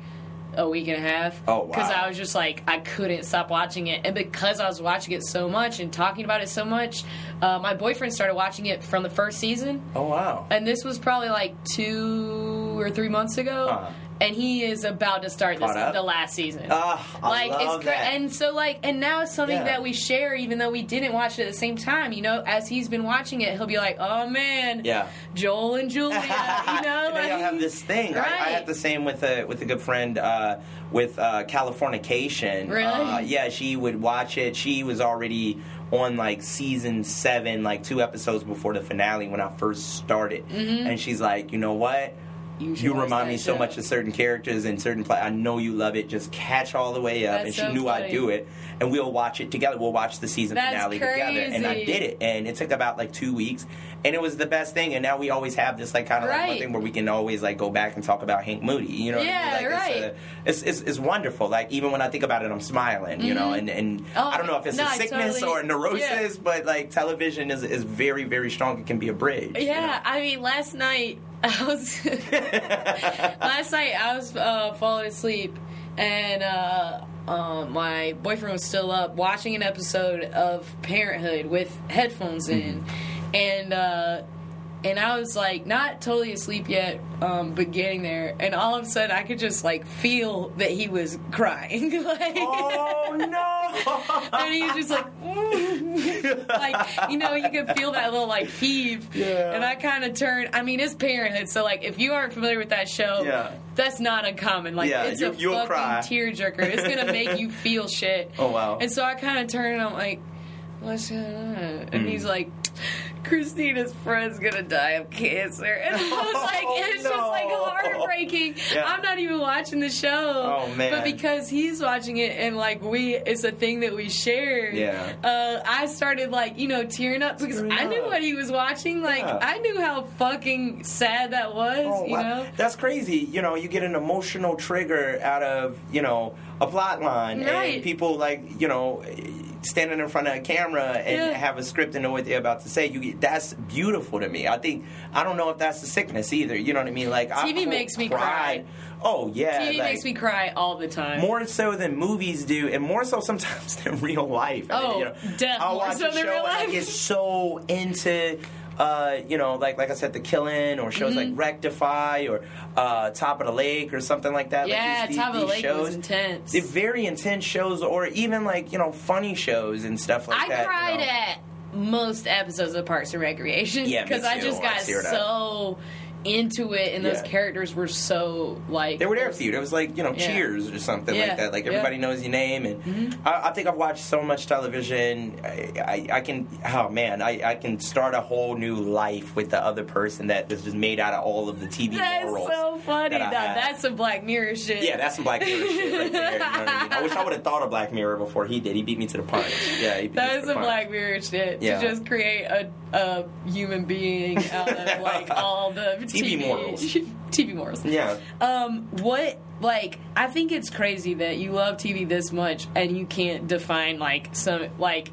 [SPEAKER 1] a week and a half.
[SPEAKER 3] Oh, wow.
[SPEAKER 1] Because I was just like I couldn't stop watching it, and because I was watching it so much and talking about it so much, uh, my boyfriend started watching it from the first season,
[SPEAKER 3] oh wow.
[SPEAKER 1] and this was probably like two or three months ago.
[SPEAKER 3] Uh-huh.
[SPEAKER 1] And he is about to start this, the last season
[SPEAKER 3] Ah, I
[SPEAKER 1] like it's cra- and so like and now it's something
[SPEAKER 3] Yeah.
[SPEAKER 1] that we share even though we didn't watch it at the same time you know as he's been watching it he'll be like oh man
[SPEAKER 3] Yeah.
[SPEAKER 1] joel and julia you know like
[SPEAKER 3] y'all have this thing. I, I
[SPEAKER 1] Right.
[SPEAKER 3] have the same with a with a good friend uh, with uh, Californication.
[SPEAKER 1] Really?
[SPEAKER 3] Uh, yeah, she would watch it. She was already on like season seven, like two episodes before the finale when I first started,
[SPEAKER 1] Mm-hmm.
[SPEAKER 3] and she's like, you know what?
[SPEAKER 1] You
[SPEAKER 3] you remind me so much of certain characters and certain play. I know you love it. Just catch all the way up,
[SPEAKER 1] That's
[SPEAKER 3] and she
[SPEAKER 1] so
[SPEAKER 3] knew I'd do it, and we'll watch it together. We'll watch the season
[SPEAKER 1] That's
[SPEAKER 3] finale together, and I did it, and it took about like two weeks, and it was the best thing. And now we always have this like kind of like one thing where we can always like go back and talk about Hank Moody. You know, what
[SPEAKER 1] Yeah,
[SPEAKER 3] I mean? like,
[SPEAKER 1] right.
[SPEAKER 3] It's, uh, it's, it's it's wonderful. Like even when I think about it, I'm smiling. You know, and and
[SPEAKER 1] Oh,
[SPEAKER 3] I don't know if it's
[SPEAKER 1] no,
[SPEAKER 3] a sickness
[SPEAKER 1] totally-
[SPEAKER 3] or a neurosis, but like television is is very very strong. It can be a bridge. you
[SPEAKER 1] Yeah,
[SPEAKER 3] know?
[SPEAKER 1] I mean, last night I was last night I was uh, falling asleep, and uh, um, my boyfriend was still up watching an episode of Parenthood with headphones in, and uh, and I was like not totally asleep yet, um, but getting there, and all of a sudden I could just like feel that he was crying, like.
[SPEAKER 3] Oh no!
[SPEAKER 1] and he was just like, like you know, you can feel that little like heave.
[SPEAKER 3] Yeah.
[SPEAKER 1] And I kind of turned. I mean, it's Parenthood, so like if you aren't familiar with that show,
[SPEAKER 3] Yeah.
[SPEAKER 1] that's not uncommon. Like
[SPEAKER 3] Yeah,
[SPEAKER 1] it's
[SPEAKER 3] you-
[SPEAKER 1] a fucking
[SPEAKER 3] cry.
[SPEAKER 1] tearjerker. It's gonna make you feel shit.
[SPEAKER 3] Oh, wow.
[SPEAKER 1] And so I kind of turned and I'm like, what's going on? And
[SPEAKER 3] Mm.
[SPEAKER 1] he's like. Christina's friend's gonna die of cancer, and I was like,
[SPEAKER 3] Oh,
[SPEAKER 1] it's just like heartbreaking.
[SPEAKER 3] Yeah.
[SPEAKER 1] I'm not even watching the show,
[SPEAKER 3] Oh, man.
[SPEAKER 1] but because he's watching it and like we, it's a thing that we share.
[SPEAKER 3] Yeah.
[SPEAKER 1] Uh, I started like you know tearing up because
[SPEAKER 3] Tearing
[SPEAKER 1] I knew
[SPEAKER 3] up.
[SPEAKER 1] what he was watching. Like
[SPEAKER 3] Yeah.
[SPEAKER 1] I knew how fucking sad that was.
[SPEAKER 3] Oh,
[SPEAKER 1] you
[SPEAKER 3] wow.
[SPEAKER 1] know.
[SPEAKER 3] That's crazy. You know, you get an emotional trigger out of, you know, a plot line
[SPEAKER 1] Right.
[SPEAKER 3] and people like, you know, standing in front of a camera and
[SPEAKER 1] Yeah.
[SPEAKER 3] have a script and know what they're about to say. You that's beautiful to me. I think I don't know if that's a sickness either. You know what I mean? Like
[SPEAKER 1] TV
[SPEAKER 3] cr-
[SPEAKER 1] makes me
[SPEAKER 3] cry. Oh yeah,
[SPEAKER 1] TV
[SPEAKER 3] like,
[SPEAKER 1] makes me cry all the time.
[SPEAKER 3] more so than movies do, and more so sometimes than real life. I mean,
[SPEAKER 1] Oh,
[SPEAKER 3] you know, I'll watch
[SPEAKER 1] so
[SPEAKER 3] a
[SPEAKER 1] than
[SPEAKER 3] show
[SPEAKER 1] real
[SPEAKER 3] and I get so into. Uh, you know, like like I said, The Killing or shows
[SPEAKER 1] Mm-hmm.
[SPEAKER 3] like Rectify or uh, Top of the Lake or something like that.
[SPEAKER 1] Yeah,
[SPEAKER 3] like these, these,
[SPEAKER 1] Top of the Lake
[SPEAKER 3] shows,
[SPEAKER 1] was intense.
[SPEAKER 3] They're very intense shows, or even like you know funny shows and stuff like
[SPEAKER 1] I
[SPEAKER 3] that. I
[SPEAKER 1] cried
[SPEAKER 3] know.
[SPEAKER 1] at most episodes of Parks and Recreation
[SPEAKER 3] Yeah,
[SPEAKER 1] because I
[SPEAKER 3] too.
[SPEAKER 1] just
[SPEAKER 3] I
[SPEAKER 1] got so into it, and those
[SPEAKER 3] Yeah.
[SPEAKER 1] characters were so like
[SPEAKER 3] They were there for you. It was like you know,
[SPEAKER 1] Yeah.
[SPEAKER 3] Cheers or something
[SPEAKER 1] Yeah.
[SPEAKER 3] like that. Like
[SPEAKER 1] Yeah. Mm-hmm.
[SPEAKER 3] everybody knows your name, and I, I think I've watched so much television. I, I, I can, oh man, I, I can start a whole new life with the other person that is just made out of all of the TV
[SPEAKER 1] That's
[SPEAKER 3] morals.
[SPEAKER 1] so funny.
[SPEAKER 3] that I
[SPEAKER 1] Now,
[SPEAKER 3] have.
[SPEAKER 1] that's some Black Mirror shit.
[SPEAKER 3] yeah, that's some Black Mirror shit right there. You know what I mean? I wish I would have thought of Black Mirror before he did. He beat me to the punch. Yeah, he beat me
[SPEAKER 1] That
[SPEAKER 3] to
[SPEAKER 1] is
[SPEAKER 3] the punch.
[SPEAKER 1] Black Mirror shit
[SPEAKER 3] Yeah.
[SPEAKER 1] to just create a, a human being out of like all the
[SPEAKER 3] TV morals.
[SPEAKER 1] TV morals.
[SPEAKER 3] Yeah.
[SPEAKER 1] Um, what like I think it's crazy that you love TV this much and you can't define like some like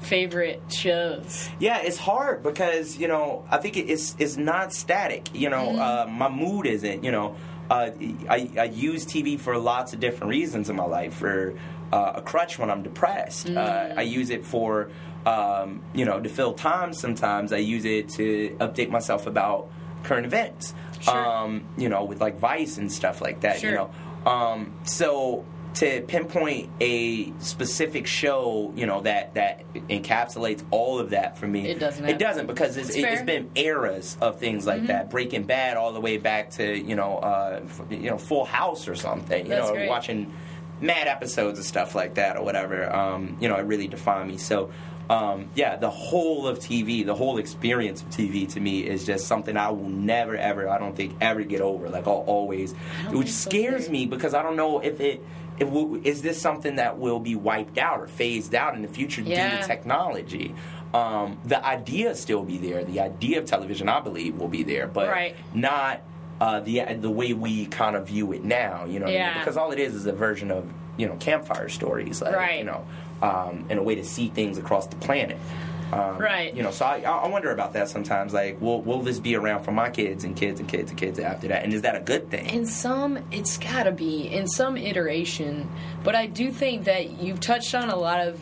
[SPEAKER 1] favorite shows.
[SPEAKER 3] Yeah, it's hard because you know I think it's it's not static. You know, uh, my mood isn't. You know, uh, I I use TV for lots of different reasons in my life. For uh, a crutch when I'm depressed. Uh, I use it for um, you know to fill time. Sometimes I use it to update myself about current events.
[SPEAKER 1] Sure.
[SPEAKER 3] Um, you know, with like Vice and stuff like that.
[SPEAKER 1] Sure.
[SPEAKER 3] You know, um, so to pinpoint a specific show, you know, that that encapsulates all of that for me.
[SPEAKER 1] It doesn't
[SPEAKER 3] It doesn't because it's,
[SPEAKER 1] That's
[SPEAKER 3] it,
[SPEAKER 1] fair.
[SPEAKER 3] it's been eras of things like that. Breaking Bad all the way back to you know, uh, f- you know, Full House or something. You
[SPEAKER 1] That's
[SPEAKER 3] know,
[SPEAKER 1] great.
[SPEAKER 3] watching mad episodes and stuff like that or whatever. Um, you know, it really defined me. So. Um, yeah, the whole of TV, the whole experience of TV to me is just something I will never, ever, I don't think, ever get over. Like I'll always, which
[SPEAKER 1] so
[SPEAKER 3] scares
[SPEAKER 1] either.
[SPEAKER 3] me because I don't know if it, if is this something that will be wiped out or phased out in the future due to technology. Um, the idea still be there. The idea of television, I believe, will be there, but
[SPEAKER 1] Right.
[SPEAKER 3] not uh, the the way we kind of view it now. You know, what I mean? Because all it is is a version of you know campfire stories, like
[SPEAKER 1] Right.
[SPEAKER 3] you know, um, and a way to see things across the planet. Um,
[SPEAKER 1] Right.
[SPEAKER 3] You know, so I, I wonder about that sometimes. Like, will will this be around for my kids and kids and kids and kids after that? And is that a good thing?
[SPEAKER 1] In some, it's gotta be in some iteration, but I do think that you've touched on a lot of.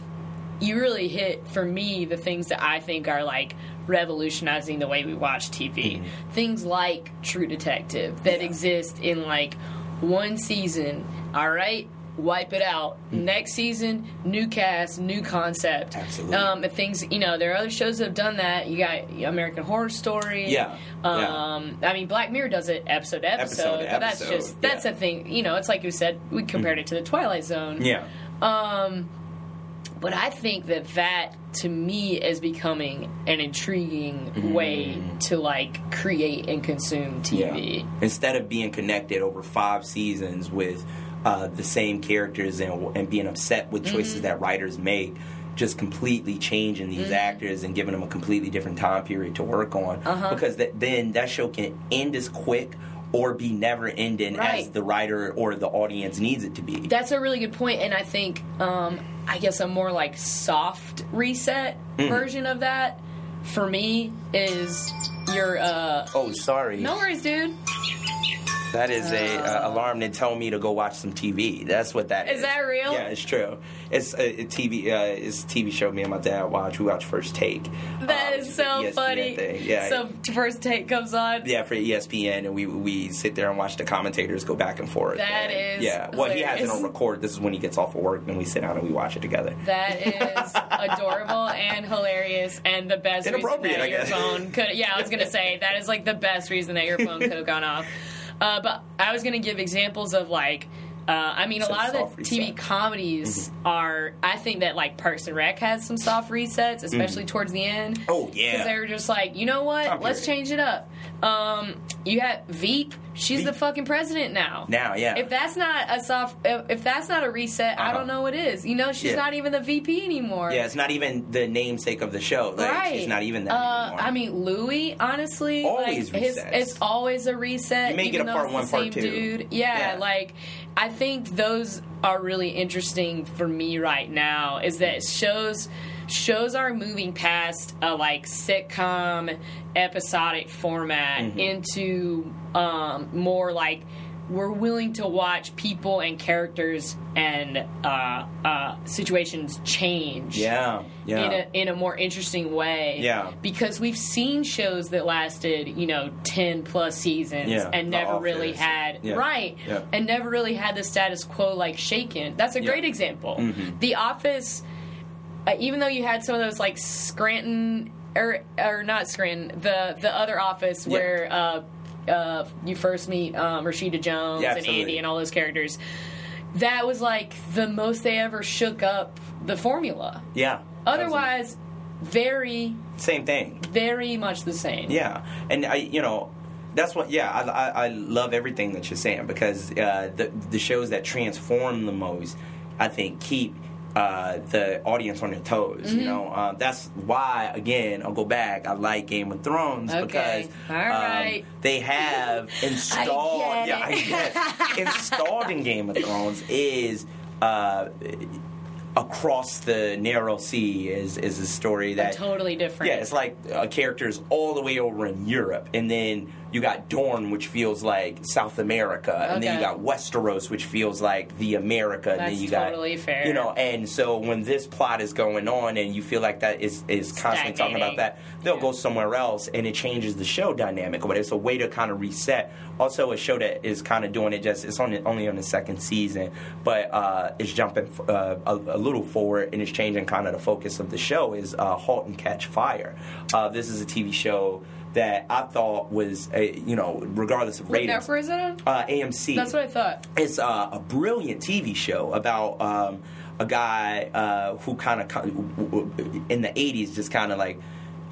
[SPEAKER 1] You really hit for me the things that I think are like revolutionizing the way we watch TV. Things like True Detective that
[SPEAKER 3] Yeah.
[SPEAKER 1] exist in like one season. All right, wipe it out. Next season, new cast, new concept.
[SPEAKER 3] Absolutely.
[SPEAKER 1] Um, things you know, there are other shows that have done that. You got American Horror Story.
[SPEAKER 3] Yeah, yeah.
[SPEAKER 1] Um, I mean, Black Mirror does it episode to episode,
[SPEAKER 3] Episode to
[SPEAKER 1] that's
[SPEAKER 3] episode,
[SPEAKER 1] just that's
[SPEAKER 3] yeah.
[SPEAKER 1] a thing. You know, it's like you said, we compared it to the Twilight Zone.
[SPEAKER 3] yeah.
[SPEAKER 1] Um, but I think that that to me is becoming an intriguing way to like create and consume TV.
[SPEAKER 3] Instead of being connected over five seasons with uh, the same characters and, and being upset with choices
[SPEAKER 1] Mm-hmm.
[SPEAKER 3] that writers make, just completely changing these
[SPEAKER 1] Mm-hmm.
[SPEAKER 3] actors and giving them a completely different time period to work on.
[SPEAKER 1] Uh-huh.
[SPEAKER 3] Because that, then that show can end as quick or be never ending as the writer or the audience needs it to be.
[SPEAKER 1] That's a really good point, and I think um, I guess a more like soft reset
[SPEAKER 3] Mm-hmm.
[SPEAKER 1] version of that for me is your. Uh,
[SPEAKER 3] oh, sorry.
[SPEAKER 1] no worries, dude.
[SPEAKER 3] That is a uh, alarm to tell me to go watch some TV. That's what that is.
[SPEAKER 1] Is that real?
[SPEAKER 3] Yeah, it's true. It's a, a TV. Uh, it's a TV show me and my dad watch. We watch First Take.
[SPEAKER 1] That
[SPEAKER 3] Um,
[SPEAKER 1] is so funny.
[SPEAKER 3] thing. Yeah.
[SPEAKER 1] So first take comes on.
[SPEAKER 3] yeah, for ESPN, and we we sit there and watch the commentators go back and forth.
[SPEAKER 1] That
[SPEAKER 3] and,
[SPEAKER 1] is
[SPEAKER 3] yeah. Well, he has it
[SPEAKER 1] hilarious.
[SPEAKER 3] on record. This is when he gets off of work, and we sit down and we watch it together.
[SPEAKER 1] That is adorable and hilarious, and the best reason
[SPEAKER 3] Inappropriate,
[SPEAKER 1] that
[SPEAKER 3] I
[SPEAKER 1] your
[SPEAKER 3] guess.
[SPEAKER 1] phone could. Yeah, I was gonna say that is like the best reason that your phone could have gone off. Uh, but I was gonna give examples of like. Uh, I mean, a lot of the TV
[SPEAKER 3] reset.
[SPEAKER 1] comedies
[SPEAKER 3] Mm-hmm.
[SPEAKER 1] are. I think that like Parks and Rec has some soft resets, especially towards the end.
[SPEAKER 3] Mm-hmm. Oh, yeah.
[SPEAKER 1] because they were just like, you know what?
[SPEAKER 3] Time
[SPEAKER 1] Let's
[SPEAKER 3] period.
[SPEAKER 1] change it up. Um, you have Veep. She's
[SPEAKER 3] Veep.
[SPEAKER 1] the fucking president now.
[SPEAKER 3] Now, yeah.
[SPEAKER 1] If that's not a soft, if, if that's not a reset, I
[SPEAKER 3] Uh-huh.
[SPEAKER 1] don't know what is. You know, she's
[SPEAKER 3] Yeah.
[SPEAKER 1] not even the VP anymore.
[SPEAKER 3] yeah, it's not even the namesake of the show. Like,
[SPEAKER 1] right.
[SPEAKER 3] She's not even that
[SPEAKER 1] Uh,
[SPEAKER 3] anymore.
[SPEAKER 1] I mean, Louie, honestly,
[SPEAKER 3] Always
[SPEAKER 1] like his,
[SPEAKER 3] resets.
[SPEAKER 1] it's always a reset.
[SPEAKER 3] You may
[SPEAKER 1] even
[SPEAKER 3] get a
[SPEAKER 1] though
[SPEAKER 3] part
[SPEAKER 1] it's
[SPEAKER 3] one,
[SPEAKER 1] the
[SPEAKER 3] part
[SPEAKER 1] same
[SPEAKER 3] two.
[SPEAKER 1] dude. Yeah,
[SPEAKER 3] Yeah.
[SPEAKER 1] like I think those are really interesting for me right now. Is that shows shows are moving past a like sitcom episodic format
[SPEAKER 3] Mm-hmm.
[SPEAKER 1] into um, more like we're willing to watch people and characters and uh, uh, situations change
[SPEAKER 3] yeah, yeah.
[SPEAKER 1] in a in a more interesting way.
[SPEAKER 3] Yeah.
[SPEAKER 1] Because we've seen shows that lasted, you know, ten plus seasons
[SPEAKER 3] Yeah,
[SPEAKER 1] and never really had
[SPEAKER 3] Yeah.
[SPEAKER 1] right.
[SPEAKER 3] Yeah.
[SPEAKER 1] And never really had the status quo like shaken. That's a great example.
[SPEAKER 3] Mhm.
[SPEAKER 1] The Office uh, even though you had some of those like Scranton or or not Scranton, the the other office where uh, you first meet um, Rashida Jones
[SPEAKER 3] Yeah,
[SPEAKER 1] and. Andy and all those characters. That was like the most they ever shook up the formula.
[SPEAKER 3] yeah.
[SPEAKER 1] Otherwise, very,
[SPEAKER 3] same thing.
[SPEAKER 1] very much the same.
[SPEAKER 3] Yeah, and I, you know, that's what. Yeah, I, I, I love everything that you're saying because uh, the the shows that transform the most, I think, keep. Uh, the audience on their toes,
[SPEAKER 1] Mm-hmm.
[SPEAKER 3] you know. Uh, that's why, again, I'll go back. I like Game of Thrones
[SPEAKER 1] Okay.
[SPEAKER 3] because
[SPEAKER 1] All
[SPEAKER 3] um, they have installed.
[SPEAKER 1] get
[SPEAKER 3] yeah. I guess installed in Game of Thrones is uh, across the narrow sea is is a story that
[SPEAKER 1] totally different.
[SPEAKER 3] yeah, it's like uh, characters all the way over in Europe, and then you got Dorne, which feels like South America, and then you got Westeros, which feels like the America. and
[SPEAKER 1] That's
[SPEAKER 3] then you got
[SPEAKER 1] totally fair.
[SPEAKER 3] You know, and so when this plot is going on, and you feel like that is is constantly talking about that, they'll
[SPEAKER 1] Yeah.
[SPEAKER 3] go somewhere else, and it changes the show dynamic. But it's a way to kind of reset. Also, a show that is kind of doing it just it's only only on the second season, but uh, it's jumping uh, a, a little forward and it's changing kind of the focus of the show is uh, *Halt and Catch Fire*. Uh, this is a TV show that I thought was a, you know regardless of
[SPEAKER 1] What
[SPEAKER 3] ratings.
[SPEAKER 1] network is it on?
[SPEAKER 3] Uh, AMC.
[SPEAKER 1] That's what I thought.
[SPEAKER 3] It's uh, a brilliant TV show about um, a guy uh, who kind of in the '80s just kind of like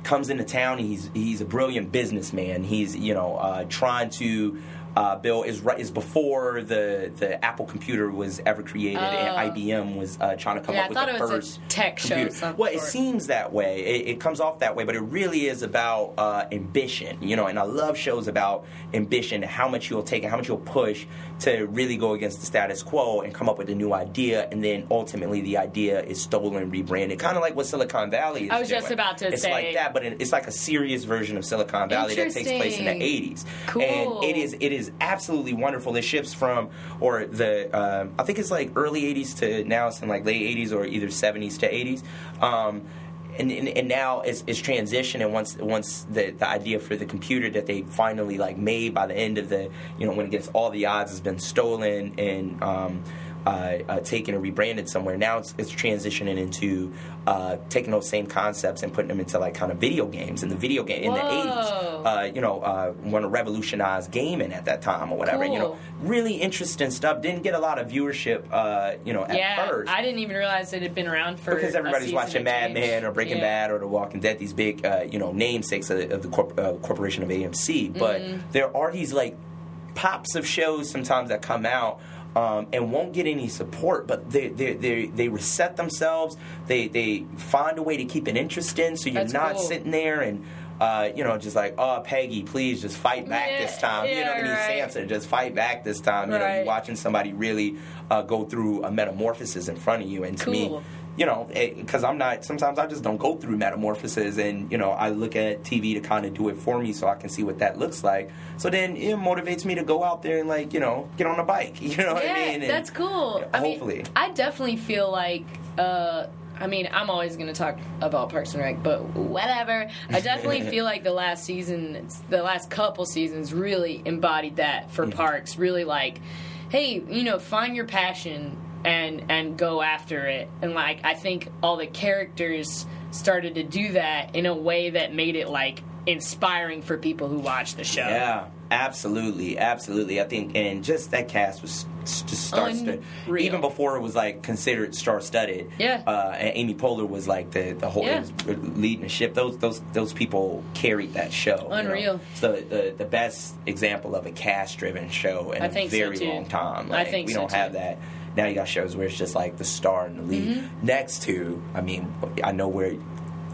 [SPEAKER 3] comes into town. He's he's a brilliant businessman. He's you know uh, trying to. Uh, build is right is before the the Apple computer was ever created and IBM was uh, trying to come
[SPEAKER 1] Oh. Yeah,
[SPEAKER 3] up
[SPEAKER 1] I
[SPEAKER 3] with the
[SPEAKER 1] it was a
[SPEAKER 3] first
[SPEAKER 1] tech
[SPEAKER 3] computer. Well, it seems that way. It, it comes off that way, but it really is about uh, ambition, you know. And I love shows about ambition, how much you'll take and how much you'll push to really go against the status quo and come up with a new idea, and then ultimately the idea is stolen, rebranded, kind of like what Silicon Valley is.
[SPEAKER 1] I was just about to
[SPEAKER 3] it's
[SPEAKER 1] say- it's
[SPEAKER 3] like that, but it's like a serious version of Silicon Valley that takes place in the '80s,
[SPEAKER 1] Cool.
[SPEAKER 3] and it is it is absolutely wonderful. It shifts from or the um, I think it's like early '80s to now it's in like late '80s or either '70s to '80s. Um, and, and, and now it's, it's transition and once once the, the idea for the computer that they finally like made by the end of the you know when it gets all the odds has been stolen and um, uh, uh, taken and rebranded somewhere. Now it's, it's transitioning into uh, taking those same concepts and putting them into like kind of video games. In the video game in the 80s, uh, you know, uh, want to revolutionize gaming at that time or whatever. You know, really interesting stuff. Didn't get a lot of viewership, uh, you know, at
[SPEAKER 1] yeah,
[SPEAKER 3] first
[SPEAKER 1] I didn't even realize it had been around for
[SPEAKER 3] because everybody's watching Mad. Men or Breaking
[SPEAKER 1] Yeah.
[SPEAKER 3] Bad or The Walking Dead, these big, uh, you know, namesakes of, of the corp- uh, corporation of AMC. But
[SPEAKER 1] Mm-hmm.
[SPEAKER 3] there are these like pops of shows sometimes that come out. Um, and won't get any support, but they they, they they reset themselves. They they find a way to keep it interesting, so you're
[SPEAKER 1] That's
[SPEAKER 3] not
[SPEAKER 1] cool.
[SPEAKER 3] sitting there and uh, you know just like oh Peggy, please just fight back
[SPEAKER 1] Yeah,
[SPEAKER 3] this time. you know what I mean?
[SPEAKER 1] yeah, right.
[SPEAKER 3] Sansa, just fight back this time. You know, you're watching somebody really uh, go through a metamorphosis in front of you, and to me,
[SPEAKER 1] Cool.
[SPEAKER 3] You know, because I'm not. Sometimes I just don't go through metamorphoses, and you know, I look at TV to kind of do it for me, so I can see what that looks like. So then it motivates me to go out there and like, you know, get on a bike. You know what I mean? And
[SPEAKER 1] that's cool. I
[SPEAKER 3] hopefully.
[SPEAKER 1] mean, I definitely feel like. Uh, I mean, I'm always going to talk about Parks and Rec, but whatever. I definitely feel like the last season, the last couple seasons, really embodied that for
[SPEAKER 3] Mm-hmm.
[SPEAKER 1] Parks. Really, like, hey, you know, find your passion and and go after it. And like, I think all the characters started to do that in a way that made it like inspiring for people who watch the show.
[SPEAKER 3] Yeah, absolutely, absolutely. I think, and just that cast was just star studded. Even before it was like considered star studded.
[SPEAKER 1] Yeah.
[SPEAKER 3] Uh, and Amy Poehler was like the the whole
[SPEAKER 1] Yeah.
[SPEAKER 3] leading the ship. Those those those people carried that show. you know?
[SPEAKER 1] Unreal.
[SPEAKER 3] It's the, the best example of a cast driven show in
[SPEAKER 1] I
[SPEAKER 3] a
[SPEAKER 1] so,
[SPEAKER 3] very
[SPEAKER 1] too.
[SPEAKER 3] long time.
[SPEAKER 1] I think
[SPEAKER 3] we
[SPEAKER 1] so,
[SPEAKER 3] don't
[SPEAKER 1] too.
[SPEAKER 3] have that. Now you got shows where it's just like the star and the lead.
[SPEAKER 1] Mm-hmm.
[SPEAKER 3] Next to, I mean, I know we're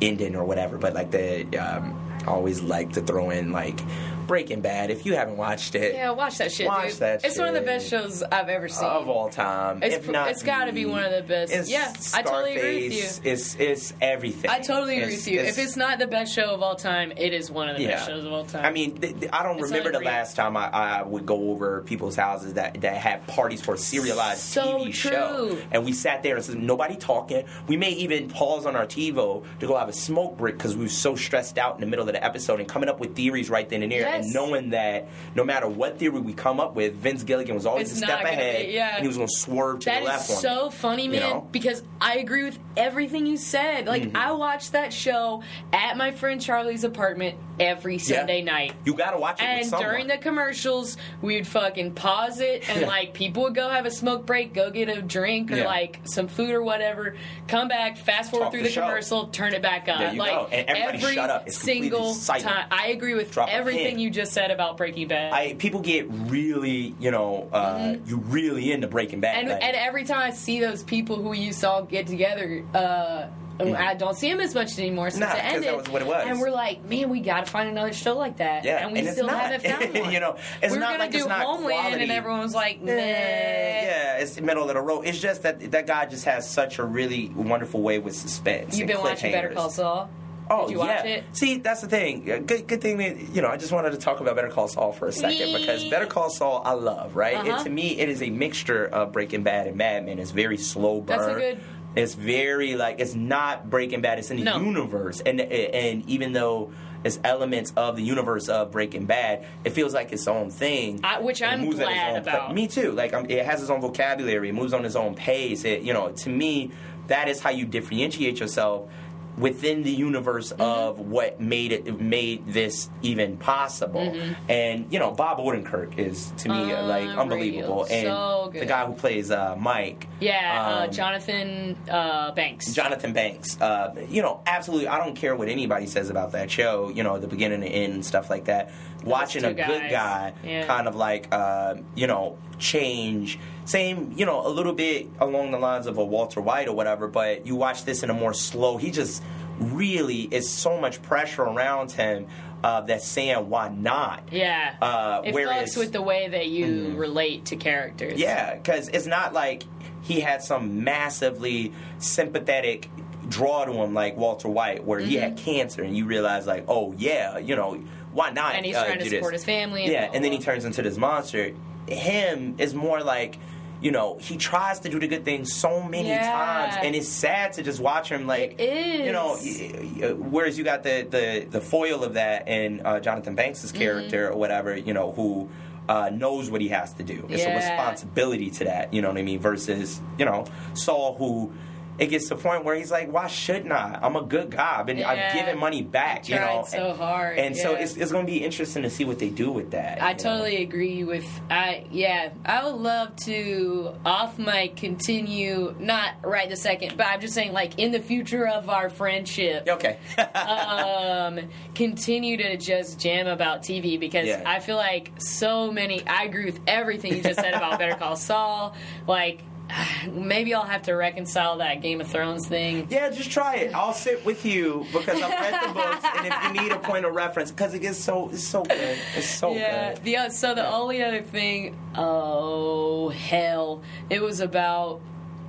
[SPEAKER 3] ending or whatever, but like the um, I always like to throw in like Breaking Bad. If you haven't watched it,
[SPEAKER 1] Yeah, watch that shit,
[SPEAKER 3] Watch
[SPEAKER 1] dude.
[SPEAKER 3] that
[SPEAKER 1] it's one of the best shows I've ever seen.
[SPEAKER 3] of all time,
[SPEAKER 1] It's
[SPEAKER 3] if not,
[SPEAKER 1] it's gotta be one of the best.
[SPEAKER 3] It's
[SPEAKER 1] Yeah, I totally agree with you.
[SPEAKER 3] It's it's everything.
[SPEAKER 1] I totally agree
[SPEAKER 3] It's-
[SPEAKER 1] with you. if it's not the best show of all time, it is one of the best shows of all time.
[SPEAKER 3] I mean, th- th- I don't
[SPEAKER 1] It's
[SPEAKER 3] remember the last time I, I would go over people's houses that, that had parties for a serialized
[SPEAKER 1] So
[SPEAKER 3] TV show, and we sat there and said nobody talking. We may even pause on our TiVo to go have a smoke break because we were so stressed out in the middle of the episode and coming up with theories right then and there,
[SPEAKER 1] Yes.
[SPEAKER 3] And knowing that no matter what theory we come up with, Vince Gilligan was always
[SPEAKER 1] It's
[SPEAKER 3] a step ahead,
[SPEAKER 1] be- yeah.
[SPEAKER 3] and he was going to swerve to
[SPEAKER 1] That
[SPEAKER 3] the left
[SPEAKER 1] is
[SPEAKER 3] on
[SPEAKER 1] so funny,
[SPEAKER 3] You
[SPEAKER 1] man.
[SPEAKER 3] know?
[SPEAKER 1] Because I agree with everything you said. Like
[SPEAKER 3] Mm-hmm.
[SPEAKER 1] I watched that show at my friend Charlie's apartment every Sunday night.
[SPEAKER 3] You got to watch it
[SPEAKER 1] And during the commercials, we'd fucking pause it, and
[SPEAKER 3] Yeah.
[SPEAKER 1] like people would go have a smoke break, go get a drink or
[SPEAKER 3] Yeah.
[SPEAKER 1] like some food or whatever, come back, fast forward
[SPEAKER 3] Talk
[SPEAKER 1] through
[SPEAKER 3] the
[SPEAKER 1] the, commercial, turn it back
[SPEAKER 3] you
[SPEAKER 1] like
[SPEAKER 3] go. And
[SPEAKER 1] every
[SPEAKER 3] shut up. It's
[SPEAKER 1] single time. I agree with
[SPEAKER 3] Drop
[SPEAKER 1] everything you just said about Breaking Bad.
[SPEAKER 3] I, people get really, you know, uh, you really into Breaking Bad.
[SPEAKER 1] Mm-hmm. and and every time I see those people who to all get together, uh, I don't see him as much anymore since
[SPEAKER 3] Nah,
[SPEAKER 1] it ended.
[SPEAKER 3] that was what it was.
[SPEAKER 1] And we're like, man, we got to find another show like that.
[SPEAKER 3] Yeah,
[SPEAKER 1] and we
[SPEAKER 3] and
[SPEAKER 1] still
[SPEAKER 3] not.
[SPEAKER 1] haven't found one.
[SPEAKER 3] You know, it's
[SPEAKER 1] we were
[SPEAKER 3] not
[SPEAKER 1] gonna
[SPEAKER 3] like
[SPEAKER 1] do
[SPEAKER 3] it's not
[SPEAKER 1] Homeland,
[SPEAKER 3] quality.
[SPEAKER 1] and everyone was like, nah.
[SPEAKER 3] yeah, it's the middle of the road. It's just that that guy just has such a really wonderful way with suspense.
[SPEAKER 1] You've been watching Better. Call Saul.
[SPEAKER 3] Oh
[SPEAKER 1] Did you watch
[SPEAKER 3] yeah.
[SPEAKER 1] it?
[SPEAKER 3] See, that's the thing. Uh, Good, good thing that you know. I just wanted to talk about Better Call Saul for a second because Better Call Saul, I love. Right?
[SPEAKER 1] Uh-huh.
[SPEAKER 3] It, to me, it is a mixture of Breaking Bad and Mad Men. It's very slow burn.
[SPEAKER 1] That's a good-
[SPEAKER 3] It's very like it's not Breaking Bad. It's in the
[SPEAKER 1] No.
[SPEAKER 3] universe, and and even though. It's elements of the universe of Breaking Bad. It feels like its own thing,
[SPEAKER 1] I- which I'm
[SPEAKER 3] moves at its
[SPEAKER 1] glad about.
[SPEAKER 3] Me too. Like um, it has its own vocabulary. It moves on its own pace. It, you know, to me, that is how you differentiate yourself within the universe
[SPEAKER 1] Mm-hmm.
[SPEAKER 3] of what made it made this even possible.
[SPEAKER 1] Mm-hmm.
[SPEAKER 3] And you know, Bob Odenkirk is to me like
[SPEAKER 1] Unreal.
[SPEAKER 3] unbelievable. And
[SPEAKER 1] So
[SPEAKER 3] the guy who plays uh, Mike,
[SPEAKER 1] Yeah, uh,
[SPEAKER 3] um,
[SPEAKER 1] Jonathan uh, Banks.
[SPEAKER 3] Jonathan Banks. Uh, you know, absolutely. I don't care what anybody says about that show. You know, the beginning and end stuff like that. Watching
[SPEAKER 1] two
[SPEAKER 3] a good guy,
[SPEAKER 1] Yeah.
[SPEAKER 3] kind of like uh, you know, change. Same, you know, a little bit along the lines of a Walter White or whatever. But you watch this in a more slow. He just really is so much pressure around him uh, that's saying why not.
[SPEAKER 1] yeah,
[SPEAKER 3] Uh,
[SPEAKER 1] it
[SPEAKER 3] whereas-
[SPEAKER 1] with the way that you
[SPEAKER 3] Mm-hmm.
[SPEAKER 1] relate to characters.
[SPEAKER 3] Yeah, because it's not like he had some massively sympathetic draw to him like Walter White, where he had cancer, and you realize like, oh yeah, you know, why not?
[SPEAKER 1] Mm-hmm. and he's
[SPEAKER 3] uh,
[SPEAKER 1] trying to support
[SPEAKER 3] this?
[SPEAKER 1] his family.
[SPEAKER 3] Yeah,
[SPEAKER 1] blah,
[SPEAKER 3] and then he turns into this monster. Him is more like. You know, he tries to do the good things so many
[SPEAKER 1] Yeah.
[SPEAKER 3] times, and it's sad to just watch him. Like, you know, y- whereas you got the the, the foil of that in uh, Jonathan Banks'
[SPEAKER 1] Mm-hmm.
[SPEAKER 3] character or whatever, you know, who uh, knows what he has to do. It's a responsibility to that. You know what I mean? Versus you know Saul who. It gets to the point where he's like, "Why shouldn't I? I'm a good guy. I've been,
[SPEAKER 1] Yeah.
[SPEAKER 3] I've given money back. You know,
[SPEAKER 1] so hard,
[SPEAKER 3] And so it's, it's going to be interesting to see what they do with that.
[SPEAKER 1] I
[SPEAKER 3] you know?
[SPEAKER 1] totally agree with I yeah I would love to off mic continue not right the second but I'm just saying like in the future of our friendship
[SPEAKER 3] Okay.
[SPEAKER 1] um continue to just jam about TV because
[SPEAKER 3] Yeah.
[SPEAKER 1] I feel like so many I agree with everything you just said about Better Call Saul like maybe I'll have to reconcile that Game of Thrones thing
[SPEAKER 3] Yeah, just try it. I'll sit with you because I've read the books, and if you need a point of reference, because it gets so it's so good, it's so
[SPEAKER 1] Yeah.
[SPEAKER 3] good.
[SPEAKER 1] The o- so the only other thing, oh hell, it was about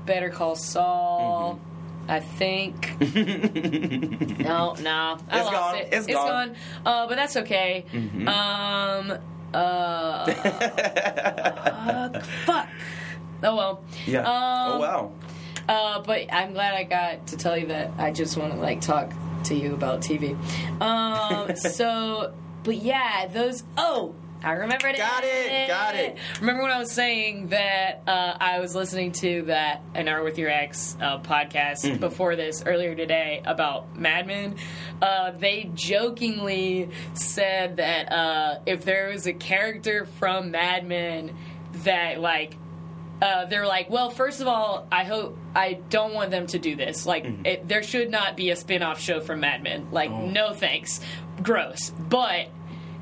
[SPEAKER 1] Better Call Saul.
[SPEAKER 3] Mm-hmm.
[SPEAKER 1] I think. no, no, I
[SPEAKER 3] It's
[SPEAKER 1] lost
[SPEAKER 3] gone.
[SPEAKER 1] it.
[SPEAKER 3] It's gone.
[SPEAKER 1] gone. Uh, but that's okay.
[SPEAKER 3] Mm-hmm.
[SPEAKER 1] Um. Uh. fuck. Fuck. Oh well.
[SPEAKER 3] Yeah. oh
[SPEAKER 1] Um,
[SPEAKER 3] wow.
[SPEAKER 1] Uh, but I'm glad I got to tell you that I just want to like talk to you about TV. Um, so, but yeah, those. Oh, I remembered it.
[SPEAKER 3] Got it, got it.
[SPEAKER 1] Remember when I was saying that uh, I was listening to that An Hour with Your Ex uh, podcast
[SPEAKER 3] Mm-hmm.
[SPEAKER 1] before this earlier today about Mad Men? Uh, they jokingly said that uh, if there was a character from Mad Men that like uh, they're like, well, first of all, I hope I don't want them to do this. Like,
[SPEAKER 3] Mm-hmm.
[SPEAKER 1] it, there should not be a spin-off show from Mad Men. Like,
[SPEAKER 3] Oh.
[SPEAKER 1] no thanks, gross. But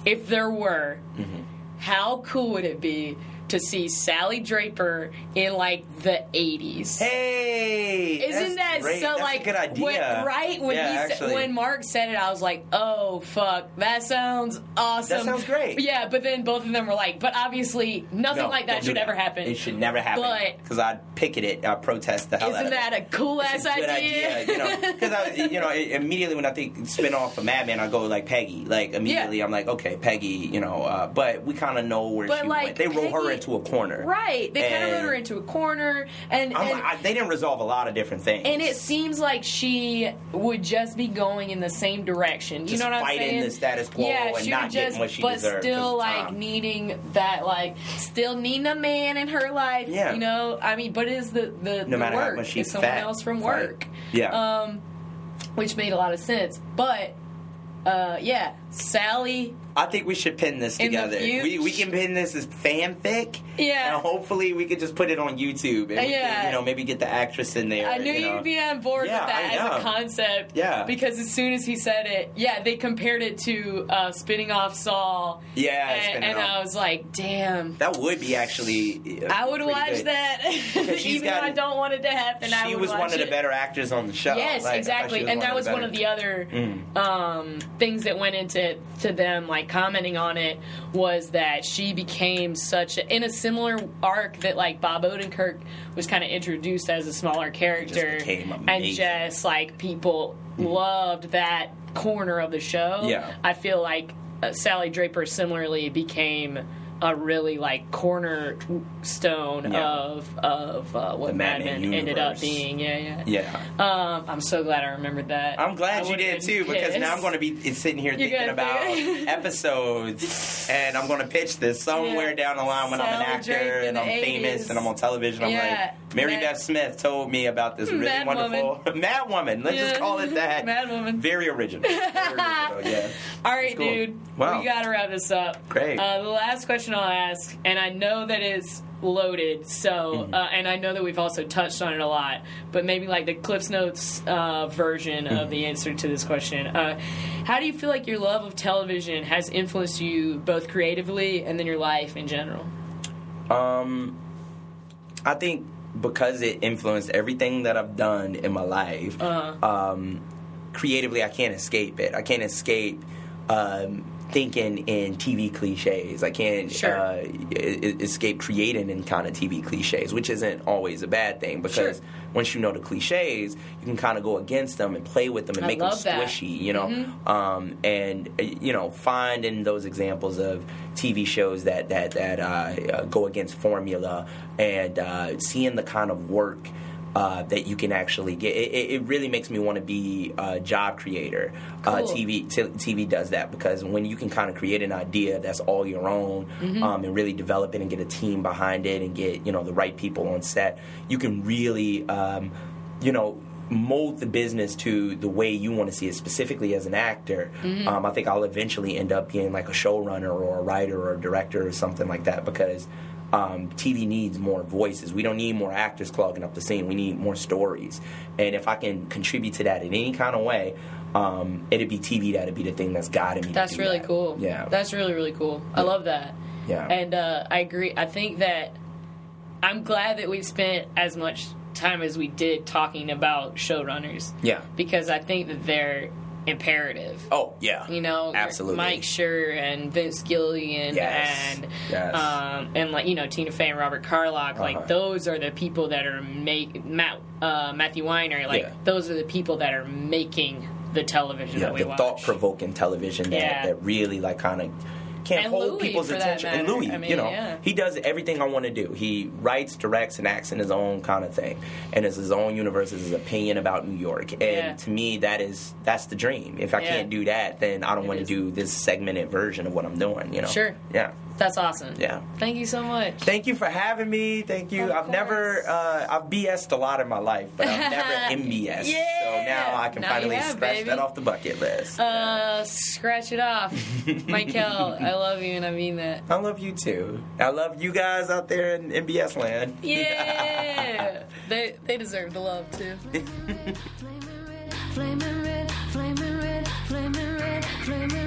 [SPEAKER 1] if there were,
[SPEAKER 3] Mm-hmm.
[SPEAKER 1] how cool would it be to see Sally Draper in like the '80s?
[SPEAKER 3] Hey,
[SPEAKER 1] Isn't that
[SPEAKER 3] great.
[SPEAKER 1] so?
[SPEAKER 3] That's
[SPEAKER 1] like,
[SPEAKER 3] a good idea?
[SPEAKER 1] When, right when
[SPEAKER 3] yeah,
[SPEAKER 1] he when Mark said it, I was like, "Oh fuck, that sounds awesome."
[SPEAKER 3] That sounds great.
[SPEAKER 1] Yeah, but then both of them were like, "But obviously, nothing
[SPEAKER 3] No,
[SPEAKER 1] like that should ever happen."
[SPEAKER 3] It should never happen.
[SPEAKER 1] But-
[SPEAKER 3] because I'd picket it. I'd protest the hell out
[SPEAKER 1] Isn't
[SPEAKER 3] of it.
[SPEAKER 1] that a cool ass
[SPEAKER 3] It's a good idea, you know. Because I, you know, immediately when I think spin off of Mad Men, I go like Peggy. Like immediately, I'm like, okay, Peggy. You know, uh, but we kind of know where
[SPEAKER 1] But,
[SPEAKER 3] she
[SPEAKER 1] like,
[SPEAKER 3] went. They roll her
[SPEAKER 1] Peggy-
[SPEAKER 3] into a corner,
[SPEAKER 1] Right. They kind of wrote her into a corner, and and,
[SPEAKER 3] like, I, they didn't resolve a lot of different things.
[SPEAKER 1] and it seems like she would just be going in the same direction. You
[SPEAKER 3] Just
[SPEAKER 1] know what I'm saying?
[SPEAKER 3] fighting the status quo
[SPEAKER 1] yeah,
[SPEAKER 3] and not
[SPEAKER 1] would
[SPEAKER 3] getting
[SPEAKER 1] just,
[SPEAKER 3] what she
[SPEAKER 1] but
[SPEAKER 3] deserved 'cause
[SPEAKER 1] still like needing that, like still needing a man in her life.
[SPEAKER 3] Yeah.
[SPEAKER 1] You know, I mean, but it is the the,
[SPEAKER 3] No
[SPEAKER 1] the
[SPEAKER 3] matter how
[SPEAKER 1] work?
[SPEAKER 3] much she's
[SPEAKER 1] It's someone
[SPEAKER 3] fat,
[SPEAKER 1] else from work.
[SPEAKER 3] Yeah.
[SPEAKER 1] Um, which made a lot of sense, but. Uh, yeah, Sally.
[SPEAKER 3] I think we should pin this
[SPEAKER 1] In
[SPEAKER 3] together. We, we can pin this as fanfic.
[SPEAKER 1] Yeah.
[SPEAKER 3] And hopefully we could just put it on YouTube and
[SPEAKER 1] Yeah.
[SPEAKER 3] can, you know, maybe get the actress in there.
[SPEAKER 1] I knew
[SPEAKER 3] you know.
[SPEAKER 1] you'd be on board
[SPEAKER 3] Yeah,
[SPEAKER 1] with that as a concept.
[SPEAKER 3] Yeah.
[SPEAKER 1] Because as soon as he said it, yeah, they compared it to uh, spinning off Saul.
[SPEAKER 3] Yeah,
[SPEAKER 1] and, and. I was like, damn.
[SPEAKER 3] That would be actually. uh,
[SPEAKER 1] I would watch
[SPEAKER 3] good.
[SPEAKER 1] that, even though I don't want it to happen. I
[SPEAKER 3] She was one of the better actors on the show.
[SPEAKER 1] Yes,
[SPEAKER 3] Like,
[SPEAKER 1] exactly, and that was one of the other
[SPEAKER 3] Mm.
[SPEAKER 1] um, things that went into to them like commenting on it was that she became such a, in a similar arc that like Bob Odenkirk was kind of introduced as a smaller character,
[SPEAKER 3] became
[SPEAKER 1] and just like people loved that corner of the show.
[SPEAKER 3] Yeah.
[SPEAKER 1] I feel like uh, Sally Draper similarly became. A really like cornerstone
[SPEAKER 3] Yeah.
[SPEAKER 1] of of uh, what Mad
[SPEAKER 3] Mad
[SPEAKER 1] Men ended up being. Yeah, yeah.
[SPEAKER 3] Yeah.
[SPEAKER 1] Um, I'm so glad I remembered that.
[SPEAKER 3] I'm glad
[SPEAKER 1] I
[SPEAKER 3] you did too because now I'm going to be sitting here
[SPEAKER 1] You're
[SPEAKER 3] thinking about episodes, and I'm going to pitch this somewhere
[SPEAKER 1] Yeah.
[SPEAKER 3] down the line when I'm an actor and I'm famous and I'm on television. I'm
[SPEAKER 1] Yeah.
[SPEAKER 3] like, Mary
[SPEAKER 1] Mad-
[SPEAKER 3] Beth Smith told me about this really
[SPEAKER 1] Mad
[SPEAKER 3] wonderful Mad Woman. Let's just call it that.
[SPEAKER 1] Mad Woman.
[SPEAKER 3] Very original. Very original. Yeah.
[SPEAKER 1] All right,
[SPEAKER 3] cool.
[SPEAKER 1] dude.
[SPEAKER 3] Wow.
[SPEAKER 1] We gotta wrap this up.
[SPEAKER 3] Great.
[SPEAKER 1] Uh, the last question I'll ask, and I know that it's loaded, so
[SPEAKER 3] Mm-hmm.
[SPEAKER 1] uh, and I know that we've also touched on it a lot, but maybe like the Cliff's Notes uh, version
[SPEAKER 3] Mm-hmm.
[SPEAKER 1] of the answer to this question. Uh, how do you feel like your love of television has influenced you both creatively and then your life in general?
[SPEAKER 3] Um, I think because it influenced everything that I've done in my life,
[SPEAKER 1] Uh-huh.
[SPEAKER 3] um, creatively, I can't escape it. I can't escape um, thinking in TV cliches. I can't
[SPEAKER 1] Sure.
[SPEAKER 3] uh, escape creating in kind of TV cliches, which isn't always a bad thing because
[SPEAKER 1] Sure.
[SPEAKER 3] once you know the cliches, you can kind of go against them and play with them and
[SPEAKER 1] I
[SPEAKER 3] make them
[SPEAKER 1] love that.
[SPEAKER 3] squishy, you know. Um, and uh, you know, finding those examples of TV shows that that that uh, uh, go against formula and uh, seeing the kind of work uh, that you can actually get. It, it really makes me want to be a job creator. Uh, TV t- TV does that because when you can kind of create an idea that's all your own
[SPEAKER 1] Mm-hmm.
[SPEAKER 3] um, and really develop it and get a team behind it and get you know the right people on set, you can really um, you know mold the business to the way you want to see it specifically as an actor
[SPEAKER 1] Mm-hmm.
[SPEAKER 3] um, i think i'll eventually end up being like a showrunner or a writer or a director or something like that because um, tv needs more voices we don't need more actors clogging up the scene we need more stories and if i can contribute to that in any kind of way um, it'd be tv that'd be the thing that's guiding me.
[SPEAKER 1] That's really
[SPEAKER 3] that.
[SPEAKER 1] cool.
[SPEAKER 3] yeah
[SPEAKER 1] That's really, really cool. I love that.
[SPEAKER 3] Yeah.
[SPEAKER 1] And uh, I agree. I think that I'm glad that we've spent as much time as we did talking about showrunners.
[SPEAKER 3] Yeah.
[SPEAKER 1] Because I think that they're imperative.
[SPEAKER 3] oh yeah
[SPEAKER 1] You know,
[SPEAKER 3] absolutely
[SPEAKER 1] Mike Schur and Vince Gilligan
[SPEAKER 3] Yes.
[SPEAKER 1] and
[SPEAKER 3] Yes.
[SPEAKER 1] um, and like you know Tina Fey and Robert Carlock,
[SPEAKER 3] Uh-huh.
[SPEAKER 1] like those are the people that are make Matt uh, Matthew Weiner, like
[SPEAKER 3] Yeah.
[SPEAKER 1] those are the people that are making the television
[SPEAKER 3] yeah,
[SPEAKER 1] that we
[SPEAKER 3] the
[SPEAKER 1] watch.
[SPEAKER 3] thought provoking television that, that really like kind of can
[SPEAKER 1] And
[SPEAKER 3] hold
[SPEAKER 1] Louis,
[SPEAKER 3] people's attention. And. Louis,
[SPEAKER 1] I mean,
[SPEAKER 3] you know,
[SPEAKER 1] yeah.
[SPEAKER 3] he does everything I want to do. He writes, directs, and acts in his own kind of thing, and it's his own universe, it's his opinion about New York. And
[SPEAKER 1] Yeah.
[SPEAKER 3] to me, that is that's the dream. If I
[SPEAKER 1] Yeah.
[SPEAKER 3] can't do that, then I don't want to do this segmented version of what I'm doing. You know?
[SPEAKER 1] Sure.
[SPEAKER 3] Yeah.
[SPEAKER 1] That's awesome.
[SPEAKER 3] Yeah.
[SPEAKER 1] Thank you so much.
[SPEAKER 3] Thank you for having me. Thank you.
[SPEAKER 1] Of
[SPEAKER 3] I've never, uh, I've BS'd a lot in my life, but I've never MBS. So
[SPEAKER 1] Yeah.
[SPEAKER 3] now I can
[SPEAKER 1] Now
[SPEAKER 3] finally
[SPEAKER 1] have,
[SPEAKER 3] scratch
[SPEAKER 1] baby.
[SPEAKER 3] that off the bucket list.
[SPEAKER 1] Uh, scratch it off, Mykele. I love you, and I mean that.
[SPEAKER 3] I love you too. I love you guys out there in MBS land.
[SPEAKER 1] Yeah, they they deserve the love too.
[SPEAKER 4] Flaming red, flaming red, flaming red, flaming red, flaming.